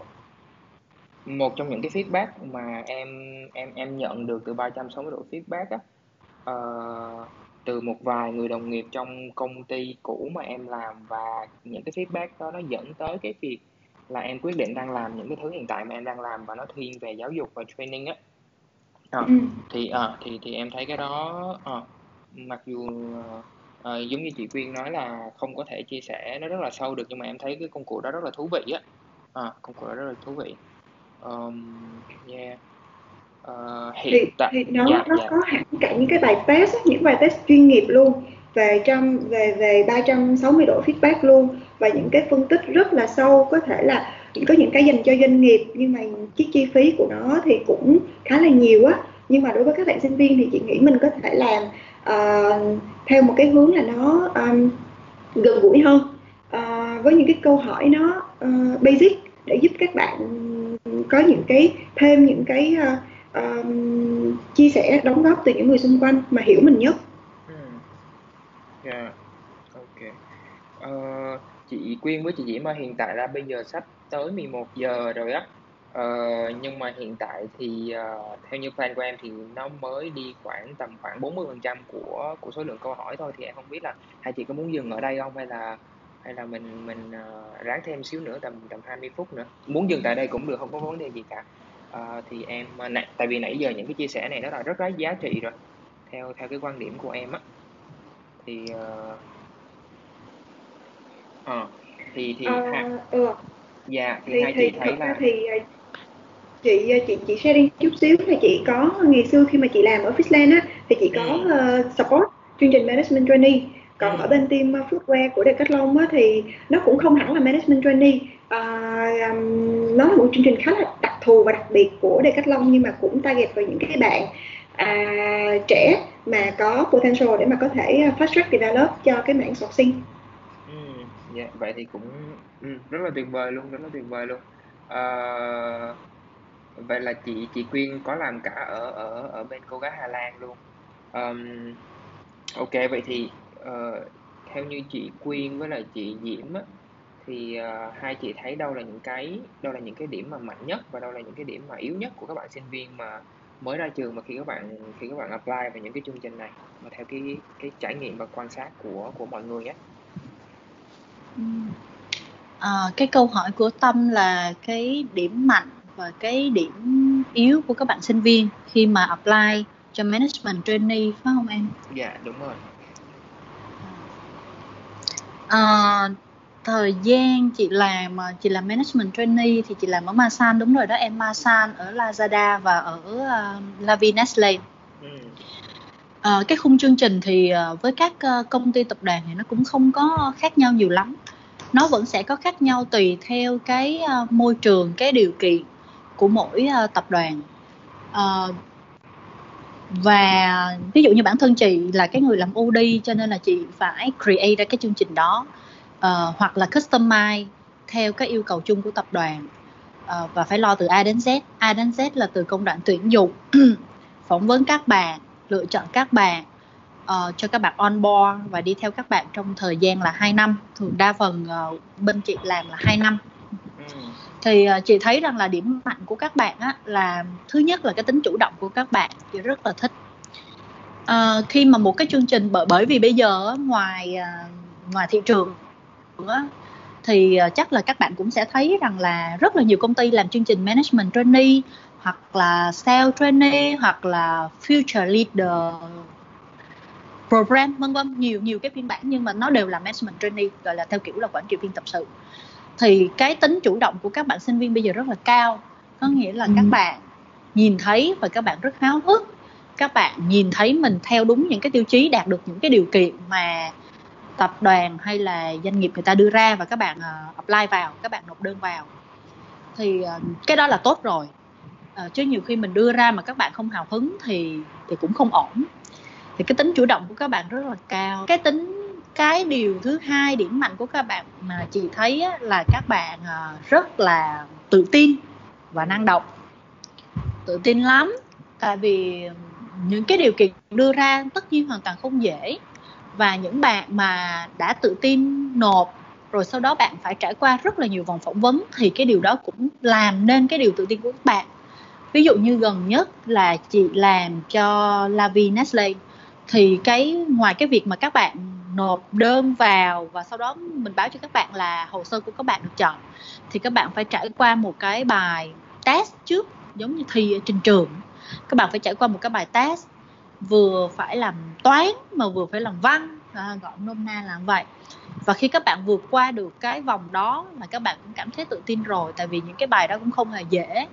một trong những cái feedback mà em em em nhận được từ 360 độ feedback á uh, từ một vài người đồng nghiệp trong công ty cũ mà em làm và những cái feedback đó nó dẫn tới cái việc là em quyết định đang làm những cái thứ hiện tại mà em đang làm và nó thiên về giáo dục và training á. À, ừ. thì à, thì thì em thấy cái đó à, mặc dù à, giống như chị Quyên nói là không có thể chia sẻ nó rất là sâu được nhưng mà em thấy cái công cụ đó rất là thú vị á. À, công cụ đó rất là thú vị. Um, yeah uh, hiện thì, tại thì nó dạ, nó dạ. có hẳn cả những cái bài test những bài test chuyên nghiệp luôn về trăm về về 360 độ feedback luôn và những cái phân tích rất là sâu có thể là có những cái dành cho doanh nghiệp nhưng mà chiếc chi phí của nó thì cũng khá là nhiều á nhưng mà đối với các bạn sinh viên thì chị nghĩ mình có thể làm uh, theo một cái hướng là nó um, gần gũi hơn uh, với những cái câu hỏi nó uh, basic để giúp các bạn có những cái thêm những cái uh, um, chia sẻ đóng góp từ những người xung quanh mà hiểu mình nhất. Yeah. Ok. Uh, chị Quyên với chị Diễm hiện tại là bây giờ sắp tới 11 giờ rồi á uh, nhưng mà hiện tại thì uh, theo như plan của em thì nó mới đi khoảng tầm khoảng 40 phần trăm của của số lượng câu hỏi thôi thì em không biết là hai chị có muốn dừng ở đây không hay là hay là mình mình uh, ráng thêm xíu nữa tầm tầm 20 phút nữa muốn dừng tại đây cũng được không có vấn đề gì cả uh, thì em nãy tại vì nãy giờ những cái chia sẻ này nó là rất là giá trị rồi theo theo cái quan điểm của em á. Thì uh, uh, thì thì uh, ha, ừ. dạ thì thì, hai thì chị thấy là thì chị chị chị share đi chút xíu. Là chị có ngày xưa khi mà chị làm ở Fishland á thì chị có uh, support chương trình management trainee còn ở bên team footwear của Decathlon á, thì nó cũng không hẳn là management trainee à, nó là một chương trình khá là đặc thù và đặc biệt của Decathlon nhưng mà cũng target vào những cái bạn à, trẻ mà có potential để mà có thể à, fast track develop cho cái mảng sourcing. Ừ, yeah, vậy thì cũng ừ, rất là tuyệt vời luôn, rất là tuyệt vời luôn. À, vậy là chị chị Quyên có làm cả ở ở ở bên cô gái Hà Lan luôn. Um, ok vậy thì uh, theo như chị Quyên với lại chị Diễm á, thì uh, hai chị thấy đâu là những cái đâu là những cái điểm mà mạnh nhất và đâu là những cái điểm mà yếu nhất của các bạn sinh viên mà mới ra trường mà khi các bạn khi các bạn apply vào những cái chương trình này mà theo cái cái trải nghiệm và quan sát của của mọi người nhé. À, cái câu hỏi của Tâm là cái điểm mạnh và cái điểm yếu của các bạn sinh viên khi mà apply cho management trainee phải không em? Dạ đúng rồi. À, thời gian chị làm chị làm management trainee thì chị làm ở Masan đúng rồi đó em Masan ở Lazada và ở uh, La Vie Nestle. Ừ. À, cái khung chương trình thì uh, với các uh, công ty tập đoàn thì nó cũng không có khác nhau nhiều lắm. Nó vẫn sẽ có khác nhau tùy theo cái uh, môi trường, cái điều kiện của mỗi uh, tập đoàn. Uh, và ví dụ như bản thân chị là cái người làm OD cho nên là chị phải create ra cái chương trình đó uh, hoặc là customize theo các yêu cầu chung của tập đoàn. Uh, và phải lo từ A đến Z. A đến Z là từ công đoạn tuyển dụng phỏng vấn các bạn lựa chọn các bạn uh, cho các bạn on board và đi theo các bạn trong thời gian là 2 năm. Thường đa phần uh, bên chị làm là 2 năm. Ừ. thì uh, chị thấy rằng là điểm mạnh của các bạn á, là thứ nhất là cái tính chủ động của các bạn. Chị rất là thích. Uh, khi mà một cái chương trình bởi bởi vì bây giờ ngoài uh, ngoài thị trường á, thì ờ, chắc là các bạn cũng sẽ thấy rằng là rất là nhiều công ty làm chương trình management trainee hoặc là sales trainee hoặc là future leader program vân vân nhiều nhiều cái phiên bản nhưng mà nó đều là management trainee gọi là theo kiểu là quản trị viên tập sự. Thì cái tính chủ động của các bạn sinh viên bây giờ rất là cao có nghĩa là ừ. các bạn nhìn thấy và các bạn rất háo hức. Các bạn nhìn thấy mình theo đúng những cái tiêu chí đạt được những cái điều kiện mà tập đoàn hay là doanh nghiệp người ta đưa ra và các bạn uh, apply vào các bạn nộp đơn vào thì uh, cái đó là tốt rồi. Uh, chứ nhiều khi mình đưa ra mà các bạn không hào hứng thì thì cũng không ổn. Thì cái tính chủ động của các bạn rất là cao. Cái tính cái điều thứ hai điểm mạnh của các bạn mà chị thấy á, là các bạn uh, rất là tự tin và năng động. Tự tin lắm. Tại vì những cái điều kiện đưa ra tất nhiên hoàn toàn không dễ và những bạn mà đã tự tin nộp, rồi sau đó bạn phải trải qua rất là nhiều vòng phỏng vấn, thì cái điều đó cũng làm nên cái điều tự tin của các bạn. Ví dụ như gần nhất là chị làm cho Lavi Nestle thì cái, ngoài cái việc mà các bạn nộp đơn vào và sau đó mình báo cho các bạn là hồ sơ của các bạn được chọn, thì các bạn phải trải qua một cái bài test trước, giống như thi ở trên trường. Các bạn phải trải qua một cái bài test vừa phải làm toán mà vừa phải làm văn. À, gọi nôm na là vậy. Và khi các bạn vượt qua được cái vòng đó là các bạn cũng cảm thấy tự tin rồi tại vì những cái bài đó cũng không hề dễ.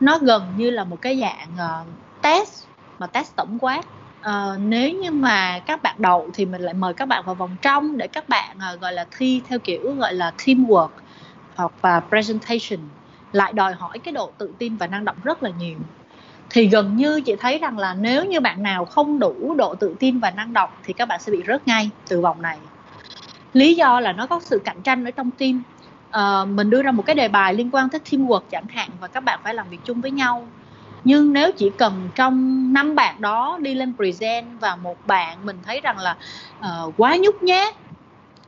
Nó gần như là một cái dạng uh, test mà test tổng quát. Uh, nếu như mà các bạn đậu thì mình lại mời các bạn vào vòng trong để các bạn uh, gọi là thi theo kiểu gọi là teamwork hoặc và presentation lại đòi hỏi cái độ tự tin và năng động rất là nhiều thì gần như chị thấy rằng là nếu như bạn nào không đủ độ tự tin và năng động thì các bạn sẽ bị rớt ngay từ vòng này. Lý do là nó có sự cạnh tranh ở trong team. À, mình đưa ra một cái đề bài liên quan tới teamwork chẳng hạn và các bạn phải làm việc chung với nhau. Nhưng nếu chỉ cần trong năm bạn đó đi lên present và một bạn mình thấy rằng là uh, quá nhút nhát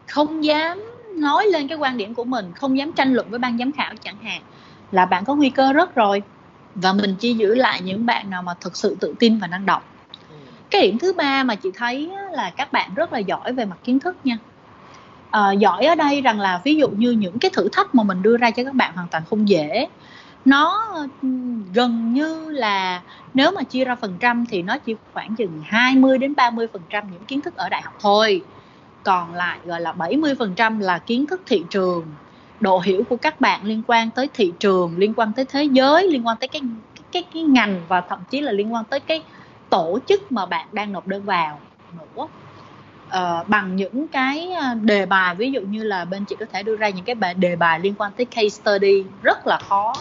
không dám nói lên cái quan điểm của mình không dám tranh luận với ban giám khảo chẳng hạn là bạn có nguy cơ rất rồi và mình chỉ giữ lại những bạn nào mà thực sự tự tin và năng động. Cái điểm thứ ba mà chị thấy là các bạn rất là giỏi về mặt kiến thức nha. À, giỏi ở đây rằng là ví dụ như những cái thử thách mà mình đưa ra cho các bạn hoàn toàn không dễ. Nó gần như là nếu mà chia ra phần trăm thì nó chỉ khoảng chừng 20 đến 30 phần trăm những kiến thức ở đại học thôi. Còn lại gọi là 70 phần trăm là kiến thức thị trường độ hiểu của các bạn liên quan tới thị trường liên quan tới thế giới liên quan tới cái cái cái ngành và thậm chí là liên quan tới cái tổ chức mà bạn đang nộp đơn vào nữa. À, bằng những cái ờ, đề bài ví dụ như là bên chị có thể đưa ra những cái bài đề bài liên quan tới case study rất là khó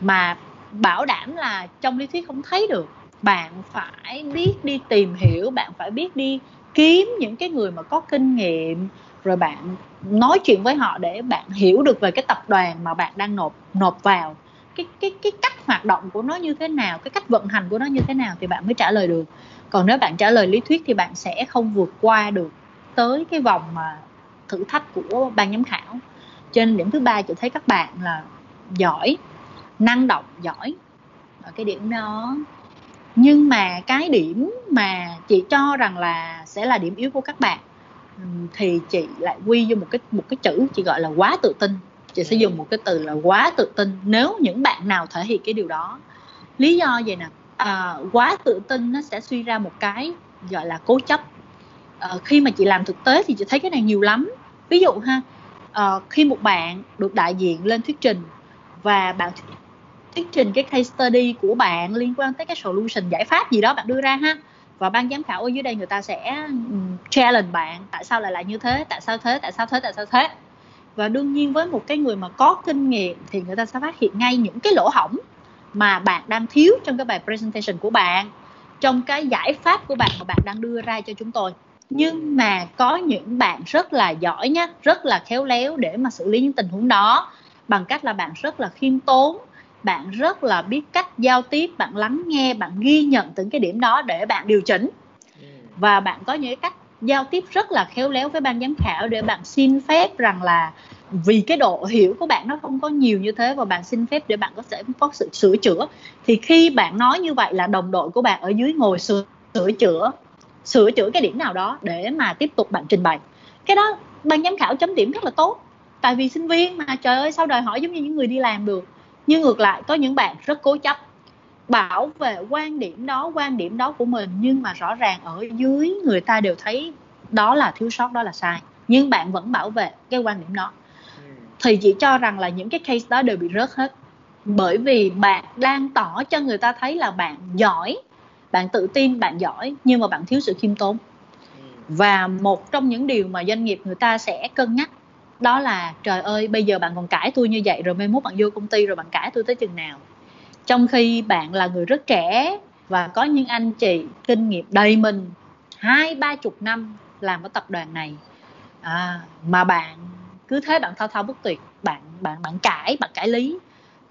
mà bảo đảm là trong lý thuyết không thấy được. Bạn phải biết đi tìm hiểu bạn phải biết đi kiếm những cái người mà có kinh nghiệm rồi bạn nói chuyện với họ để bạn hiểu được về cái tập đoàn mà bạn đang nộp nộp vào. Cái cái cái cách hoạt động của nó như thế nào, cái cách vận hành của nó như thế nào thì bạn mới trả lời được. Còn nếu bạn trả lời lý thuyết thì bạn sẽ không vượt qua được tới cái vòng mà thử thách của ban giám khảo. Trên điểm thứ ba, chị thấy các bạn là giỏi, năng động, giỏi ở cái điểm đó. Nhưng mà cái điểm mà chị cho rằng là sẽ là điểm yếu của các bạn thì chị lại quy vô một cái một cái chữ chị gọi là quá tự tin. Chị sẽ dùng một cái từ là quá tự tin nếu những bạn nào thể hiện cái điều đó. Lý do vậy nè à, quá tự tin nó sẽ suy ra một cái gọi là cố chấp. À, khi mà chị làm thực tế thì chị thấy cái này nhiều lắm. Ví dụ ha à, khi một bạn được đại diện lên thuyết trình và bạn thuyết trình cái case study của bạn liên quan tới cái solution giải pháp gì đó bạn đưa ra ha và ban giám khảo ở dưới đây người ta sẽ ừ, challenge bạn, tại sao lại là như thế, tại sao thế, tại sao thế, tại sao thế. Và đương nhiên với một cái người mà có kinh nghiệm thì người ta sẽ phát hiện ngay những cái lỗ hỏng mà bạn đang thiếu trong cái bài presentation của bạn, trong cái giải pháp của bạn mà bạn đang đưa ra cho chúng tôi. Nhưng mà có những bạn rất là giỏi nhá, rất là khéo léo để mà xử lý những tình huống đó, bằng cách là bạn rất là khiêm tốn bạn rất là biết cách giao tiếp bạn lắng nghe bạn ghi nhận từng cái điểm đó để bạn điều chỉnh. Ừ. và bạn có những cái cách giao tiếp rất là khéo léo với ban giám khảo để bạn xin phép rằng là vì cái độ hiểu của bạn nó không có nhiều như thế và bạn xin phép để bạn có thể có sự sửa chữa. Thì khi bạn nói như vậy là đồng đội của bạn ở dưới ngồi sửa, sửa chữa sửa chữa cái điểm nào đó để mà tiếp tục bạn trình bày. Cái đó ban giám khảo chấm điểm rất là tốt. Tại vì sinh viên mà trời ơi sao đòi hỏi giống như những người đi làm được nhưng ngược lại có những bạn rất cố chấp bảo vệ quan điểm đó quan điểm đó của mình nhưng mà rõ ràng ở dưới người ta đều thấy đó là thiếu sót đó là sai. Nhưng bạn vẫn bảo vệ cái quan điểm đó. Thì chị cho rằng là những cái case đó đều bị rớt hết. Bởi vì bạn đang tỏ cho người ta thấy là bạn giỏi bạn tự tin bạn giỏi nhưng mà bạn thiếu sự khiêm tốn. Và một trong những điều mà doanh nghiệp người ta sẽ cân nhắc đó là trời ơi bây giờ bạn còn cãi tôi như vậy rồi mai mốt bạn vô công ty rồi bạn cãi tôi tới chừng nào. Trong khi bạn là người rất trẻ và có những anh chị kinh nghiệm đầy mình hai ba chục năm làm ở tập đoàn này. À, mà bạn cứ thế bạn thao thao bất tuyệt bạn bạn bạn cãi bạn cãi lý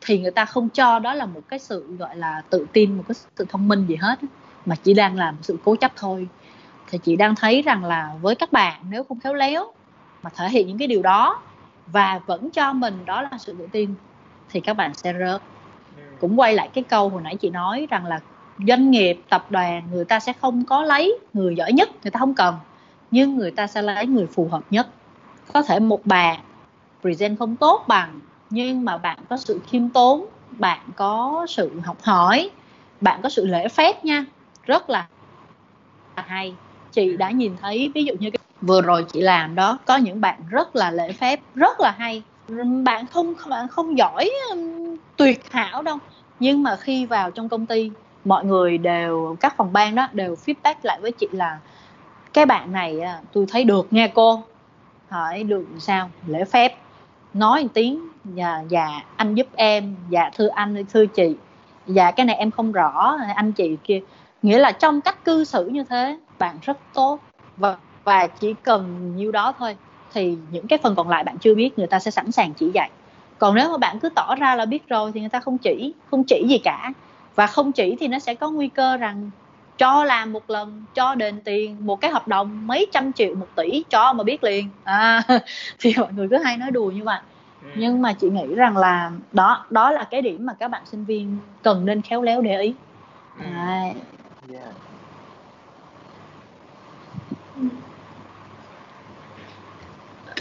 thì người ta không cho đó là một cái sự gọi là tự tin một cái sự thông minh gì hết mà chỉ đang làm sự cố chấp thôi. Thì chị đang thấy rằng là với các bạn nếu không khéo léo mà thể hiện những cái điều đó và vẫn cho mình đó là sự tự tin thì các bạn sẽ rớt. Cũng quay lại cái câu hồi nãy chị nói rằng là doanh nghiệp tập đoàn người ta sẽ không có lấy người giỏi nhất người ta không cần nhưng người ta sẽ lấy người phù hợp nhất. Có thể một bạn present không tốt bằng nhưng mà bạn có sự khiêm tốn bạn có sự học hỏi bạn có sự lễ phép nha. Rất là hay. Chị đã nhìn thấy ví dụ như cái vừa rồi chị làm đó, có những bạn rất là lễ phép, rất là hay. Bạn không bạn không giỏi um, tuyệt hảo đâu. Nhưng mà khi vào trong công ty, mọi người đều, các phòng ban đó đều feedback lại với chị là, cái bạn này à, tôi thấy được nha cô. Hỏi, được sao? Lễ phép. Nói một tiếng dạ dạ anh giúp em dạ thưa anh, thưa chị. Dạ cái này em không rõ, anh chị kia. Nghĩa là trong cách cư xử như thế, bạn rất tốt. Và và chỉ cần nhiêu đó thôi thì những cái phần còn lại bạn chưa biết người ta sẽ sẵn sàng chỉ dạy. Còn nếu mà bạn cứ tỏ ra là biết rồi thì người ta không chỉ không chỉ gì cả. Và không chỉ thì nó sẽ có nguy cơ rằng cho làm một lần cho đền tiền một cái hợp đồng mấy trăm triệu một tỷ cho mà biết liền. À, thì mọi người cứ hay nói đùa như vậy. Ừ. nhưng mà chị nghĩ rằng là đó đó là cái điểm mà các bạn sinh viên cần nên khéo léo để ý. À. yeah.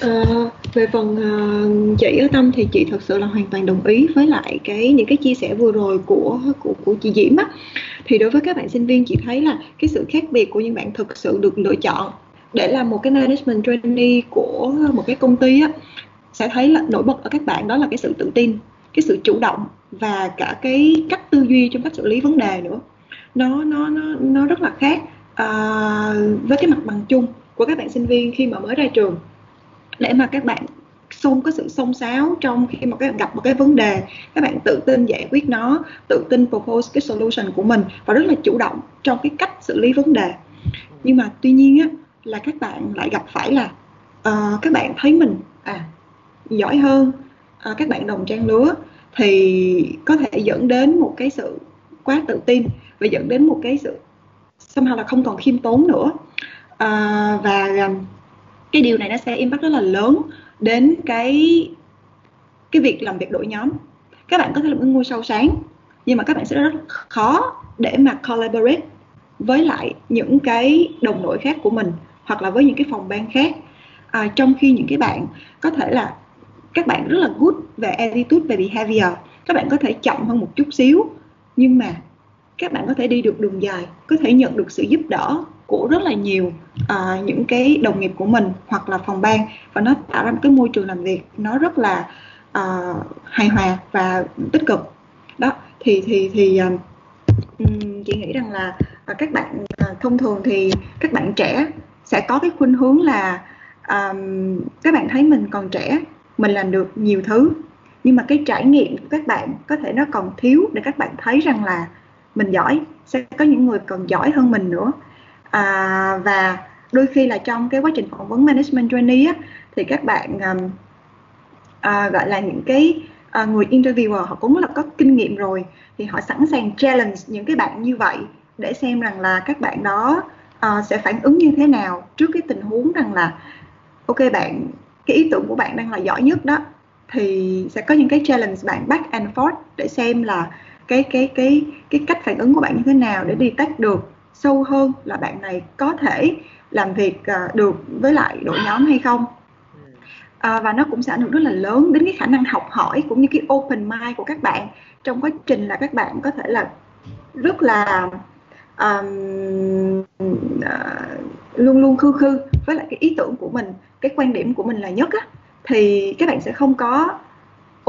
Uh, về phần uh, chị ở tâm thì chị thật sự là hoàn toàn đồng ý với lại cái những cái chia sẻ vừa rồi của của của chị Diễm á. Thì đối với các bạn sinh viên chị thấy là cái sự khác biệt của những bạn thực sự được lựa chọn để làm một cái management trainee của một cái công ty á sẽ thấy là nổi bật ở các bạn đó là cái sự tự tin cái sự chủ động và cả cái cách tư duy trong cách xử lý vấn đề nữa. Nó nó nó nó rất là khác uh, với cái mặt bằng chung của các bạn sinh viên khi mà mới ra trường để mà các bạn không có sự xông xáo trong khi mà các bạn gặp một cái vấn đề các bạn tự tin giải quyết nó tự tin propose cái solution của mình và rất là chủ động trong cái cách xử lý vấn đề. Nhưng mà tuy nhiên á là các bạn lại gặp phải là uh, các bạn thấy mình à giỏi hơn uh, các bạn đồng trang lứa thì có thể dẫn đến một cái sự quá tự tin và dẫn đến một cái sự somehow là không còn khiêm tốn nữa. Uh, và um, cái điều này nó sẽ impact rất là lớn đến cái cái việc làm việc đội nhóm. Các bạn có thể là một ngôi sao sáng nhưng mà các bạn sẽ rất khó để mà collaborate với lại những cái đồng đội khác của mình hoặc là với những cái phòng ban khác. À, trong khi những cái bạn có thể là các bạn rất là good về attitude về behavior. Các bạn có thể chậm hơn một chút xíu nhưng mà các bạn có thể đi được đường dài có thể nhận được sự giúp đỡ của rất là nhiều uh, những cái đồng nghiệp của mình hoặc là phòng ban. Và nó tạo ra một cái môi trường làm việc nó rất là uh, hài hòa và tích cực. Đó thì thì thì uh, chị nghĩ rằng là uh, các bạn uh, thông thường thì các bạn trẻ sẽ có cái khuynh hướng là um, các bạn thấy mình còn trẻ mình làm được nhiều thứ. Nhưng mà cái trải nghiệm của các bạn có thể nó còn thiếu để các bạn thấy rằng là mình giỏi sẽ có những người còn giỏi hơn mình nữa. À, và đôi khi là trong cái quá trình phỏng vấn management trainee á, thì các bạn um, à, gọi là những cái à, người interviewer họ cũng là có kinh nghiệm rồi thì họ sẵn sàng challenge những cái bạn như vậy để xem rằng là các bạn đó uh, sẽ phản ứng như thế nào trước cái tình huống rằng là ok bạn cái ý tưởng của bạn đang là giỏi nhất đó thì sẽ có những cái challenge bạn back and forth để xem là cái cái cái cái cách phản ứng của bạn như thế nào để đi tách được sâu hơn là bạn này có thể làm việc uh, được với lại đội nhóm hay không? À, và nó cũng sẽ ảnh hưởng rất là lớn đến cái khả năng học hỏi cũng như cái open mind của các bạn. Trong quá trình là các bạn có thể là rất là um, uh, luôn luôn khư khư với lại cái ý tưởng của mình cái quan điểm của mình là nhất á thì các bạn sẽ không có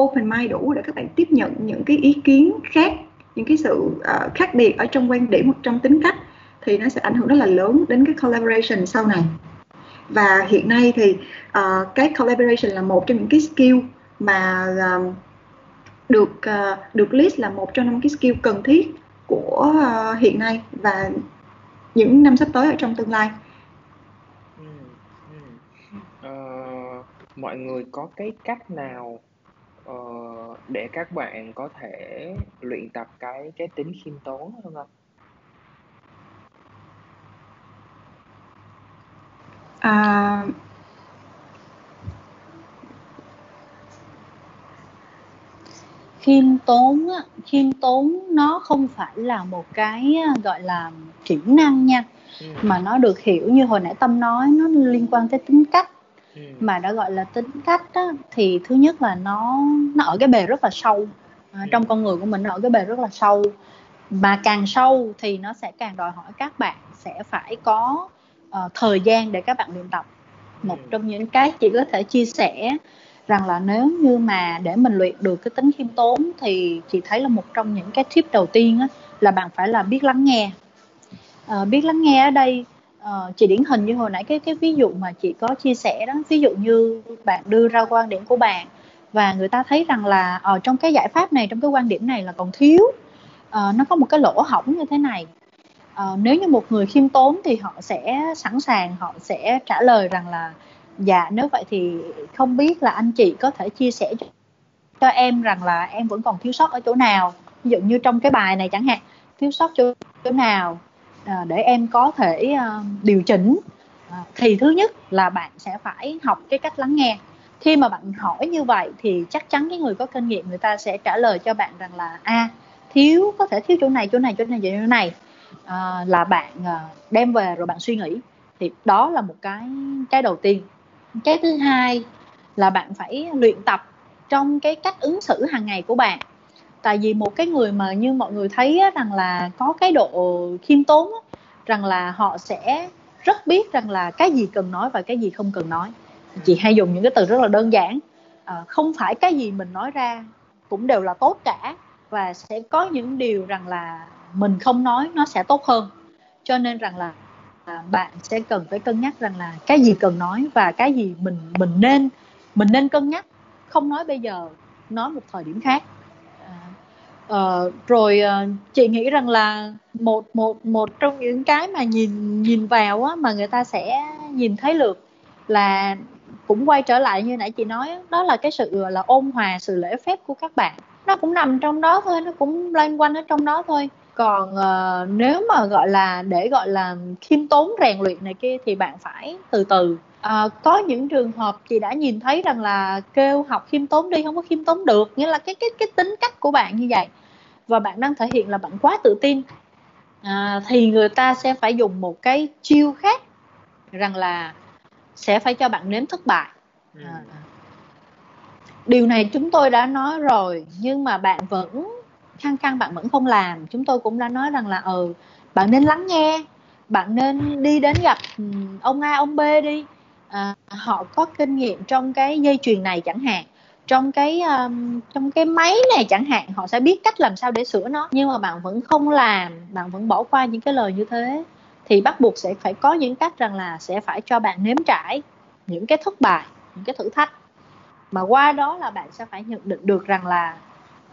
open mind đủ để các bạn tiếp nhận những cái ý kiến khác những cái sự uh, khác biệt ở trong quan điểm hoặc trong tính cách thì nó sẽ ảnh hưởng rất là lớn đến cái collaboration sau này và hiện nay thì uh, cái collaboration là một trong những cái skill mà uh, được uh, được list là một trong năm cái skill cần thiết của uh, hiện nay và những năm sắp tới ở trong tương lai. Ừ, ừ. Uh, mọi người có cái cách nào uh, để các bạn có thể luyện tập cái cái tính khiêm tốn không ạ? À, khiêm tốn á, khiêm tốn nó không phải là một cái gọi là kỹ năng nha ừ. mà nó được hiểu như hồi nãy tâm nói nó liên quan tới tính cách ừ. mà đã gọi là tính cách á, thì thứ nhất là nó nó ở cái bề rất là sâu à, ừ. trong con người của mình nó ở cái bề rất là sâu mà càng sâu thì nó sẽ càng đòi hỏi các bạn sẽ phải có uh, thời gian để các bạn luyện tập một ừ. trong những cái chị có thể chia sẻ rằng là nếu như mà để mình luyện được cái tính khiêm tốn thì chị thấy là một trong những cái tip đầu tiên á, là bạn phải là biết lắng nghe uh, biết lắng nghe ở đây uh, chị điển hình như hồi nãy cái cái ví dụ mà chị có chia sẻ đó ví dụ như bạn đưa ra quan điểm của bạn và người ta thấy rằng là ở uh, trong cái giải pháp này trong cái quan điểm này là còn thiếu uh, nó có một cái lỗ hổng như thế này. Uh, nếu như một người khiêm tốn thì họ sẽ sẵn sàng họ sẽ trả lời rằng là dạ nếu vậy thì không biết là anh chị có thể chia sẻ cho, cho em rằng là em vẫn còn thiếu sót ở chỗ nào. Ví dụ như trong cái bài này chẳng hạn thiếu sót chỗ, chỗ nào? À, để em có thể à, điều chỉnh. À, thì thứ nhất là bạn sẽ phải học cái cách lắng nghe. Khi mà bạn hỏi như vậy thì chắc chắn cái người có kinh nghiệm người ta sẽ trả lời cho bạn rằng là a à, thiếu có thể thiếu chỗ này chỗ này chỗ này chỗ này. À, là bạn đem về rồi bạn suy nghĩ. Thì đó là một cái cái đầu tiên. Cái thứ hai là bạn phải luyện tập trong cái cách ứng xử hàng ngày của bạn tại vì một cái người mà như mọi người thấy á, rằng là có cái độ khiêm tốn á, rằng là họ sẽ rất biết rằng là cái gì cần nói và cái gì không cần nói. Chị hay dùng những cái từ rất là đơn giản. À, không phải cái gì mình nói ra cũng đều là tốt cả và sẽ có những điều rằng là mình không nói nó sẽ tốt hơn. Cho nên rằng là à, bạn sẽ cần phải cân nhắc rằng là cái gì cần nói và cái gì mình mình nên mình nên cân nhắc. Không nói bây giờ nói một thời điểm khác uh, rồi uh, chị nghĩ rằng là một một một trong những cái mà nhìn nhìn vào á mà người ta sẽ nhìn thấy được là cũng quay trở lại như nãy chị nói đó là cái sự là ôn hòa sự lễ phép của các bạn. Nó cũng nằm trong đó thôi nó cũng loanh quanh ở trong đó thôi. Còn uh, nếu mà gọi là để gọi là khiêm tốn rèn luyện này kia thì bạn phải từ từ à, có những trường hợp chị đã nhìn thấy rằng là kêu học khiêm tốn đi không có khiêm tốn được. Nghĩa là cái cái cái tính cách của bạn như vậy. Và bạn đang thể hiện là bạn quá tự tin. À, thì người ta sẽ phải dùng một cái chiêu khác rằng là sẽ phải cho bạn nếm thất bại. Ừ. à, điều này chúng tôi đã nói rồi nhưng mà bạn vẫn khăng khăng bạn vẫn không làm. Chúng tôi cũng đã nói rằng là ừ bạn nên lắng nghe bạn nên đi đến gặp ông A ông B đi à, họ có kinh nghiệm trong cái dây chuyền này chẳng hạn. Trong cái um, trong cái máy này chẳng hạn họ sẽ biết cách làm sao để sửa nó. Nhưng mà bạn vẫn không làm bạn vẫn bỏ qua những cái lời như thế. Thì bắt buộc sẽ phải có những cách rằng là sẽ phải cho bạn nếm trải những cái thất bại những cái thử thách. Mà qua đó là bạn sẽ phải nhận định được rằng là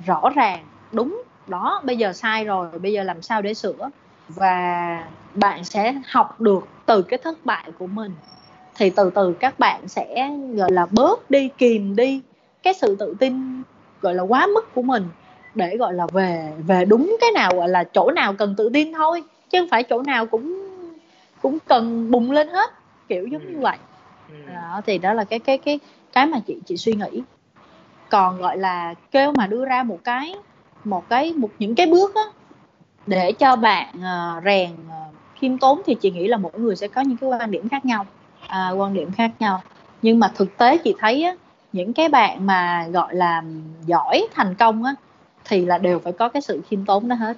rõ ràng đúng đó bây giờ sai rồi bây giờ làm sao để sửa. Và bạn sẽ học được từ cái thất bại của mình thì từ từ các bạn sẽ gọi là bớt đi kìm đi cái sự tự tin gọi là quá mức của mình để gọi là về về đúng cái nào gọi là chỗ nào cần tự tin thôi chứ không phải chỗ nào cũng cũng cần bùng lên hết kiểu giống như ừ. vậy ừ. đó thì đó là cái cái cái cái mà chị chị suy nghĩ còn gọi là kêu mà đưa ra một cái một cái một những cái bước á để cho bạn uh, rèn uh, khiêm tốn thì chị nghĩ là mỗi người sẽ có những cái quan điểm khác nhau à, quan điểm khác nhau. Nhưng mà thực tế chị thấy á, những cái bạn mà gọi là giỏi thành công á thì là đều phải có cái sự khiêm tốn đó hết.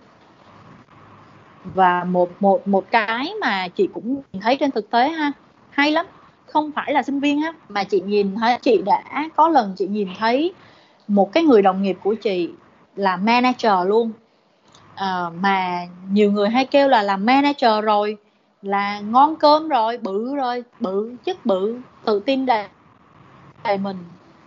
Và một một một cái mà chị cũng thấy trên thực tế ha hay lắm. Không phải là sinh viên á mà chị nhìn thấy chị đã có lần chị nhìn thấy một cái người đồng nghiệp của chị là manager luôn. À, mà nhiều người hay kêu là làm manager rồi là ngon cơm rồi bự rồi bự chất bự tự tin đầy đầy mình.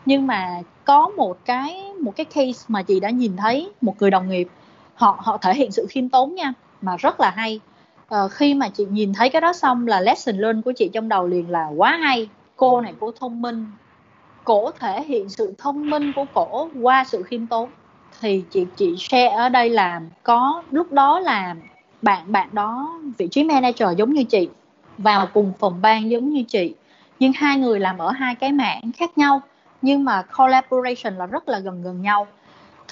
Nhưng mà có một cái một cái case mà chị đã nhìn thấy một người đồng nghiệp họ họ thể hiện sự khiêm tốn nha mà rất là hay. Ờ, khi mà chị nhìn thấy cái đó xong là lesson learn của chị trong đầu liền là quá hay cô này cô thông minh. Cổ thể hiện sự thông minh của cổ qua sự khiêm tốn. Thì chị chị share ở đây là có lúc đó là bạn bạn đó vị trí manager giống như chị vào cùng phòng ban giống như chị. Nhưng hai người làm ở hai cái mảng khác nhau nhưng mà collaboration là rất là gần gần nhau.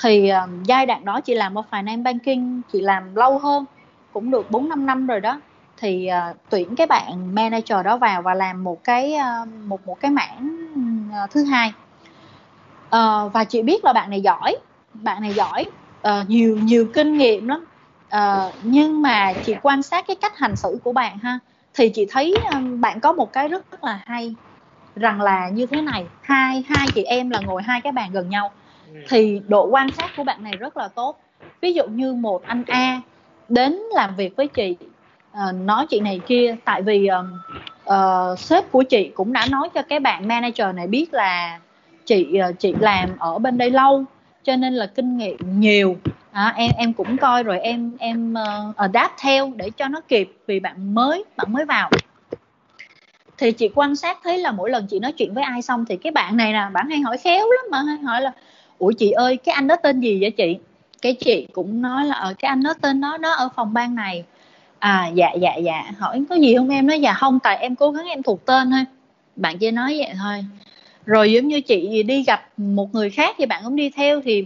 Thì um, giai đoạn đó chị làm ở finance banking chị làm lâu hơn cũng được 4 5 năm rồi đó. Thì uh, tuyển cái bạn manager đó vào và làm một cái uh, một một cái mảng uh, thứ hai. Uh, và chị biết là bạn này giỏi bạn này giỏi uh, nhiều nhiều kinh nghiệm lắm uh, nhưng mà chị quan sát cái cách hành xử của bạn ha thì chị thấy um, bạn có một cái rất, rất là hay rằng là như thế này hai hai chị em là ngồi hai cái bàn gần nhau. Ừ. thì độ quan sát của bạn này rất là tốt. Ví dụ như một anh A đến làm việc với chị uh, nói chị này kia tại vì uh, uh, sếp của chị cũng đã nói cho cái bạn manager này biết là chị uh, chị làm ở bên đây lâu cho nên là kinh nghiệm nhiều à, em em cũng coi rồi em em uh, adapt theo để cho nó kịp vì bạn mới bạn mới vào. Thì chị quan sát thấy là mỗi lần chị nói chuyện với ai xong thì cái bạn này nè bạn hay hỏi khéo lắm mà hay hỏi là ủa chị ơi cái anh đó tên gì vậy chị? Cái chị cũng nói là ở cái anh đó tên đó nó ở phòng ban này. À dạ dạ dạ. Hỏi có gì không em? Nói dạ không tại em cố gắng em thuộc tên thôi. Bạn chỉ nói vậy thôi. Rồi giống như chị đi gặp một người khác thì bạn cũng đi theo thì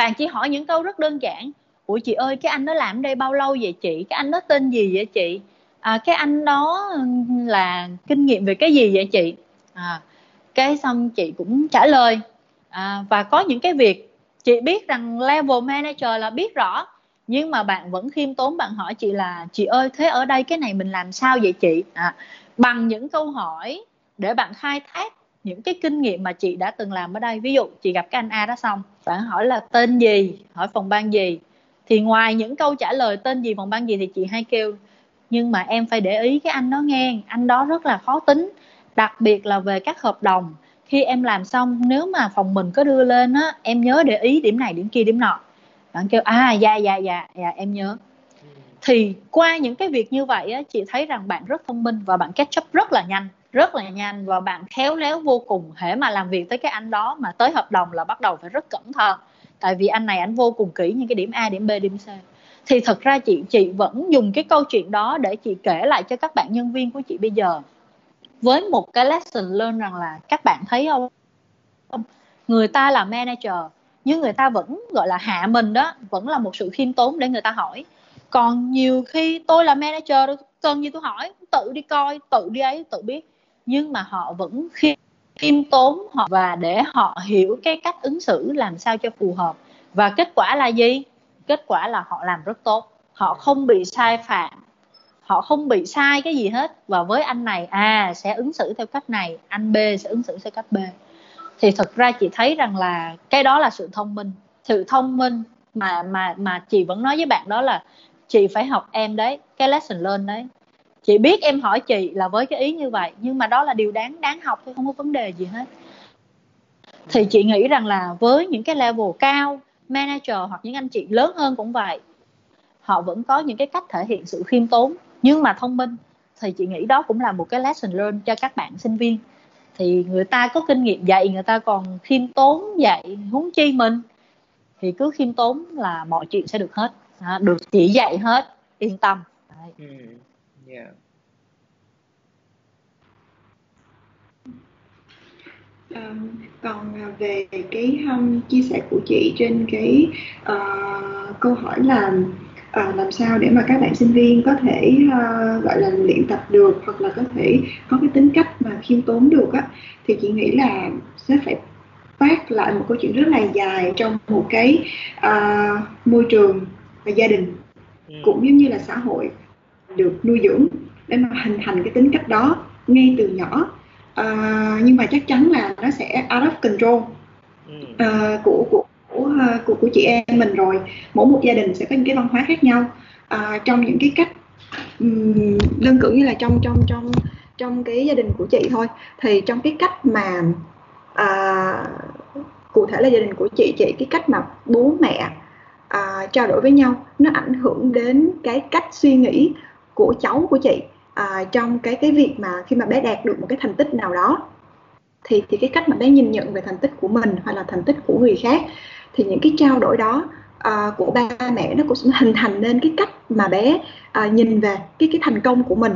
bạn chỉ hỏi những câu rất đơn giản. Ủa chị ơi cái anh đó làm ở đây bao lâu vậy chị? Cái anh đó tên gì vậy chị? À, cái anh đó là kinh nghiệm về cái gì vậy chị? À, cái xong chị cũng trả lời. À, và có những cái việc chị biết rằng level manager là biết rõ nhưng mà bạn vẫn khiêm tốn bạn hỏi chị là chị ơi thế ở đây cái này mình làm sao vậy chị? À, bằng những câu hỏi để bạn khai thác những cái kinh nghiệm mà chị đã từng làm ở đây. Ví dụ, chị gặp cái anh A đó xong, bạn hỏi là tên gì? Hỏi phòng ban gì? Thì ngoài những câu trả lời tên gì, phòng ban gì thì chị hay kêu. Nhưng mà em phải để ý cái anh đó nghe. Anh đó rất là khó tính. Đặc biệt là về các hợp đồng. Khi em làm xong, nếu mà phòng mình có đưa lên á, em nhớ để ý điểm này, điểm kia, điểm nọ. Bạn kêu à dạ dạ dạ dạ em nhớ. Thì qua những cái việc như vậy á, chị thấy rằng bạn rất thông minh và bạn catch up rất là nhanh rất là nhanh và bạn khéo léo vô cùng hễ mà làm việc tới cái anh đó mà tới hợp đồng là bắt đầu phải rất cẩn thận. Tại vì anh này anh vô cùng kỹ những cái điểm A, điểm B, điểm C. Thì thật ra chị chị vẫn dùng cái câu chuyện đó để chị kể lại cho các bạn nhân viên của chị bây giờ. Với một cái lesson learn rằng là các bạn thấy không? Người ta là manager, nhưng người ta vẫn, gọi là, hạ mình đó, vẫn là một sự khiêm tốn để người ta hỏi. Còn nhiều khi tôi là manager cần gì tôi hỏi, tự đi coi, tự đi ấy, tự biết nhưng mà họ vẫn khiêm tốn họ và để họ hiểu cái cách ứng xử làm sao cho phù hợp. Và kết quả là gì? Kết quả là họ làm rất tốt. Họ không bị sai phạm. Họ không bị sai cái gì hết. Và với anh này à sẽ ứng xử theo cách này, anh b sẽ ứng xử theo cách b. Thì thật ra chị thấy rằng là cái đó là sự thông minh. Sự thông minh mà mà mà chị vẫn nói với bạn đó là chị phải học em đấy, cái lesson learn đấy chị biết em hỏi chị là với cái ý như vậy nhưng mà đó là điều đáng đáng học thôi không có vấn đề gì hết. Thì chị nghĩ rằng là với những cái level cao manager hoặc những anh chị lớn hơn cũng vậy họ vẫn có những cái cách thể hiện sự khiêm tốn. Nhưng mà thông minh thì chị nghĩ đó cũng là một cái lesson learn cho các bạn sinh viên. Thì người ta có kinh nghiệm dạy người ta còn khiêm tốn dạy huống chi mình thì cứ khiêm tốn là mọi chuyện sẽ được hết. À, được chỉ dạy hết yên tâm. Đấy. Ừ. Yeah. Um, còn à, về cái um, chia sẻ của chị trên cái uh, câu hỏi là uh, làm sao để mà các bạn sinh viên có thể uh, gọi là luyện tập được hoặc là có thể có cái tính cách mà khiêm tốn được á thì chị nghĩ là sẽ phải phát lại một câu chuyện rất là dài trong một cái uh, môi trường và gia đình ừ. cũng giống như là xã hội được nuôi dưỡng để mà hình thành cái tính cách đó ngay từ nhỏ. Uh, nhưng mà chắc chắn là nó sẽ out of control. Uh, của của của, của của chị em mình rồi. Mỗi một gia đình sẽ có những cái văn hóa khác nhau. Uh, trong những cái cách um, đơn cử như là trong trong trong trong cái gia đình của chị thôi. Thì trong cái cách mà uh, cụ thể là gia đình của chị chị cái cách mà bố mẹ uh, trao đổi với nhau nó ảnh hưởng đến cái cách suy nghĩ của cháu của chị à, trong cái cái việc mà khi mà bé đạt được một cái thành tích nào đó thì thì cái cách mà bé nhìn nhận về thành tích của mình hoặc là thành tích của người khác thì những cái trao đổi đó uh, của ba mẹ nó cũng sẽ hình thành nên cái cách mà bé uh, nhìn về cái cái thành công của mình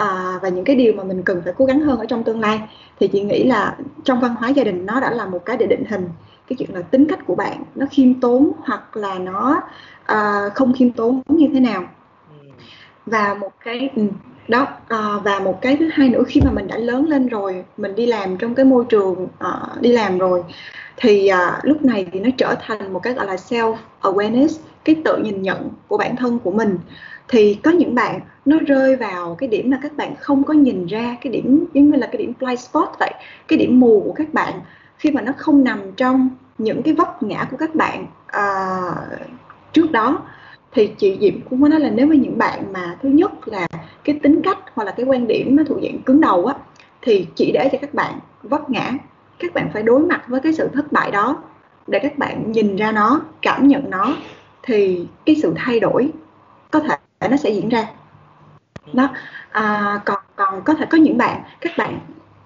uh, và những cái điều mà mình cần phải cố gắng hơn ở trong tương lai. Thì chị nghĩ là trong văn hóa gia đình nó đã là một cái để định hình cái chuyện là tính cách của bạn nó khiêm tốn hoặc là nó uh, không khiêm tốn như thế nào và một cái ừ, đó à, và một cái thứ hai nữa khi mà mình đã lớn lên rồi mình đi làm trong cái môi trường à, đi làm rồi thì à, lúc này thì nó trở thành một cái gọi là self awareness cái tự nhìn nhận của bản thân của mình. Thì có những bạn nó rơi vào cái điểm là các bạn không có nhìn ra cái điểm giống như là cái điểm blind spot vậy cái điểm mù của các bạn khi mà nó không nằm trong những cái vấp ngã của các bạn à, trước đó thì chị Diệm cũng có nói là nếu mà những bạn mà thứ nhất là cái tính cách hoặc là cái quan điểm nó thuộc dạng cứng đầu á thì chỉ để cho các bạn vấp ngã. Các bạn phải đối mặt với cái sự thất bại đó. Để các bạn nhìn ra nó cảm nhận nó thì cái sự thay đổi có thể nó sẽ diễn ra. Đó. À, còn còn có thể có những bạn các bạn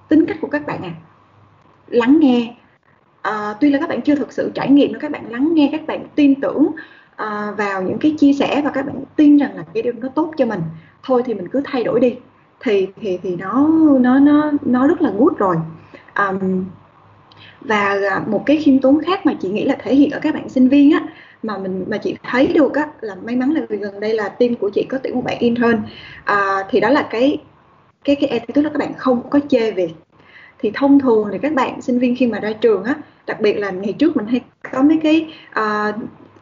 tính cách của các bạn à lắng nghe. À, tuy là các bạn chưa thực sự trải nghiệm nhưng các bạn lắng nghe các bạn tin tưởng à, vào những cái chia sẻ và các bạn tin rằng là cái điều nó tốt cho mình thôi thì mình cứ thay đổi đi. Thì thì thì nó nó nó nó rất là good rồi. Um, và à, một cái khiêm tốn khác mà chị nghĩ là thể hiện ở các bạn sinh viên á mà mình mà chị thấy được á là may mắn là vì gần đây là team của chị có tuyển một bạn intern à, thì đó là cái cái cái attitude là các bạn không có chê việc thì thông thường thì các bạn sinh viên khi mà ra trường á đặc biệt là ngày trước mình hay có mấy cái uh,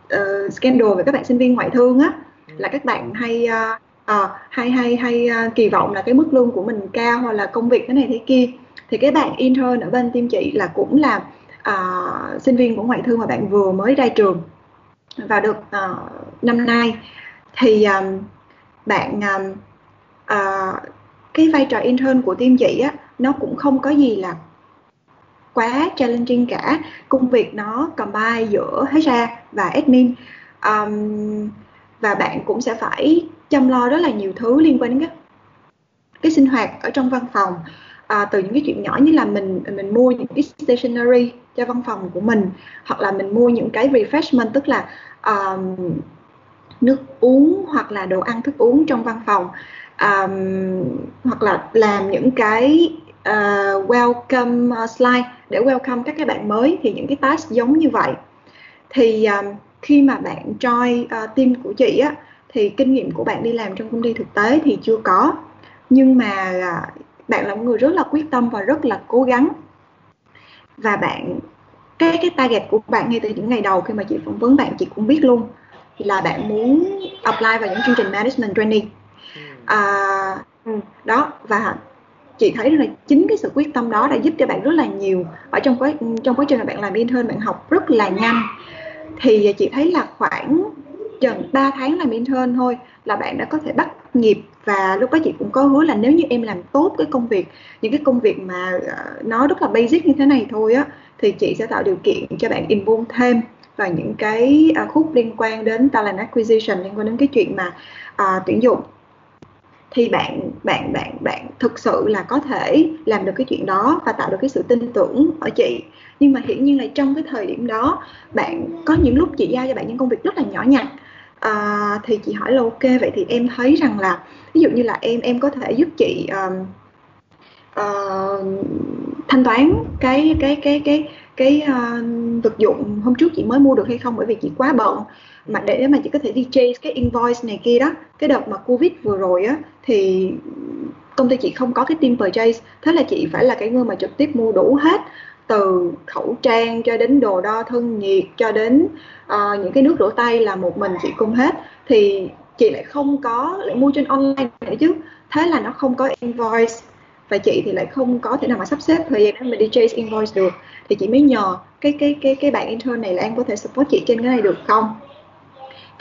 uh, scandal về các bạn sinh viên ngoại thương á ừ. là các bạn hay uh, uh, hay hay hay uh, kỳ vọng là cái mức lương của mình cao hoặc là công việc thế này thế kia thì cái bạn intern ở bên team chị là cũng là uh, sinh viên của ngoại thương mà bạn vừa mới ra trường vào được uh, năm nay thì um, bạn um, uh, cái vai trò intern của team chị á nó cũng không có gì là quá challenging cả. Công việc nó combine giữa HR và admin. Um, và bạn cũng sẽ phải chăm lo rất là nhiều thứ liên quan đến cái cái sinh hoạt ở trong văn phòng. À, từ những cái chuyện nhỏ như là mình mình mua những cái stationery cho văn phòng của mình hoặc là mình mua những cái refreshment tức là um, nước uống hoặc là đồ ăn thức uống trong văn phòng. Um, hoặc là làm những cái uh, welcome slide. Để welcome các cái bạn mới thì những cái task giống như vậy. Thì um, khi mà bạn join uh, team của chị á thì kinh nghiệm của bạn đi làm trong công ty thực tế thì chưa có. Nhưng mà uh, bạn là một người rất là quyết tâm và rất là cố gắng. Và bạn cái cái target của bạn ngay từ những ngày đầu khi mà chị phỏng vấn bạn chị cũng biết luôn là bạn muốn apply vào những chương trình management training. Ừ. à, ừ, đó và chị thấy là chính cái sự quyết tâm đó đã giúp cho bạn rất là nhiều ở trong quá trong quá trình mà bạn làm intern bạn học rất là nhanh. Thì chị thấy là khoảng chừng 3 tháng làm intern thôi là bạn đã có thể bắt nghiệp và lúc đó chị cũng có hứa là nếu như em làm tốt cái công việc những cái công việc mà ờ, nó rất là basic như thế này thôi á thì chị sẽ tạo điều kiện cho bạn involve thêm vào những cái à, khúc liên quan đến talent acquisition liên quan đến cái chuyện mà à, tuyển dụng thì bạn bạn bạn bạn thực sự là có thể làm được cái chuyện đó và tạo được cái sự tin tưởng ở chị. Nhưng mà hiển nhiên là trong cái thời điểm đó bạn có những lúc chị giao cho bạn những công việc rất là nhỏ nhặt. À, thì chị hỏi là ok vậy thì em thấy rằng là ví dụ như là em em có thể giúp chị um, uh, thanh toán cái cái cái cái cái uh, vật dụng hôm trước chị mới mua được hay không? Bởi vì chị quá bận mà để mà chị có thể đi chase cái invoice này kia đó cái đợt mà covid vừa rồi á thì công ty chị không có cái team purchase. Thế là chị phải là cái người mà trực tiếp mua đủ hết từ khẩu trang cho đến đồ đo thân nhiệt cho đến uh, những cái nước rửa tay là một mình chị cung hết. Thì chị lại không có lại mua trên online nữa chứ. Thế là nó không có invoice và chị thì lại không có thể nào mà sắp xếp thời gian để mà đi chase invoice được. Thì chị mới nhờ cái cái cái cái bạn intern này là em có thể support chị trên cái này được không?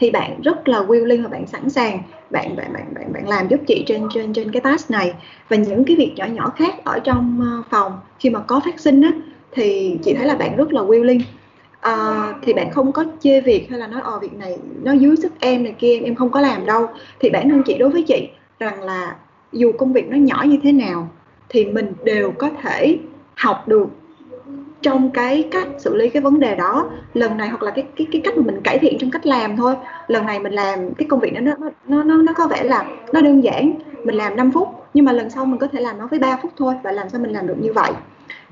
Thì bạn rất là willing và bạn sẵn sàng bạn bạn bạn bạn bạn làm giúp chị trên trên trên cái task này. Và những cái việc nhỏ nhỏ khác ở trong ờ, phòng khi mà có phát sinh á thì chị thấy là bạn rất là willing. À, thì bạn không có chê việc hay là nói ờ việc này nó dưới sức em này kia em không có làm đâu. Thì bản thân chị đối với chị rằng là dù công việc nó nhỏ như thế nào thì mình đều có thể học được trong cái cách xử lý cái vấn đề đó. Lần này hoặc là cái cái cái cách mà mình cải thiện trong cách làm thôi. Lần này mình làm cái công việc nó nó nó nó, nó có vẻ là nó đơn giản. Mình làm 5 phút nhưng mà lần sau mình có thể làm nó với 3 phút thôi. Và làm sao mình làm được như vậy?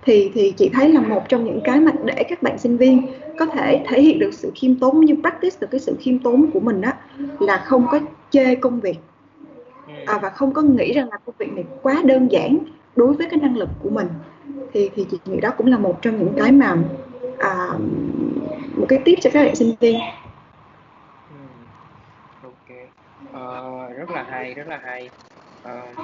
Thì thì chị thấy là một trong những cái mà để các bạn sinh viên có thể thể hiện được sự khiêm tốn như practice được cái sự khiêm tốn của mình á là không có chê công việc. À, và không có nghĩ rằng là công việc này quá đơn giản đối với cái năng lực của mình thì thì chị nghĩ đó cũng là một trong những cái mà à, một cái tip cho các bạn sinh viên. Ok. Uh, rất là hay rất là hay. Uh,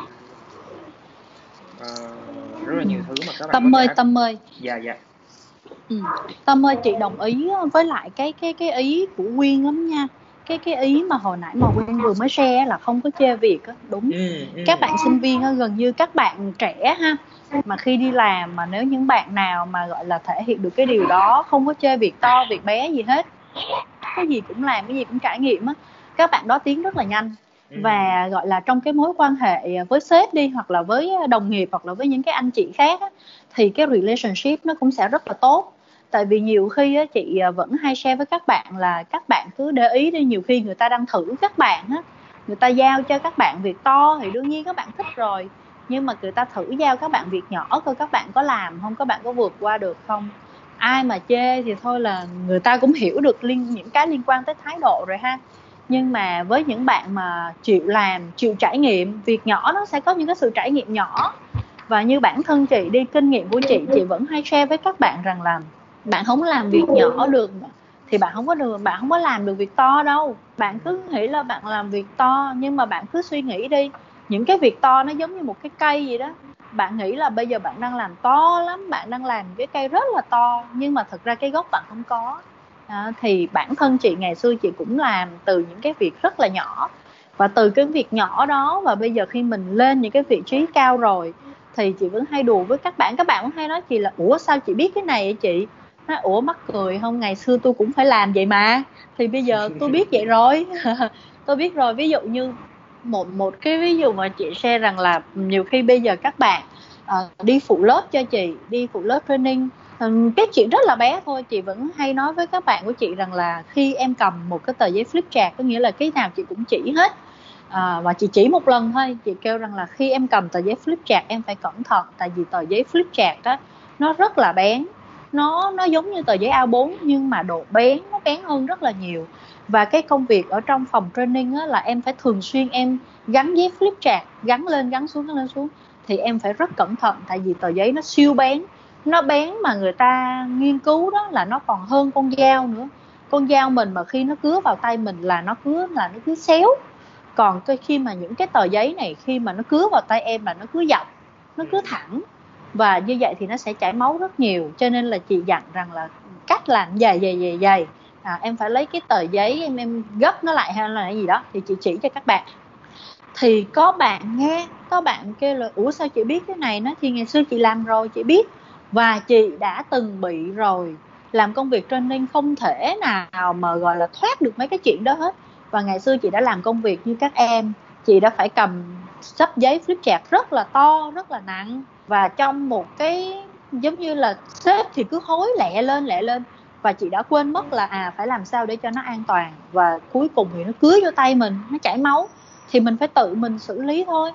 uh, rất là nhiều thứ mà các bạn tâm ơi tâm ơi. Dạ dạ. Ừ. tâm ơi chị đồng ý với lại cái cái cái ý của quyên lắm nha. Cái cái ý mà hồi nãy mà quyên vừa mới share là không có chê việc á. Đúng. Ừ, ừ. các bạn sinh viên á, gần như các bạn trẻ ha mà khi đi làm mà nếu những bạn nào mà gọi là thể hiện được cái điều đó không có chơi việc to việc bé gì hết cái gì cũng làm cái gì cũng trải nghiệm á các bạn đó tiến rất là nhanh. Ừ. và gọi là trong cái mối quan hệ với sếp đi hoặc là với đồng nghiệp hoặc là với những cái anh chị khác á, thì cái relationship nó cũng sẽ rất là tốt. Tại vì nhiều khi á, chị vẫn hay share với các bạn là các bạn cứ để ý đi nhiều khi người ta đang thử các bạn á người ta giao cho các bạn việc to thì đương nhiên các bạn thích rồi nhưng mà người ta thử giao các bạn việc nhỏ coi các bạn có làm không, các bạn có vượt qua được không. Ai mà chê thì thôi là người ta cũng hiểu được liên, những cái liên quan tới thái độ rồi ha. Nhưng mà với những bạn mà chịu làm, chịu trải nghiệm, việc nhỏ nó sẽ có những cái sự trải nghiệm nhỏ. Và như bản thân chị đi, kinh nghiệm của chị chị vẫn hay share với các bạn rằng là bạn không làm việc nhỏ được thì bạn không có được, bạn không có làm được việc to đâu. Bạn cứ nghĩ là bạn làm việc to nhưng mà bạn cứ suy nghĩ đi những cái việc to nó giống như một cái cây gì đó. Bạn nghĩ là bây giờ bạn đang làm to lắm bạn đang làm cái cây rất là to nhưng mà thực ra cái gốc bạn không có. À, thì bản thân chị ngày xưa chị cũng làm từ những cái việc rất là nhỏ. Và từ cái việc nhỏ đó và bây giờ khi mình lên những cái vị trí cao rồi thì chị vẫn hay đùa với các bạn. Các bạn cũng hay nói chị là ủa sao chị biết cái này vậy chị? Nói ủa mắc cười không? Ngày xưa tôi cũng phải làm vậy mà. Thì bây giờ tôi biết vậy rồi. Tôi biết rồi. Ví dụ như một một cái ví dụ mà chị share rằng là nhiều khi bây giờ các bạn uh, đi phụ lớp cho chị đi phụ lớp training um, cái chuyện rất là bé thôi. Chị vẫn hay nói với các bạn của chị rằng là khi em cầm một cái tờ giấy flip chart có nghĩa là cái nào chị cũng chỉ hết. À, và chị chỉ một lần thôi. Chị kêu rằng là khi em cầm tờ giấy flip chart em phải cẩn thận. Tại vì tờ giấy flip chart đó nó rất là bén. Nó nó giống như tờ giấy A4 nhưng mà độ bén nó bén hơn rất là nhiều và cái công việc ở trong phòng training á, là em phải thường xuyên em gắn giấy flip chart gắn lên gắn xuống gắn lên xuống. Thì em phải rất cẩn thận tại vì tờ giấy nó siêu bén. Nó bén mà người ta nghiên cứu đó là nó còn hơn con dao nữa. Con dao mình mà khi nó cứa vào tay mình là nó cứ là nó cứ xéo. Còn cái khi mà những cái tờ giấy này khi mà nó cứa vào tay em là nó cứ dọc nó cứ thẳng. Và như vậy thì nó sẽ chảy máu rất nhiều. Cho nên là chị dặn rằng là cách làm dày dày dày dày à, em phải lấy cái tờ giấy em em gấp nó lại hay là cái gì đó thì chị chỉ cho các bạn. Thì có bạn nghe có bạn kêu là ủa sao chị biết cái này? Nó thì ngày xưa chị làm rồi chị biết. Và chị đã từng bị rồi. Làm công việc training không thể nào mà gọi là thoát được mấy cái chuyện đó hết. Và ngày xưa chị đã làm công việc như các em. Chị đã phải cầm sắp giấy flip chart rất là to rất là nặng. Và trong một cái giống như là sếp thì cứ hối lẹ lên lẹ lên và chị đã quên mất là à phải làm sao để cho nó an toàn. Và cuối cùng thì nó cưới vô tay mình, nó chảy máu. Thì mình phải tự mình xử lý thôi.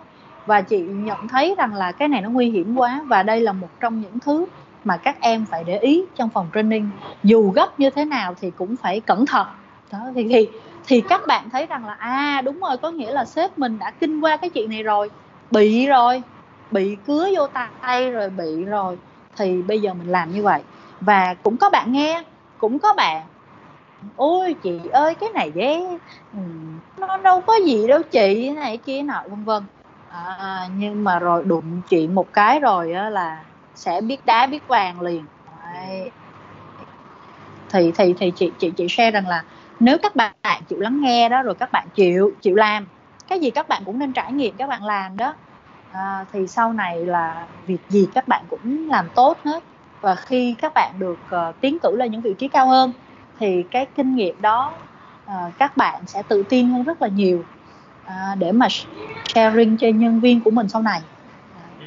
Và chị nhận thấy rằng là cái này nó nguy hiểm quá. Và đây là một trong những thứ mà các em phải để ý trong phòng training. Dù gấp như thế nào thì cũng phải cẩn thận. Đó, thì thì thì các bạn thấy rằng là à đúng rồi, có nghĩa là sếp mình đã kinh qua cái chuyện này rồi. Bị rồi. Bị cứa vô tay rồi, bị rồi. Thì bây giờ mình làm như vậy. Và cũng có bạn nghe cũng có bạn ôi chị ơi cái này dễ. Ừ, nó đâu có gì đâu chị này kia nọ vân vân. À, nhưng mà rồi đụng chuyện một cái rồi á là sẽ biết đá biết vàng liền. Đấy. thì thì thì chị chị chị share rằng là nếu các bạn chịu lắng nghe đó rồi các bạn chịu chịu làm cái gì các bạn cũng nên trải nghiệm các bạn làm đó. À, thì sau này là việc gì các bạn cũng làm tốt hết và khi các bạn được uh, tiến cử lên những vị trí cao hơn thì cái kinh nghiệm đó uh, các bạn sẽ tự tin hơn rất là nhiều uh, để mà sharing cho nhân viên của mình sau này. Ừ.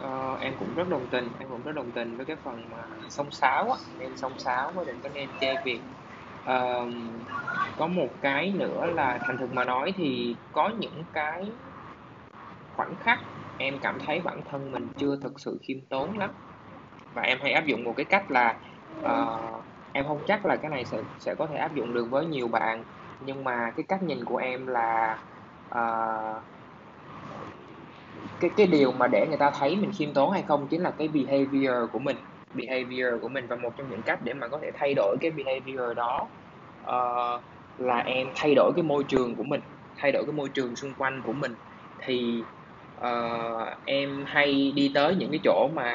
Ờ, em cũng rất đồng tình em cũng rất đồng tình với cái phần mà song sáo á nên song sáo với đừng có nên chê việc. À, có một cái nữa là thành thực mà nói thì có những cái khoảnh khắc em cảm thấy bản thân mình chưa thực sự khiêm tốn lắm. Và em hay áp dụng một cái cách là uh, em không chắc là cái này sẽ sẽ có thể áp dụng được với nhiều bạn. Nhưng mà cái cách nhìn của em là uh, cái cái điều mà để người ta thấy mình khiêm tốn hay không chính là cái behavior của mình. Behavior của mình và một trong những cách để mà có thể thay đổi cái behavior đó uh, là em thay đổi cái môi trường của mình thay đổi cái môi trường xung quanh của mình. Thì uh, em hay đi tới những cái chỗ mà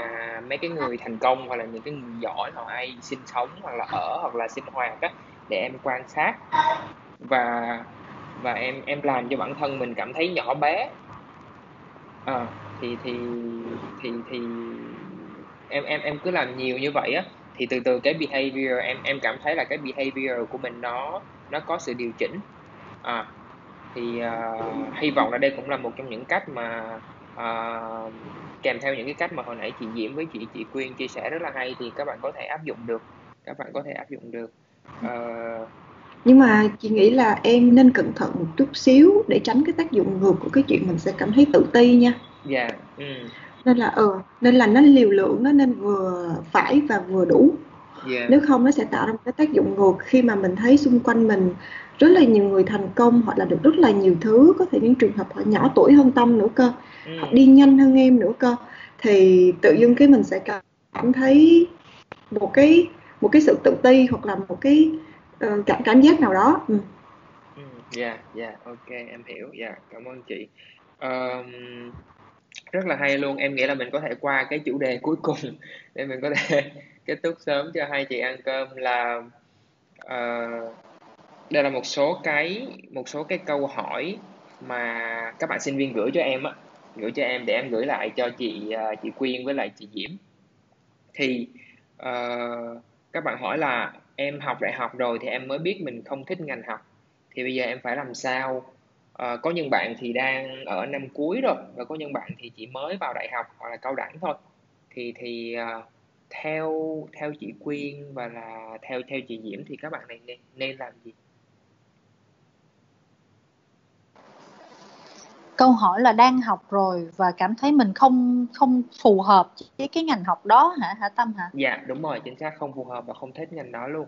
mấy cái người thành công hoặc là những cái người giỏi họ hay sinh sống hoặc là ở hoặc là sinh hoạt á để em quan sát. Và và em em làm cho bản thân mình cảm thấy nhỏ bé. À, thì thì thì thì em em em cứ làm nhiều như vậy á thì từ từ cái behavior em em cảm thấy là cái behavior của mình nó nó có sự điều chỉnh. À thì uh, hy vọng là đây cũng là một trong những cách mà uh, kèm theo những cái cách mà hồi nãy chị Diễm với chị chị Quyên chia sẻ rất là hay thì các bạn có thể áp dụng được các bạn có thể áp dụng được uh, nhưng mà chị nghĩ là em nên cẩn thận một chút xíu để tránh cái tác dụng ngược của cái chuyện mình sẽ cảm thấy tự ti nha dạ yeah. ừ. nên là ờ nên là nó liều lượng nó nên vừa phải và vừa đủ yeah. nếu không nó sẽ tạo ra một cái tác dụng ngược khi mà mình thấy xung quanh mình rất là nhiều người thành công hoặc là được rất là nhiều thứ có thể những trường hợp họ nhỏ tuổi hơn tâm nữa cơ ừ. họ đi nhanh hơn em nữa cơ thì tự dưng cái mình sẽ cảm thấy một cái một cái sự tự ti hoặc là một cái uh, cảm cảm giác nào đó ừ. ừ. dạ dạ ok em hiểu dạ cảm ơn chị um, rất là hay luôn. Em nghĩ là mình có thể qua cái chủ đề cuối cùng để mình có thể kết thúc sớm cho hai chị ăn cơm là uh, đây là một số cái một số cái câu hỏi mà các bạn sinh viên gửi cho em á. Gửi cho em để em gửi lại cho chị uh, chị Quyên với lại chị Diễm. Thì uh, các bạn hỏi là em học đại học rồi thì em mới biết mình không thích ngành học. Thì bây giờ em phải làm sao à, có những bạn thì đang ở năm cuối rồi và có những bạn thì chỉ mới vào đại học hoặc là cao đẳng thôi. Thì thì uh, theo theo chị Quyên và là theo theo chị Diễm thì các bạn này nên, nên làm gì? Câu hỏi là đang học rồi và cảm thấy mình không không phù hợp với cái ngành học đó hả? Hả tâm hả? Dạ đúng rồi chính xác không phù hợp và không thích ngành đó luôn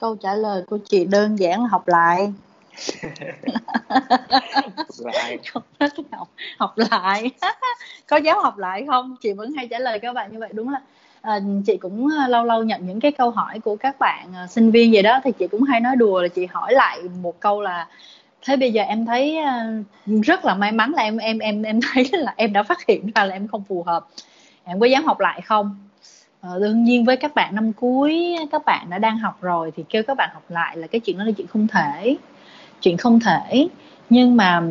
câu trả lời của chị đơn giản là học lại. Lại học, học lại. Có dám học lại không? Chị vẫn hay trả lời các bạn như vậy đúng là à, chị cũng ờ, lâu lâu nhận những cái câu hỏi của các bạn à, sinh viên vậy đó thì chị cũng hay nói đùa là chị hỏi lại một câu là thế bây giờ em thấy uh, rất là may mắn là em em em em thấy là em đã phát hiện ra là em không phù hợp. Em có dám học lại không đương nhiên với các bạn năm cuối các bạn đã đang học rồi thì kêu các bạn học lại là cái chuyện đó là chuyện không thể chuyện không thể nhưng mà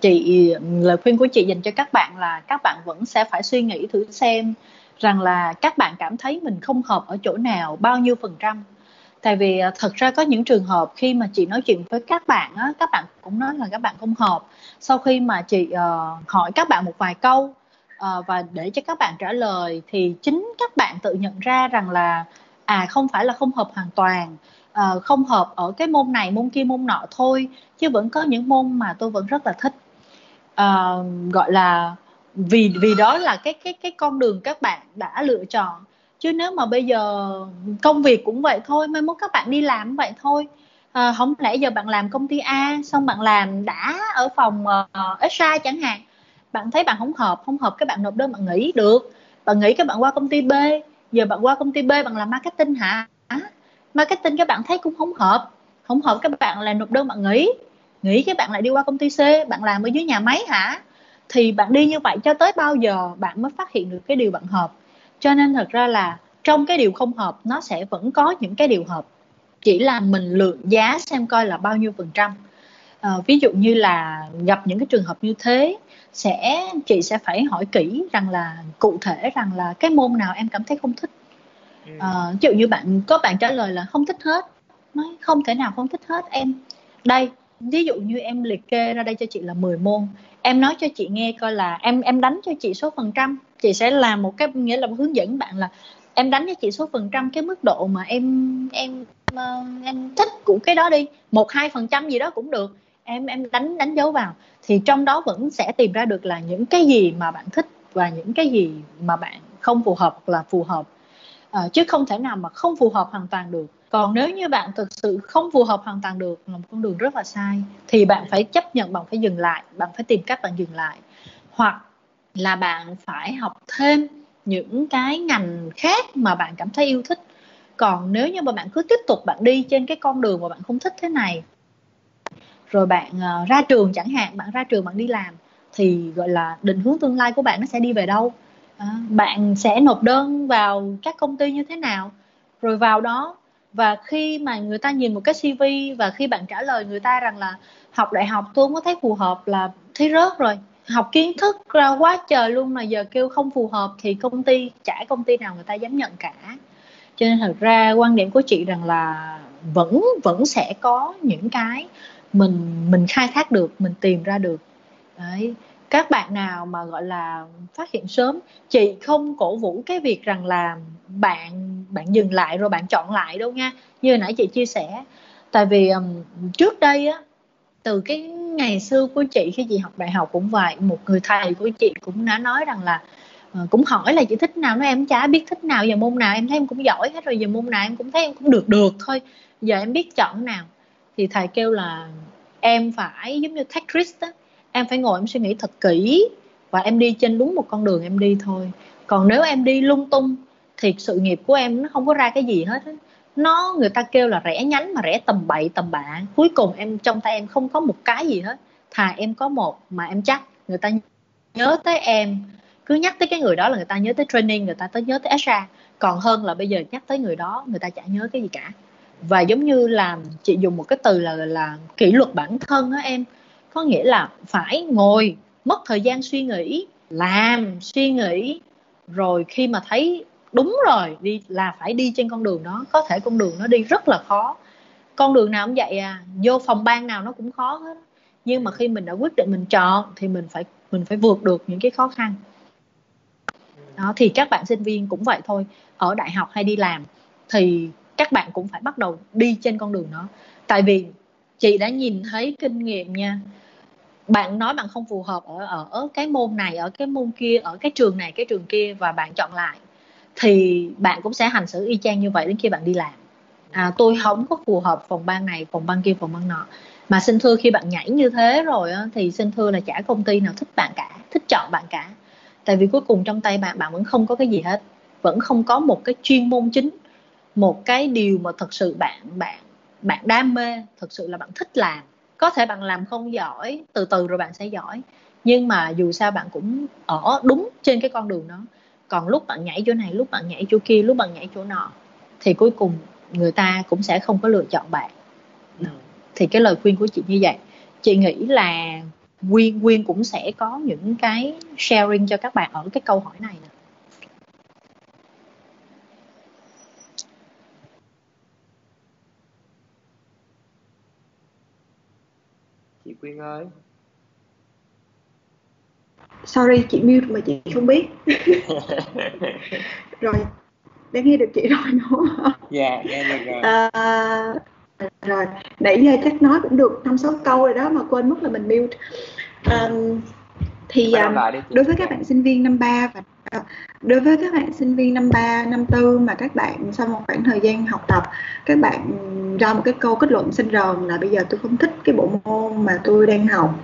chị lời khuyên của chị dành cho các bạn là các bạn vẫn sẽ phải suy nghĩ thử xem rằng là các bạn cảm thấy mình không hợp ở chỗ nào bao nhiêu phần trăm tại vì thật ra có những trường hợp khi mà chị nói chuyện với các bạn á các bạn cũng nói là các bạn không hợp sau khi mà chị uh, hỏi các bạn một vài câu uh, và để cho các bạn trả lời thì chính các bạn tự nhận ra rằng là à không phải là không hợp hoàn toàn. Uh, không hợp ở cái môn này môn kia môn nọ thôi chứ vẫn có những môn mà tôi vẫn rất là thích. Uh, gọi là vì vì đó là cái cái cái con đường các bạn đã lựa chọn. Chứ nếu mà bây giờ công việc cũng vậy thôi mai mốt các bạn đi làm vậy thôi. À, không lẽ giờ bạn làm công ty A xong bạn làm đã ở phòng uh, HR chẳng hạn bạn thấy bạn không hợp không hợp các bạn nộp đơn bạn nghỉ được. Bạn nghỉ các bạn qua công ty B. Giờ bạn qua công ty B bạn làm marketing hả? Marketing các bạn thấy cũng không hợp. Không hợp các bạn là nộp đơn bạn nghỉ. Nghỉ các bạn lại đi qua công ty C bạn làm ở dưới nhà máy hả? Thì bạn đi như vậy cho tới bao giờ bạn mới phát hiện được cái điều bạn hợp? Cho nên thật ra là trong cái điều không hợp nó sẽ vẫn có những cái điều hợp. Chỉ là mình lượng giá xem coi là bao nhiêu phần trăm. À, ví dụ như là gặp những cái trường hợp như thế sẽ chị sẽ phải hỏi kỹ rằng là cụ thể rằng là cái môn nào em cảm thấy không thích. À, ví dụ như bạn có bạn trả lời là không thích hết nói không thể nào không thích hết em. Đây ví dụ như em liệt kê ra đây cho chị là 10 môn. Em nói cho chị nghe coi là em em đánh cho chị số phần trăm. Chị sẽ làm một cái nghĩa là hướng dẫn bạn là em đánh cho chị số phần trăm cái mức độ mà em em uh, em thích của cái đó đi. Một hai phần trăm gì đó cũng được. Em em đánh đánh dấu vào thì trong đó vẫn sẽ tìm ra được là những cái gì mà bạn thích và những cái gì mà bạn không phù hợp hoặc là phù hợp. À, chứ không thể nào mà không phù hợp hoàn toàn được. Còn nếu như bạn thực sự không phù hợp hoàn toàn được là một con đường rất là sai thì bạn phải chấp nhận bạn phải dừng lại bạn phải tìm cách bạn dừng lại. Hoặc là bạn phải học thêm những cái ngành khác mà bạn cảm thấy yêu thích. Còn nếu như mà bạn cứ tiếp tục bạn đi trên cái con đường mà bạn không thích thế này rồi bạn uh, ra trường chẳng hạn bạn ra trường bạn đi làm thì gọi là định hướng tương lai của bạn nó sẽ đi về đâu? À, bạn sẽ nộp đơn vào các công ty như thế nào? Rồi vào đó và khi mà người ta nhìn một cái cv và khi bạn trả lời người ta rằng là học đại học tôi không có thấy phù hợp là thấy rớt rồi học kiến thức ra quá trời luôn mà giờ kêu không phù hợp thì công ty trả công ty nào người ta dám nhận cả. Cho nên thật ra quan điểm của chị rằng là vẫn vẫn sẽ có những cái mình mình khai thác được mình tìm ra được. Đấy các bạn nào mà gọi là phát hiện sớm chị không cổ vũ cái việc rằng là bạn bạn dừng lại rồi bạn chọn lại đâu nha như nãy chị chia sẻ. Tại vì um, trước đây á từ cái ngày xưa của chị khi chị học đại học cũng vậy một người thầy của chị cũng đã nói rằng là uh, cũng hỏi là chị thích nào? Nó em chả biết thích nào giờ môn nào em thấy em cũng giỏi hết rồi giờ môn nào em cũng thấy em cũng được được thôi giờ em biết chọn nào thì thầy kêu là em phải giống như Tetris đó em phải ngồi em suy nghĩ thật kỹ và em đi trên đúng một con đường em đi thôi. Còn nếu em đi lung tung thì sự nghiệp của em nó không có ra cái gì hết nó, người ta kêu là rẽ nhánh mà rẽ tầm bậy tầm bạ. Cuối cùng em, trong tay em không có một cái gì hết. Thà em có một mà em chắc. Người ta nhớ tới em. Cứ nhắc tới cái người đó là người ta nhớ tới training, người ta tới nhớ tới extra còn hơn là bây giờ nhắc tới người đó, người ta chả nhớ cái gì cả và giống như là chị dùng một cái từ là là kỷ luật bản thân á em. Có nghĩa là phải ngồi, mất thời gian suy nghĩ, làm, suy nghĩ. Rồi khi mà thấy đúng rồi, đi là phải đi trên con đường đó. Có thể con đường nó đi rất là khó. Con đường nào cũng vậy à vô phòng ban nào nó cũng khó hết. Nhưng mà khi mình đã quyết định mình chọn thì mình phải mình phải vượt được những cái khó khăn. Đó, thì các bạn sinh viên cũng vậy thôi. Ở đại học hay đi làm thì các bạn cũng phải bắt đầu đi trên con đường đó. Tại vì chị đã nhìn thấy kinh nghiệm nha. Bạn nói bạn không phù hợp ở ở cái môn này ở cái môn kia ở cái trường này cái trường kia và bạn chọn lại thì bạn cũng sẽ hành xử y chang như vậy đến khi bạn đi làm. À, tôi không có phù hợp phòng ban này phòng ban kia phòng ban nọ. Mà xin thưa khi bạn nhảy như thế rồi á, thì xin thưa là chả công ty nào thích bạn cả thích chọn bạn cả. Tại vì cuối cùng trong tay bạn bạn vẫn không có cái gì hết. Vẫn không có một cái chuyên môn chính một cái điều mà thật sự bạn bạn bạn đam mê thật sự là bạn thích làm. Có thể bạn làm không giỏi từ từ rồi bạn sẽ giỏi. Nhưng mà dù sao bạn cũng ở đúng trên cái con đường đó. Còn lúc bạn nhảy chỗ này lúc bạn nhảy chỗ kia lúc bạn nhảy chỗ nọ thì cuối cùng người ta cũng sẽ không có lựa chọn bạn. Thì cái lời khuyên của chị như vậy. Chị nghĩ là quyên quyên cũng sẽ có những cái sharing cho các bạn ở cái câu hỏi này nè quyên ơi. Sorry chị mute mà chị không biết. Rồi đang nghe được chị rồi đúng không? Dạ nghe được rồi. À, rồi nãy giờ chắc nói cũng được năm sáu câu rồi đó mà quên mất là mình mute. Um, thì um, đối với các bạn sinh viên năm ba và Ờ, đối với các bạn sinh viên năm ba năm tư mà các bạn sau một khoảng thời gian học tập các bạn ra một cái câu kết luận sinh rờn là bây giờ tôi không thích cái bộ môn mà tôi đang học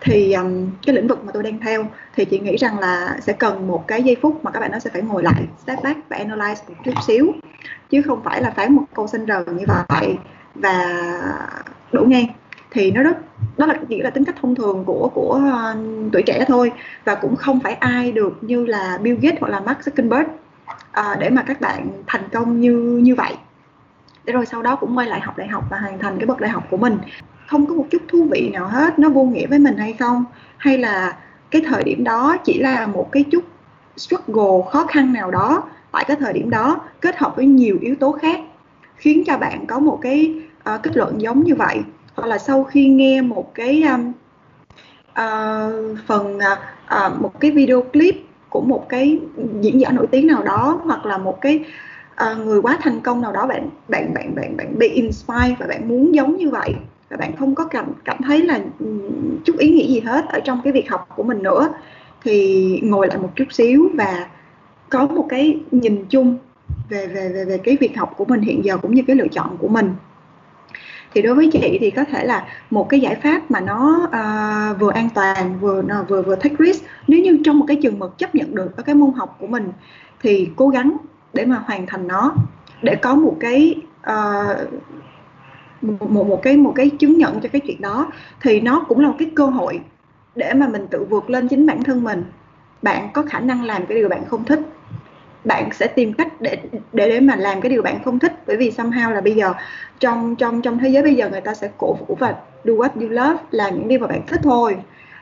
thì um, cái lĩnh vực mà tôi đang theo thì chị nghĩ rằng là sẽ cần một cái giây phút mà các bạn nó sẽ phải ngồi lại step back và analyze một chút xíu chứ không phải là phán một câu sinh rờn như vậy. Và đổ ngang thì nó rất đó là chỉ là tính cách thông thường của của uh, tuổi trẻ thôi. Và cũng không phải ai được như là Bill Gates hoặc là Mark Zuckerberg uh, để mà các bạn thành công như như vậy. Để rồi sau đó cũng quay lại học đại học và hoàn thành cái bậc đại học của mình. Không có một chút thú vị nào hết nó vô nghĩa với mình hay không? Hay là cái thời điểm đó chỉ là một cái chút struggle khó khăn nào đó tại cái thời điểm đó kết hợp với nhiều yếu tố khác khiến cho bạn có một cái uh, kết luận giống như vậy? Hoặc là sau khi nghe một cái um, uh, phần uh, một cái video clip của một cái diễn giả nổi tiếng nào đó hoặc là một cái uh, người quá thành công nào đó bạn bạn bạn bạn bạn bị inspire và bạn muốn giống như vậy và bạn không có cảm cảm thấy là ừ, chút ý nghĩa gì hết ở trong cái việc học của mình nữa thì ngồi lại một chút xíu và có một cái nhìn chung về về về về cái việc học của mình hiện giờ cũng như cái lựa chọn của mình thì đối với chị thì có thể là một cái giải pháp mà nó uh, vừa an toàn vừa ờ, vừa vừa take risk. Nếu như trong một cái trường mực chấp nhận được ở cái môn học của mình thì cố gắng để mà hoàn thành nó để có một cái uh, một, một một cái một cái chứng nhận cho cái chuyện đó. Thì nó cũng là một cái cơ hội để mà mình tự vượt lên chính bản thân mình. Bạn có khả năng làm cái điều bạn không thích bạn sẽ tìm cách để để để mà làm cái điều bạn không thích. Bởi vì somehow là bây giờ trong trong trong thế giới bây giờ người ta sẽ cổ vũ và do what you love làm những điều mà bạn thích thôi.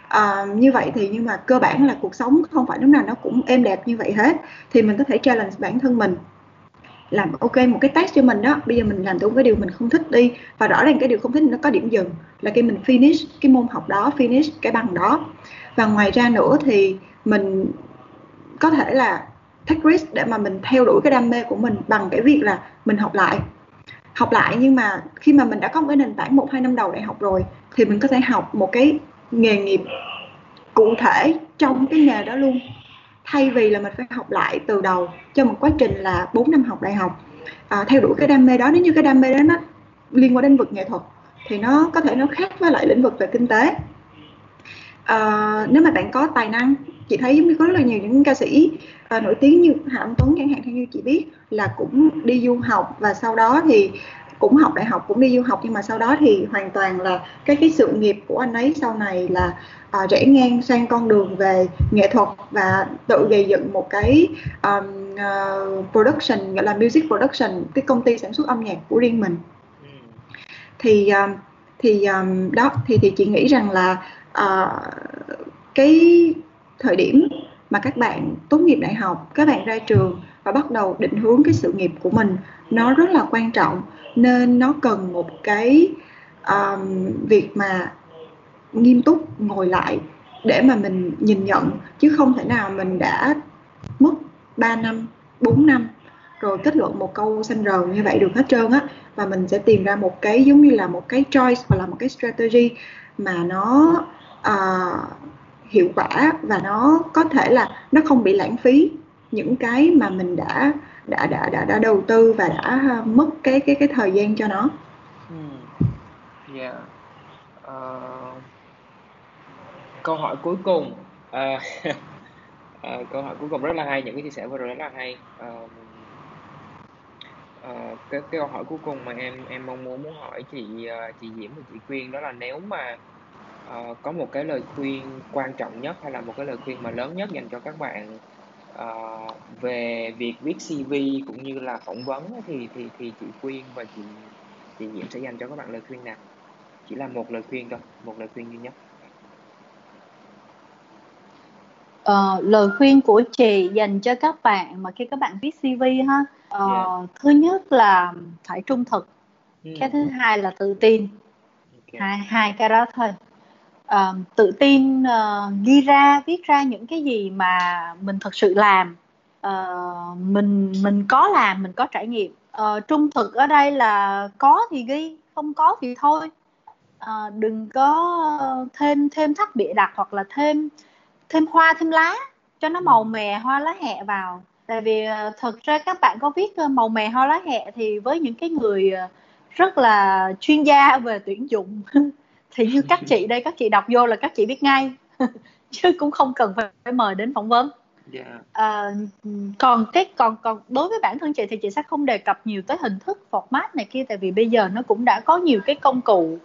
À, như vậy thì nhưng mà cơ bản là cuộc sống không phải lúc nào nó cũng êm đẹp như vậy hết. Thì mình có thể challenge bản thân mình làm ok một cái test cho mình đó. Bây giờ mình làm đúng cái điều mình không thích đi. Và rõ ràng cái điều không thích nó có điểm dừng. Là khi mình finish cái môn học đó finish cái bằng đó. Và ngoài ra nữa thì mình có thể là take risk để mà mình theo đuổi cái đam mê của mình bằng cái việc là mình học lại. Học lại nhưng mà khi mà mình đã có một cái nền tảng một hai năm đầu đại học rồi thì mình có thể học một cái nghề nghiệp cụ thể trong cái nghề đó luôn. Thay vì là mình phải học lại từ đầu cho một quá trình là 4 năm học đại học à, theo đuổi cái đam mê đó. Nếu như cái đam mê đó nó liên quan đến vực nghệ thuật thì nó có thể nó khác với lại lĩnh vực về kinh tế. À, nếu mà bạn có tài năng chị thấy giống như có rất là nhiều những ca sĩ à, nổi tiếng như Hạ Anh Tuấn chẳng hạn theo như chị biết là cũng đi du học và sau đó thì cũng học đại học cũng đi du học nhưng mà sau đó thì hoàn toàn là cái cái sự nghiệp của anh ấy sau này là à, rẽ ngang sang con đường về nghệ thuật và tự gây dựng một cái um, uh, production gọi là music production cái công ty sản xuất âm nhạc của riêng mình. Thì um, thì um, đó thì thì chị nghĩ rằng là uh, cái thời điểm mà các bạn tốt nghiệp đại học các bạn ra trường và bắt đầu định hướng cái sự nghiệp của mình nó rất là quan trọng. Nên nó cần một cái um, việc mà nghiêm túc ngồi lại để mà mình nhìn nhận chứ không thể nào mình đã mất 3 năm 4 năm rồi kết luận một câu xanh rờ như vậy được hết trơn á và mình sẽ tìm ra một cái giống như là một cái choice hoặc là một cái strategy mà nó uh, hiệu quả và nó có thể là nó không bị lãng phí những cái mà mình đã đã đã đã, đã đầu tư và đã à, mất cái cái cái thời gian cho nó. Hmm. Yeah. Uh, câu hỏi cuối cùng uh, uh, câu hỏi cuối cùng rất là hay những cái chia sẻ vừa rồi rất là hay uh, uh, cái, cái câu hỏi cuối cùng mà em em mong muốn muốn hỏi chị uh, chị Diễm và chị Quyên đó là nếu mà uh, có một cái lời khuyên quan trọng nhất hay là một cái lời khuyên mà lớn nhất dành cho các bạn uh, về việc viết CV cũng như là phỏng vấn thì thì thì chị Quyên và chị chị Diễm sẽ dành cho các bạn lời khuyên nào chỉ là một lời khuyên thôi một lời khuyên duy nhất uh, lời khuyên của chị dành cho các bạn mà khi các bạn viết CV ha uh, yeah. thứ nhất là phải trung thực mm. cái thứ hai là tự tin okay. hai hai cái đó thôi uh, tự tin uh, ghi ra viết ra những cái gì mà mình thật sự làm. Uh, mình mình có làm mình có trải nghiệm. Uh, trung thực ở đây là có thì ghi không có thì thôi. Uh, đừng có thêm thêm thắt bịa đặt hoặc là thêm thêm hoa thêm lá cho nó màu mè hoa lá hẹ vào. Tại vì uh, thật ra các bạn có viết màu mè hoa lá hẹ thì với những cái người rất là chuyên gia về tuyển dụng thì như các chị đây các chị đọc vô là các chị biết ngay. Chứ cũng không cần phải mời đến phỏng vấn. Yeah. à, còn cái còn còn đối với bản thân chị thì chị sẽ không đề cập nhiều tới hình thức format này kia tại vì bây giờ nó cũng đã có nhiều cái công cụ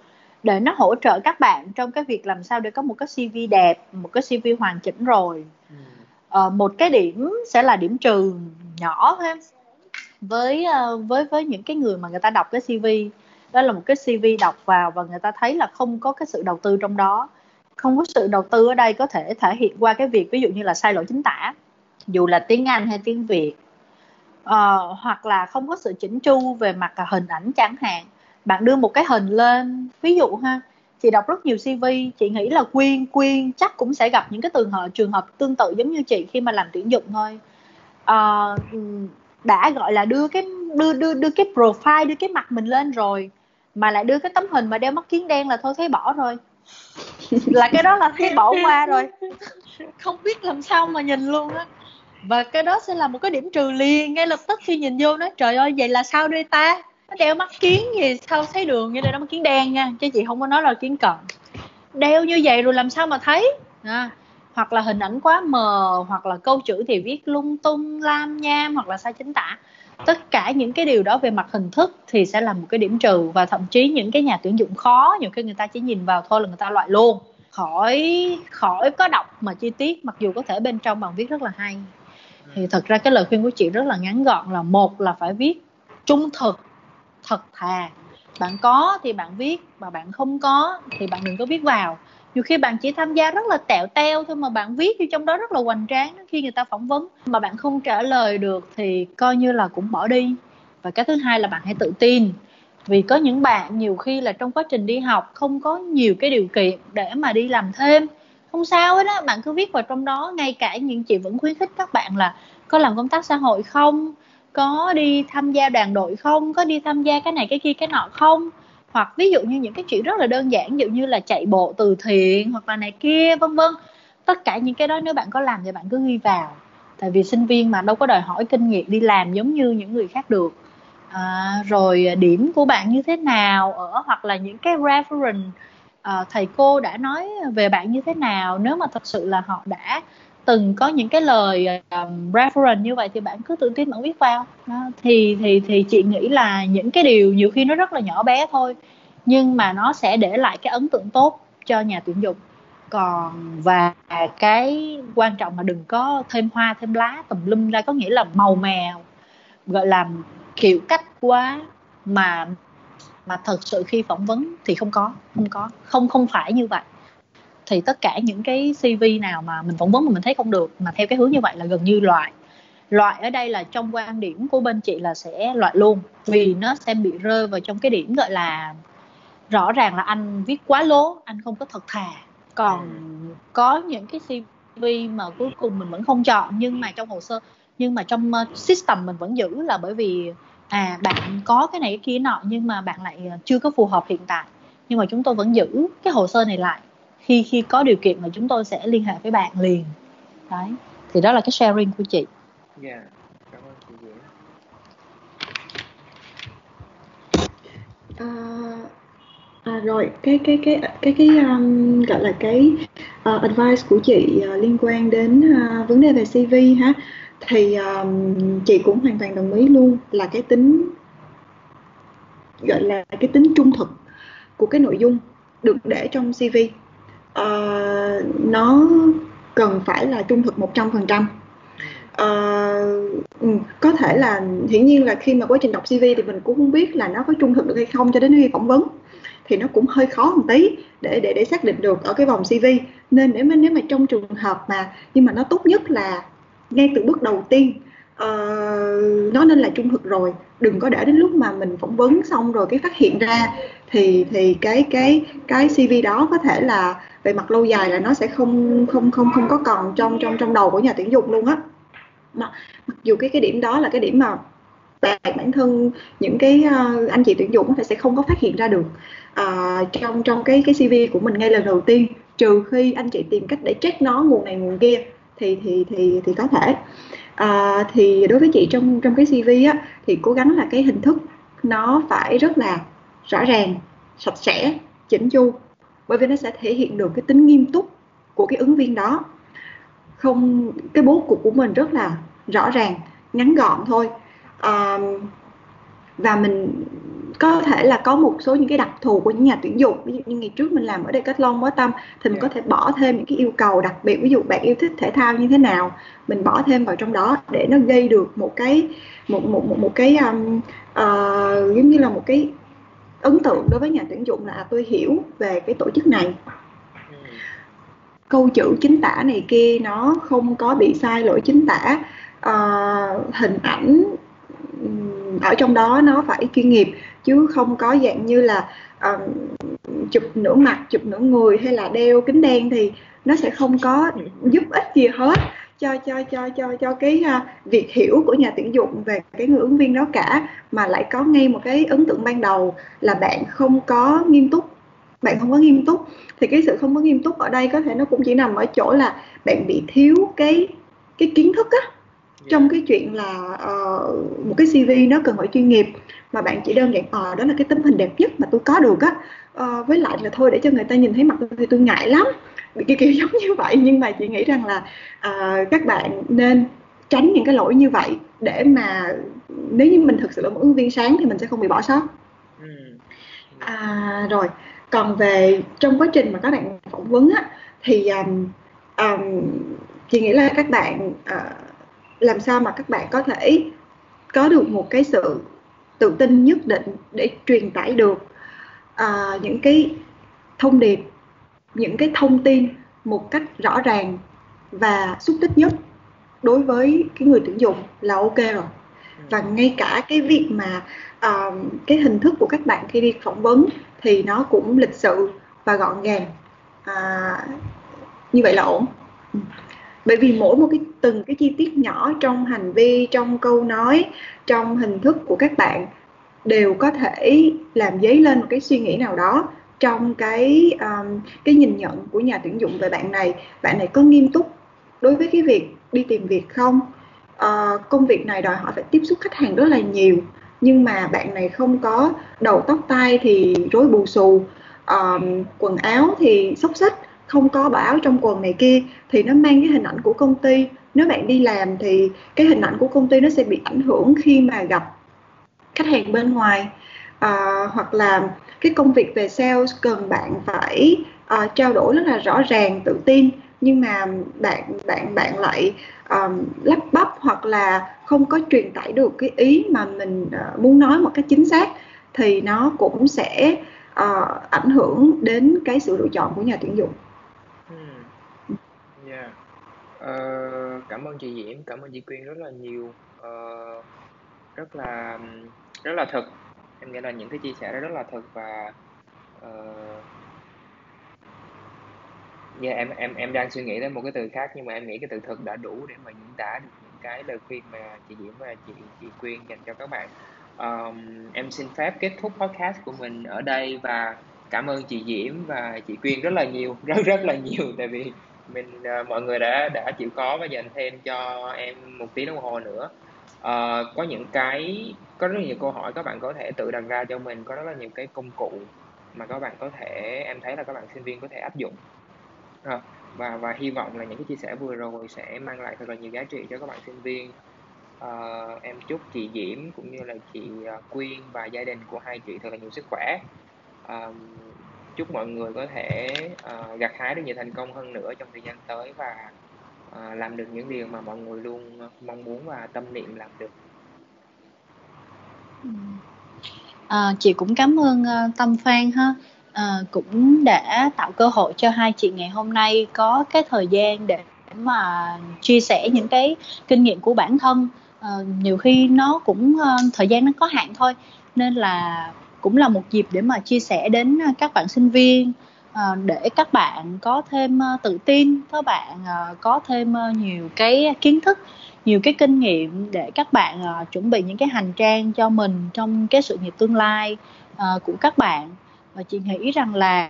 để nó hỗ trợ các bạn trong cái việc làm sao để có một cái CV đẹp một cái CV hoàn chỉnh rồi. À, một cái điểm sẽ là điểm trừ nhỏ thôi với uh, với với những cái người mà người ta đọc cái CV đó là một cái CV đọc vào và người ta thấy là không có cái sự đầu tư trong đó. Không có sự đầu tư ở đây có thể thể hiện qua cái việc ví dụ như là sai lỗi chính tả dù là tiếng Anh hay tiếng Việt. Uh, hoặc là không có sự chỉnh chu về mặt hình ảnh chẳng hạn. Bạn đưa một cái hình lên ví dụ ha chị đọc rất nhiều CV chị nghĩ là quyên quyên chắc cũng sẽ gặp những cái trường hợp trường hợp tương tự giống như chị khi mà làm tuyển dụng thôi. Uh, đã gọi là đưa cái đưa đưa đưa cái profile đưa cái mặt mình lên rồi mà lại đưa cái tấm hình mà đeo mắt kiến đen là thôi thấy bỏ rồi. Là cái đó là thấy bỏ qua rồi. Không biết làm sao mà nhìn luôn á. Và cái đó sẽ là một cái điểm trừ liền ngay lập tức khi nhìn vô nói trời ơi vậy là sao đây ta? Nó đeo mắt kiến gì sao thấy đường như đây nó mắt kiến đen nha chứ chị không có nói là kiến cận. Đeo như vậy rồi làm sao mà thấy? À, hoặc là hình ảnh quá mờ hoặc là câu chữ thì viết lung tung lam nham hoặc là sai chính tả tất cả những cái điều đó về mặt hình thức thì sẽ là một cái điểm trừ và thậm chí những cái nhà tuyển dụng khó, nhiều khi người ta chỉ nhìn vào thôi là người ta loại luôn. Khỏi khỏi có đọc mà chi tiết, mặc dù có thể bên trong bạn viết rất là hay. Thì thật ra cái lời khuyên của chị rất là ngắn gọn là một là phải viết trung thực, thật thà. Bạn có thì bạn viết, mà bạn không có thì bạn đừng có viết vào nhiều khi bạn chỉ tham gia rất là tẹo teo thôi mà bạn viết vô trong đó rất là hoành tráng khi người ta phỏng vấn. Mà bạn không trả lời được thì coi như là cũng bỏ đi. Và cái thứ hai là bạn hãy tự tin. Vì có những bạn nhiều khi là trong quá trình đi học không có nhiều cái điều kiện để mà đi làm thêm. Không sao hết á, bạn cứ viết vào trong đó, ngay cả những chị vẫn khuyến khích các bạn là có làm công tác xã hội không? Có đi tham gia đoàn đội không? Có đi tham gia cái này, cái kia, cái nọ không? Hoặc ví dụ như những cái chuyện rất là đơn giản ví dụ như là chạy bộ từ thiện hoặc là này kia vân vân. Tất cả những cái đó nếu bạn có làm thì bạn cứ ghi vào. Tại vì sinh viên mà đâu có đòi hỏi kinh nghiệm đi làm giống như những người khác được. À, rồi điểm của bạn như thế nào ở hoặc là những cái reference à, thầy cô đã nói về bạn như thế nào. Nếu mà thật sự là họ đã từng có những cái lời um, reference như vậy thì bạn cứ tự tin bạn viết vào đó. thì thì thì chị nghĩ là những cái điều nhiều khi nó rất là nhỏ bé thôi nhưng mà nó sẽ để lại cái ấn tượng tốt cho nhà tuyển dụng còn và cái quan trọng là đừng có thêm hoa thêm lá tùm lum ra có nghĩa là màu mèo gọi là kiểu cách quá mà mà thật sự khi phỏng vấn thì không có không có không không phải như vậy thì tất cả những cái CV nào mà mình phỏng vấn mà mình thấy không được mà theo cái hướng như vậy là gần như loại. Loại ở đây là trong quan điểm của bên chị là sẽ loại luôn vì nó sẽ bị rơi vào trong cái điểm gọi là rõ ràng là anh viết quá lố anh không có thật thà. Còn ừ. có những cái CV mà cuối cùng mình vẫn không chọn nhưng mà trong hồ sơ nhưng mà trong uh, system mình vẫn giữ là bởi vì à bạn có cái này cái kia nọ nhưng mà bạn lại chưa có phù hợp hiện tại. Nhưng mà chúng tôi vẫn giữ cái hồ sơ này lại khi khi có điều kiện là chúng tôi sẽ liên hệ với bạn liền. Đấy thì đó là cái sharing của chị. Dạ yeah. cảm ơn chị Diễm. Uh, À, rồi cái cái cái cái cái um, gọi là cái uh, advice của chị uh, liên quan đến uh, vấn đề về CV ha thì um, chị cũng hoàn toàn đồng ý luôn là cái tính gọi là cái tính trung thực của cái nội dung được để trong CV uh, nó cần phải là trung thực 100% uh, ờ, ừ, có thể là hiển nhiên là khi mà quá trình đọc CV thì mình cũng không biết là nó có trung thực được hay không cho đến khi phỏng vấn. Thì nó cũng hơi khó một tí để để để xác định được ở cái vòng CV nên nếu mà nếu mà trong trường hợp mà nhưng mà nó tốt nhất là ngay từ bước đầu tiên Ờ, uh, nó nên là trung thực rồi. Đừng có để đến lúc mà mình phỏng vấn xong rồi cái phát hiện ra thì thì cái cái cái CV đó có thể là về mặt lâu dài là nó sẽ không không không không có còn trong trong trong đầu của nhà tuyển dụng luôn á. Mặc, mặc dù cái cái điểm đó là cái điểm mà bản thân những cái uh, anh chị tuyển dụng thì sẽ không có phát hiện ra được. Uh, trong trong cái cái CV của mình ngay lần đầu tiên trừ khi anh chị tìm cách để check nó nguồn này nguồn kia thì thì thì thì có thể à, thì đối với chị trong trong cái CV á thì cố gắng là cái hình thức nó phải rất là rõ ràng sạch sẽ chỉnh chu. Bởi vì nó sẽ thể hiện được cái tính nghiêm túc của cái ứng viên đó. Không cái bố cục của mình rất là rõ ràng ngắn gọn thôi. À, và mình có thể là có một số những cái đặc thù của những nhà tuyển dụng. Ví dụ như ngày trước mình làm ở đây cách long mới tâm thì mình có thể bỏ thêm những cái yêu cầu đặc biệt. Ví dụ bạn yêu thích thể thao như thế nào mình bỏ thêm vào trong đó để nó gây được một cái một một một, một cái um, uh, giống như là một cái ấn tượng đối với nhà tuyển dụng là à, tôi hiểu về cái tổ chức này. Câu chữ chính tả này kia nó không có bị sai lỗi chính tả. Uh, hình ảnh ở trong đó nó phải chuyên nghiệp chứ không có dạng như là uh, chụp nửa mặt chụp nửa người hay là đeo kính đen thì nó sẽ không có giúp ích gì hết cho cho cho cho cho cái uh, việc hiểu của nhà tuyển dụng về cái người ứng viên đó cả mà lại có ngay một cái ấn tượng ban đầu là bạn không có nghiêm túc. Bạn không có nghiêm túc thì cái sự không có nghiêm túc ở đây có thể nó cũng chỉ nằm ở chỗ là bạn bị thiếu cái cái kiến thức á trong cái chuyện là uh, một cái CV nó cần phải chuyên nghiệp mà bạn chỉ đơn giản ờ uh, đó là cái tấm hình đẹp nhất mà tôi có được á. Uh, với lại là thôi để cho người ta nhìn thấy mặt tôi thì tôi ngại lắm. Kiểu kiểu giống như vậy. Nhưng mà chị nghĩ rằng là uh, các bạn nên tránh những cái lỗi như vậy để mà nếu như mình thực sự là một ứng viên sáng thì mình sẽ không bị bỏ sót. Ừ. à, rồi. Còn về trong quá trình mà các bạn phỏng vấn á thì um, um, chị nghĩ là các bạn uh, làm sao mà các bạn có thể có được một cái sự tự tin nhất định để truyền tải được uh, những cái thông điệp những cái thông tin một cách rõ ràng và xúc tích nhất đối với cái người tuyển dụng là ok rồi. Và ngay cả cái việc mà uh, cái hình thức của các bạn khi đi phỏng vấn thì nó cũng lịch sự và gọn gàng. Uh, như vậy là ổn. Ừ bởi vì mỗi một cái từng cái chi tiết nhỏ trong hành vi trong câu nói trong hình thức của các bạn đều có thể làm dấy lên một cái suy nghĩ nào đó trong cái um, cái nhìn nhận của nhà tuyển dụng về bạn này. Bạn này có nghiêm túc đối với cái việc đi tìm việc không? Uh, công việc này đòi hỏi phải tiếp xúc khách hàng rất là nhiều nhưng mà bạn này không có đầu tóc tai thì rối bù xù. Um, quần áo thì xốc xích không có báo trong quần này kia thì nó mang cái hình ảnh của công ty. Nếu bạn đi làm thì cái hình ảnh của công ty nó sẽ bị ảnh hưởng khi mà gặp khách hàng bên ngoài. À, hoặc là cái công việc về sales cần bạn phải uh, trao đổi rất là rõ ràng tự tin. Nhưng mà bạn bạn bạn lại um, lắp bắp hoặc là không có truyền tải được cái ý mà mình uh, muốn nói một cách chính xác thì nó cũng sẽ uh, ảnh hưởng đến cái sự lựa chọn của nhà tuyển dụng dạ Yeah. Uh, cảm ơn chị Diễm, cảm ơn chị Quyên rất là nhiều, uh, rất là rất là thật. Em nghĩ là những cái chia sẻ đó rất là thật và uh, yeah, em em em đang suy nghĩ đến một cái từ khác nhưng mà em nghĩ cái từ thật đã đủ để mà diễn tả được những cái lời khuyên mà chị Diễm và chị chị Quyên dành cho các bạn. Um, em xin phép kết thúc podcast của mình ở đây và cảm ơn chị Diễm và chị Quyên rất là nhiều, rất rất là nhiều tại vì mình uh, mọi người đã đã chịu khó và dành thêm cho em một tiếng đồng hồ nữa. Uh, có những cái có rất nhiều câu hỏi các bạn có thể tự đặt ra cho mình, có rất là nhiều cái công cụ mà các bạn có thể em thấy là các bạn sinh viên có thể áp dụng. Uh, và và hy vọng là những cái chia sẻ vừa rồi sẽ mang lại thật là nhiều giá trị cho các bạn sinh viên. Uh, em chúc chị Diễm cũng như là chị à, Quyên và gia đình của hai chị thật là nhiều sức khỏe. À, chúc mọi người có thể uh, gặt hái được nhiều thành công hơn nữa trong thời gian tới và uh, làm được những điều mà mọi người luôn mong muốn và tâm niệm làm được. À, chị cũng cảm ơn uh, Tâm Phan ha. À, cũng đã tạo cơ hội cho hai chị ngày hôm nay có cái thời gian để mà chia sẻ những cái kinh nghiệm của bản thân. À, nhiều khi nó cũng uh, thời gian nó có hạn thôi. Nên là cũng là một dịp để mà chia sẻ đến à, các bạn sinh viên à, để các bạn có thêm à, tự tin các bạn có thêm nhiều cái kiến thức nhiều cái kinh nghiệm để các bạn chuẩn bị những cái hành trang cho mình trong cái sự nghiệp tương lai của các bạn. Và chị nghĩ rằng là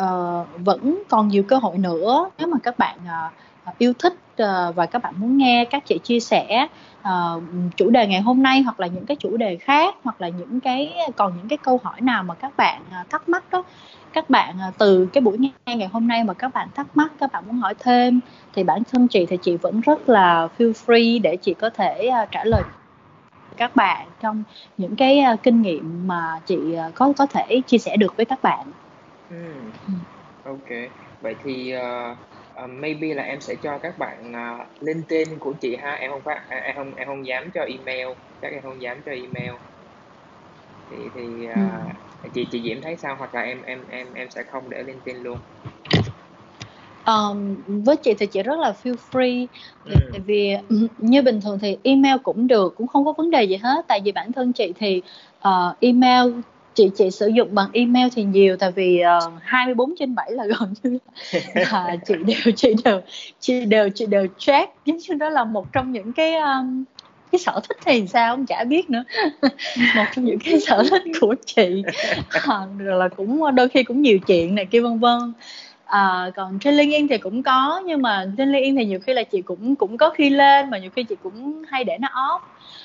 uh, vẫn còn nhiều cơ hội nữa nếu mà các bạn uh, yêu thích uh, và các bạn muốn nghe các chị chia sẻ uh, chủ đề ngày hôm nay hoặc là những cái chủ đề khác hoặc là những cái còn những cái câu hỏi nào mà các bạn uh, thắc mắc đó các bạn uh, từ cái buổi nghe ngày hôm nay mà các bạn thắc mắc các bạn muốn hỏi thêm thì bản thân chị thì chị vẫn rất là feel free để chị có thể uh, trả lời các bạn trong những cái uh, kinh nghiệm mà chị uh, có có thể chia sẻ được với các bạn. Ừ. Ok. Vậy thì uh, uh, maybe là em sẽ cho các bạn uh, lên tên của chị ha. Em không phát em không em không dám cho email, chắc em không dám cho email. Thì thì uh, ừ. chị chị Diễm thấy sao hoặc là em em em em sẽ không để lên tên luôn. Um, với chị thì chị rất là feel free ừ. tại vì như bình thường thì email cũng được cũng không có vấn đề gì hết tại vì bản thân chị thì uh, email chị chị sử dụng bằng email thì nhiều tại vì uh, 24 trên 7 là gần như là chị đều chị đều chị đều chị đều check giống như đó là một trong những cái um, cái sở thích thì sao không chả biết nữa. Một trong những cái sở thích của chị. À, rồi là cũng đôi khi cũng nhiều chuyện này kia vân vân. À, còn trên LinkedIn thì cũng có nhưng mà trên LinkedIn thì nhiều khi là chị cũng cũng có khi lên mà nhiều khi chị cũng hay để nó off.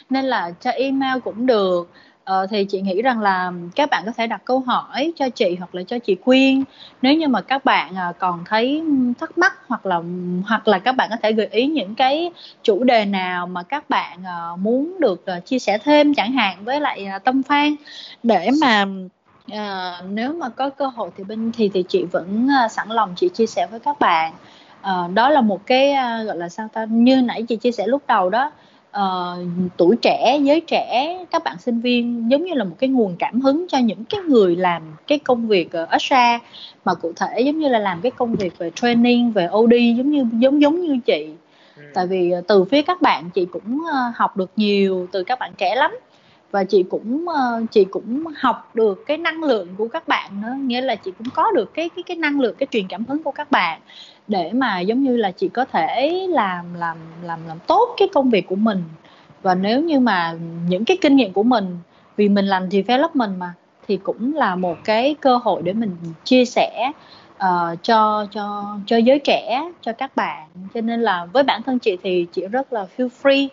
Nên là cho email cũng được Ờ, thì chị nghĩ rằng là các bạn có thể đặt câu hỏi cho chị hoặc là cho chị Quyên. Nếu như mà các bạn ờ, còn thấy thắc mắc hoặc là hoặc là các bạn có thể gợi ý những cái chủ đề nào mà các bạn ờ, muốn được ờ, chia sẻ thêm chẳng hạn với lại Tâm Phan. Để mà à, nếu mà có cơ hội thì bên thì thì chị vẫn sẵn lòng chị chia sẻ với các bạn. À, đó là một cái à, gọi là sao ta? Như nãy chị chia sẻ lúc đầu đó uh, tuổi trẻ giới trẻ các bạn sinh viên giống như là một cái nguồn cảm hứng cho những cái người làm cái công việc uh, extra mà cụ thể giống như là làm cái công việc về training về OD giống như giống giống như chị. Ừ. tại vì uh, từ phía các bạn chị cũng uh, học được nhiều từ các bạn trẻ lắm. Và chị cũng uh, chị cũng học được cái năng lượng của các bạn nữa nghĩa là chị cũng có được cái cái cái năng lượng cái truyền cảm hứng của các bạn để mà giống như là chị có thể làm làm làm làm tốt cái công việc của mình. Và nếu như mà những cái kinh nghiệm của mình vì mình làm development mà thì cũng là một cái cơ hội để mình chia sẻ uh, cho cho cho giới trẻ cho các bạn. Cho nên là với bản thân chị thì chị rất là feel free.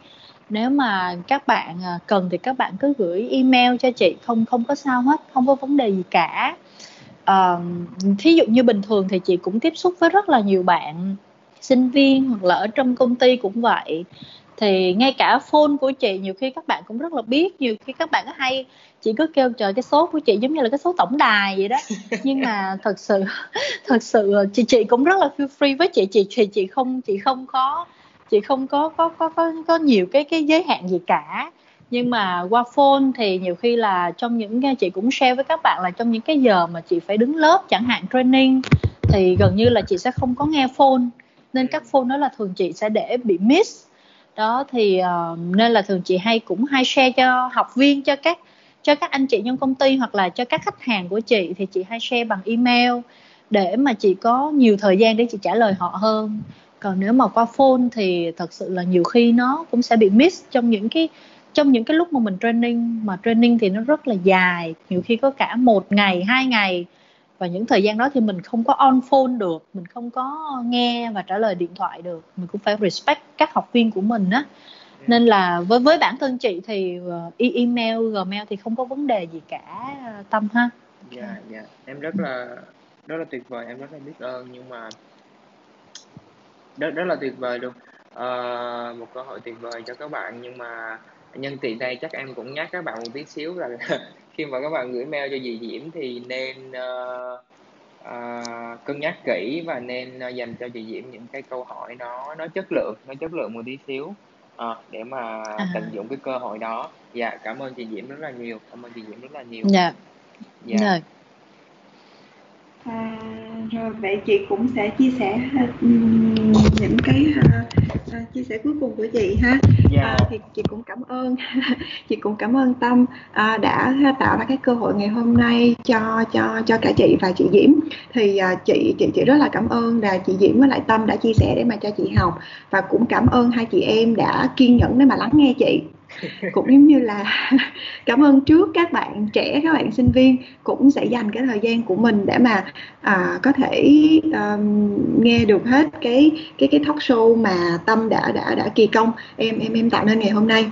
Nếu mà các bạn ờ, cần thì các bạn cứ gửi email cho chị không không có sao hết không có vấn đề gì cả uh, thí dụ như bình thường thì chị cũng tiếp xúc với rất là nhiều bạn sinh viên hoặc là ở trong công ty cũng vậy. Thì ngay cả phone của chị nhiều khi các bạn cũng rất là biết nhiều khi các bạn có hay chị cứ kêu trời cái số của chị giống như là cái số tổng đài vậy đó. Nhưng mà thật sự thật sự chị chị cũng rất là feel free với chị chị thì chị không chị không có chị không có có có có có nhiều cái cái giới hạn gì cả nhưng mà qua phone thì nhiều khi là trong những cái chị cũng share với các bạn là trong những cái giờ mà chị phải đứng lớp chẳng hạn training thì gần như là chị sẽ không có nghe phone. Nên các phone đó là thường chị sẽ để bị miss. Đó thì uh, nên là thường chị hay cũng hay share cho học viên cho các cho các anh chị trong công ty hoặc là cho các khách hàng của chị thì chị hay share bằng email để mà chị có nhiều thời gian để chị trả lời họ hơn. Còn nếu mà qua phone thì thật sự là nhiều khi nó cũng sẽ bị miss trong những cái trong những cái lúc mà mình training mà training thì nó rất là dài. Nhiều khi có cả một ngày hai ngày. Và những thời gian đó thì mình không có on phone được mình không có nghe và trả lời điện thoại được. Mình cũng phải respect các học viên của mình á. Nên là với với bản thân chị thì ờ, email gmail thì không có vấn đề gì cả tâm ha. Dạ yeah, dạ. Yeah. em rất là rất là tuyệt vời em rất là biết ơn. Nhưng mà rất rất là tuyệt vời luôn. À, một cơ hội tuyệt vời cho các bạn nhưng mà nhân tiện đây chắc em cũng nhắc các bạn một tí xíu là khi mà các bạn gửi mail cho dì Diễm thì nên uh, uh, cân nhắc kỹ và nên uh, dành cho chị Diễm những cái câu hỏi nó nó chất lượng nó chất lượng một tí xíu uh, để mà à. tận dụng cái cơ hội đó. Dạ cảm ơn chị Diễm rất là nhiều cảm ơn chị Diễm rất là nhiều. Dạ. Dạ. Yeah. À, rồi vậy chị cũng sẽ chia sẻ uh, những cái uh, uh, chia sẻ cuối cùng của chị ha. Yeah. Dạ. À, thì chị cũng cảm ơn chị cũng cảm ơn Tâm uh, đã tạo ra cái cơ hội ngày hôm nay cho cho cho cả chị và chị Diễm. Thì uh, chị chị chị rất là cảm ơn là chị Diễm với lại Tâm đã chia sẻ để mà cho chị học và cũng cảm ơn hai chị em đã kiên nhẫn để mà lắng nghe chị cũng giống như là cảm ơn trước các bạn trẻ các bạn sinh viên cũng sẽ dành cái thời gian của mình để mà à, có thể um, nghe được hết cái cái cái talk show mà tâm đã đã đã kỳ công em em em tạo nên ngày hôm nay.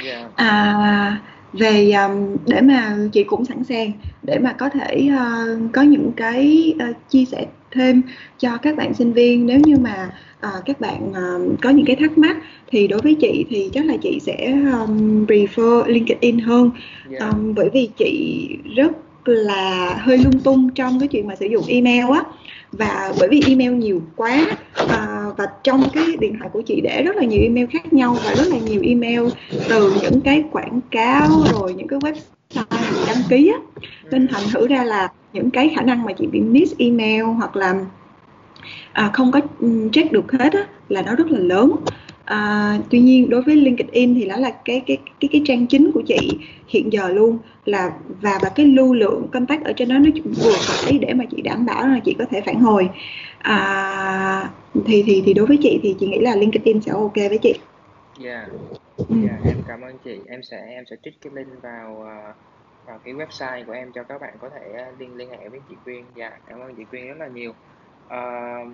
Ừ, à, về um, để mà chị cũng sẵn sàng để mà có thể uh, có những cái uh, chia sẻ thêm cho các bạn sinh viên. Nếu như mà uh, các bạn uh, có những cái thắc mắc thì đối với chị thì chắc là chị sẽ um, prefer LinkedIn hơn. Um, bởi vì chị rất là hơi lung tung trong cái chuyện mà sử dụng email á. Và bởi vì email nhiều quá à, và trong cái điện thoại của chị để rất là nhiều email khác nhau và rất là nhiều email từ những cái quảng cáo rồi những cái website đăng ký á nên thành thử ra là những cái khả năng mà chị bị miss email hoặc là à, không có ừ, check được hết á là nó rất là lớn À, tuy nhiên đối với LinkedIn thì nó là cái cái cái cái trang chính của chị hiện giờ luôn là và và cái lưu lượng contact ở trên đó nó vừa phải để mà chị đảm bảo là chị có thể phản hồi à, thì thì thì đối với chị thì chị nghĩ là LinkedIn sẽ ok với chị. Yeah. Ừ. yeah, em cảm ơn chị. Em sẽ em sẽ trích cái link vào uh, vào cái website của em cho các bạn có thể uh, liên liên hệ với chị Quyên. Dạ, cảm ơn chị Quyên rất là nhiều. Uh,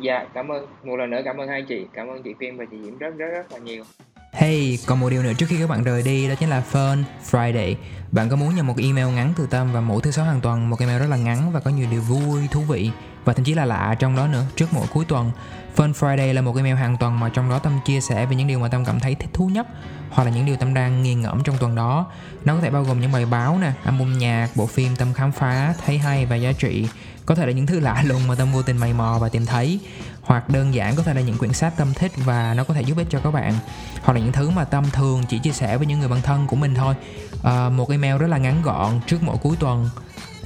Dạ, cảm ơn. Một lần nữa cảm ơn hai chị. Cảm ơn chị Quyên và chị Diễm rất rất rất là nhiều. Hey, còn một điều nữa trước khi các bạn rời đi đó chính là Fun Friday. Bạn có muốn nhận một email ngắn từ Tâm và mỗi thứ sáu hàng tuần, một email rất là ngắn và có nhiều điều vui, thú vị và thậm chí là lạ trong đó nữa trước mỗi cuối tuần. Fun Friday là một email hàng tuần mà trong đó Tâm chia sẻ về những điều mà Tâm cảm thấy thích thú nhất hoặc là những điều Tâm đang nghiền ngẫm trong tuần đó. Nó có thể bao gồm những bài báo nè, album nhạc, bộ phim Tâm khám phá, thấy hay và giá trị. Có thể là những thứ lạ lùng mà tâm vô tình mày mò và tìm thấy. Hoặc đơn giản có thể là những quyển sách tâm thích và nó có thể giúp ích cho các bạn. Hoặc là những thứ mà tâm thường chỉ chia sẻ với những người bạn thân của mình thôi. À, một email rất là ngắn gọn trước mỗi cuối tuần.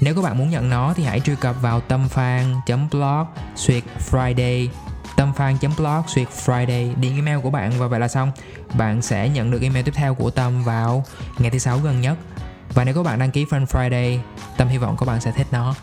Nếu các bạn muốn nhận nó thì hãy truy cập vào tâm-phan.blog suyệt friday tâm-phan.blog suyệt friday. Điện email của bạn và vậy là xong. Bạn sẽ nhận được email tiếp theo của tâm vào ngày thứ sáu gần nhất. Và nếu các bạn đăng ký Fan Friday, tâm hy vọng các bạn sẽ thích nó.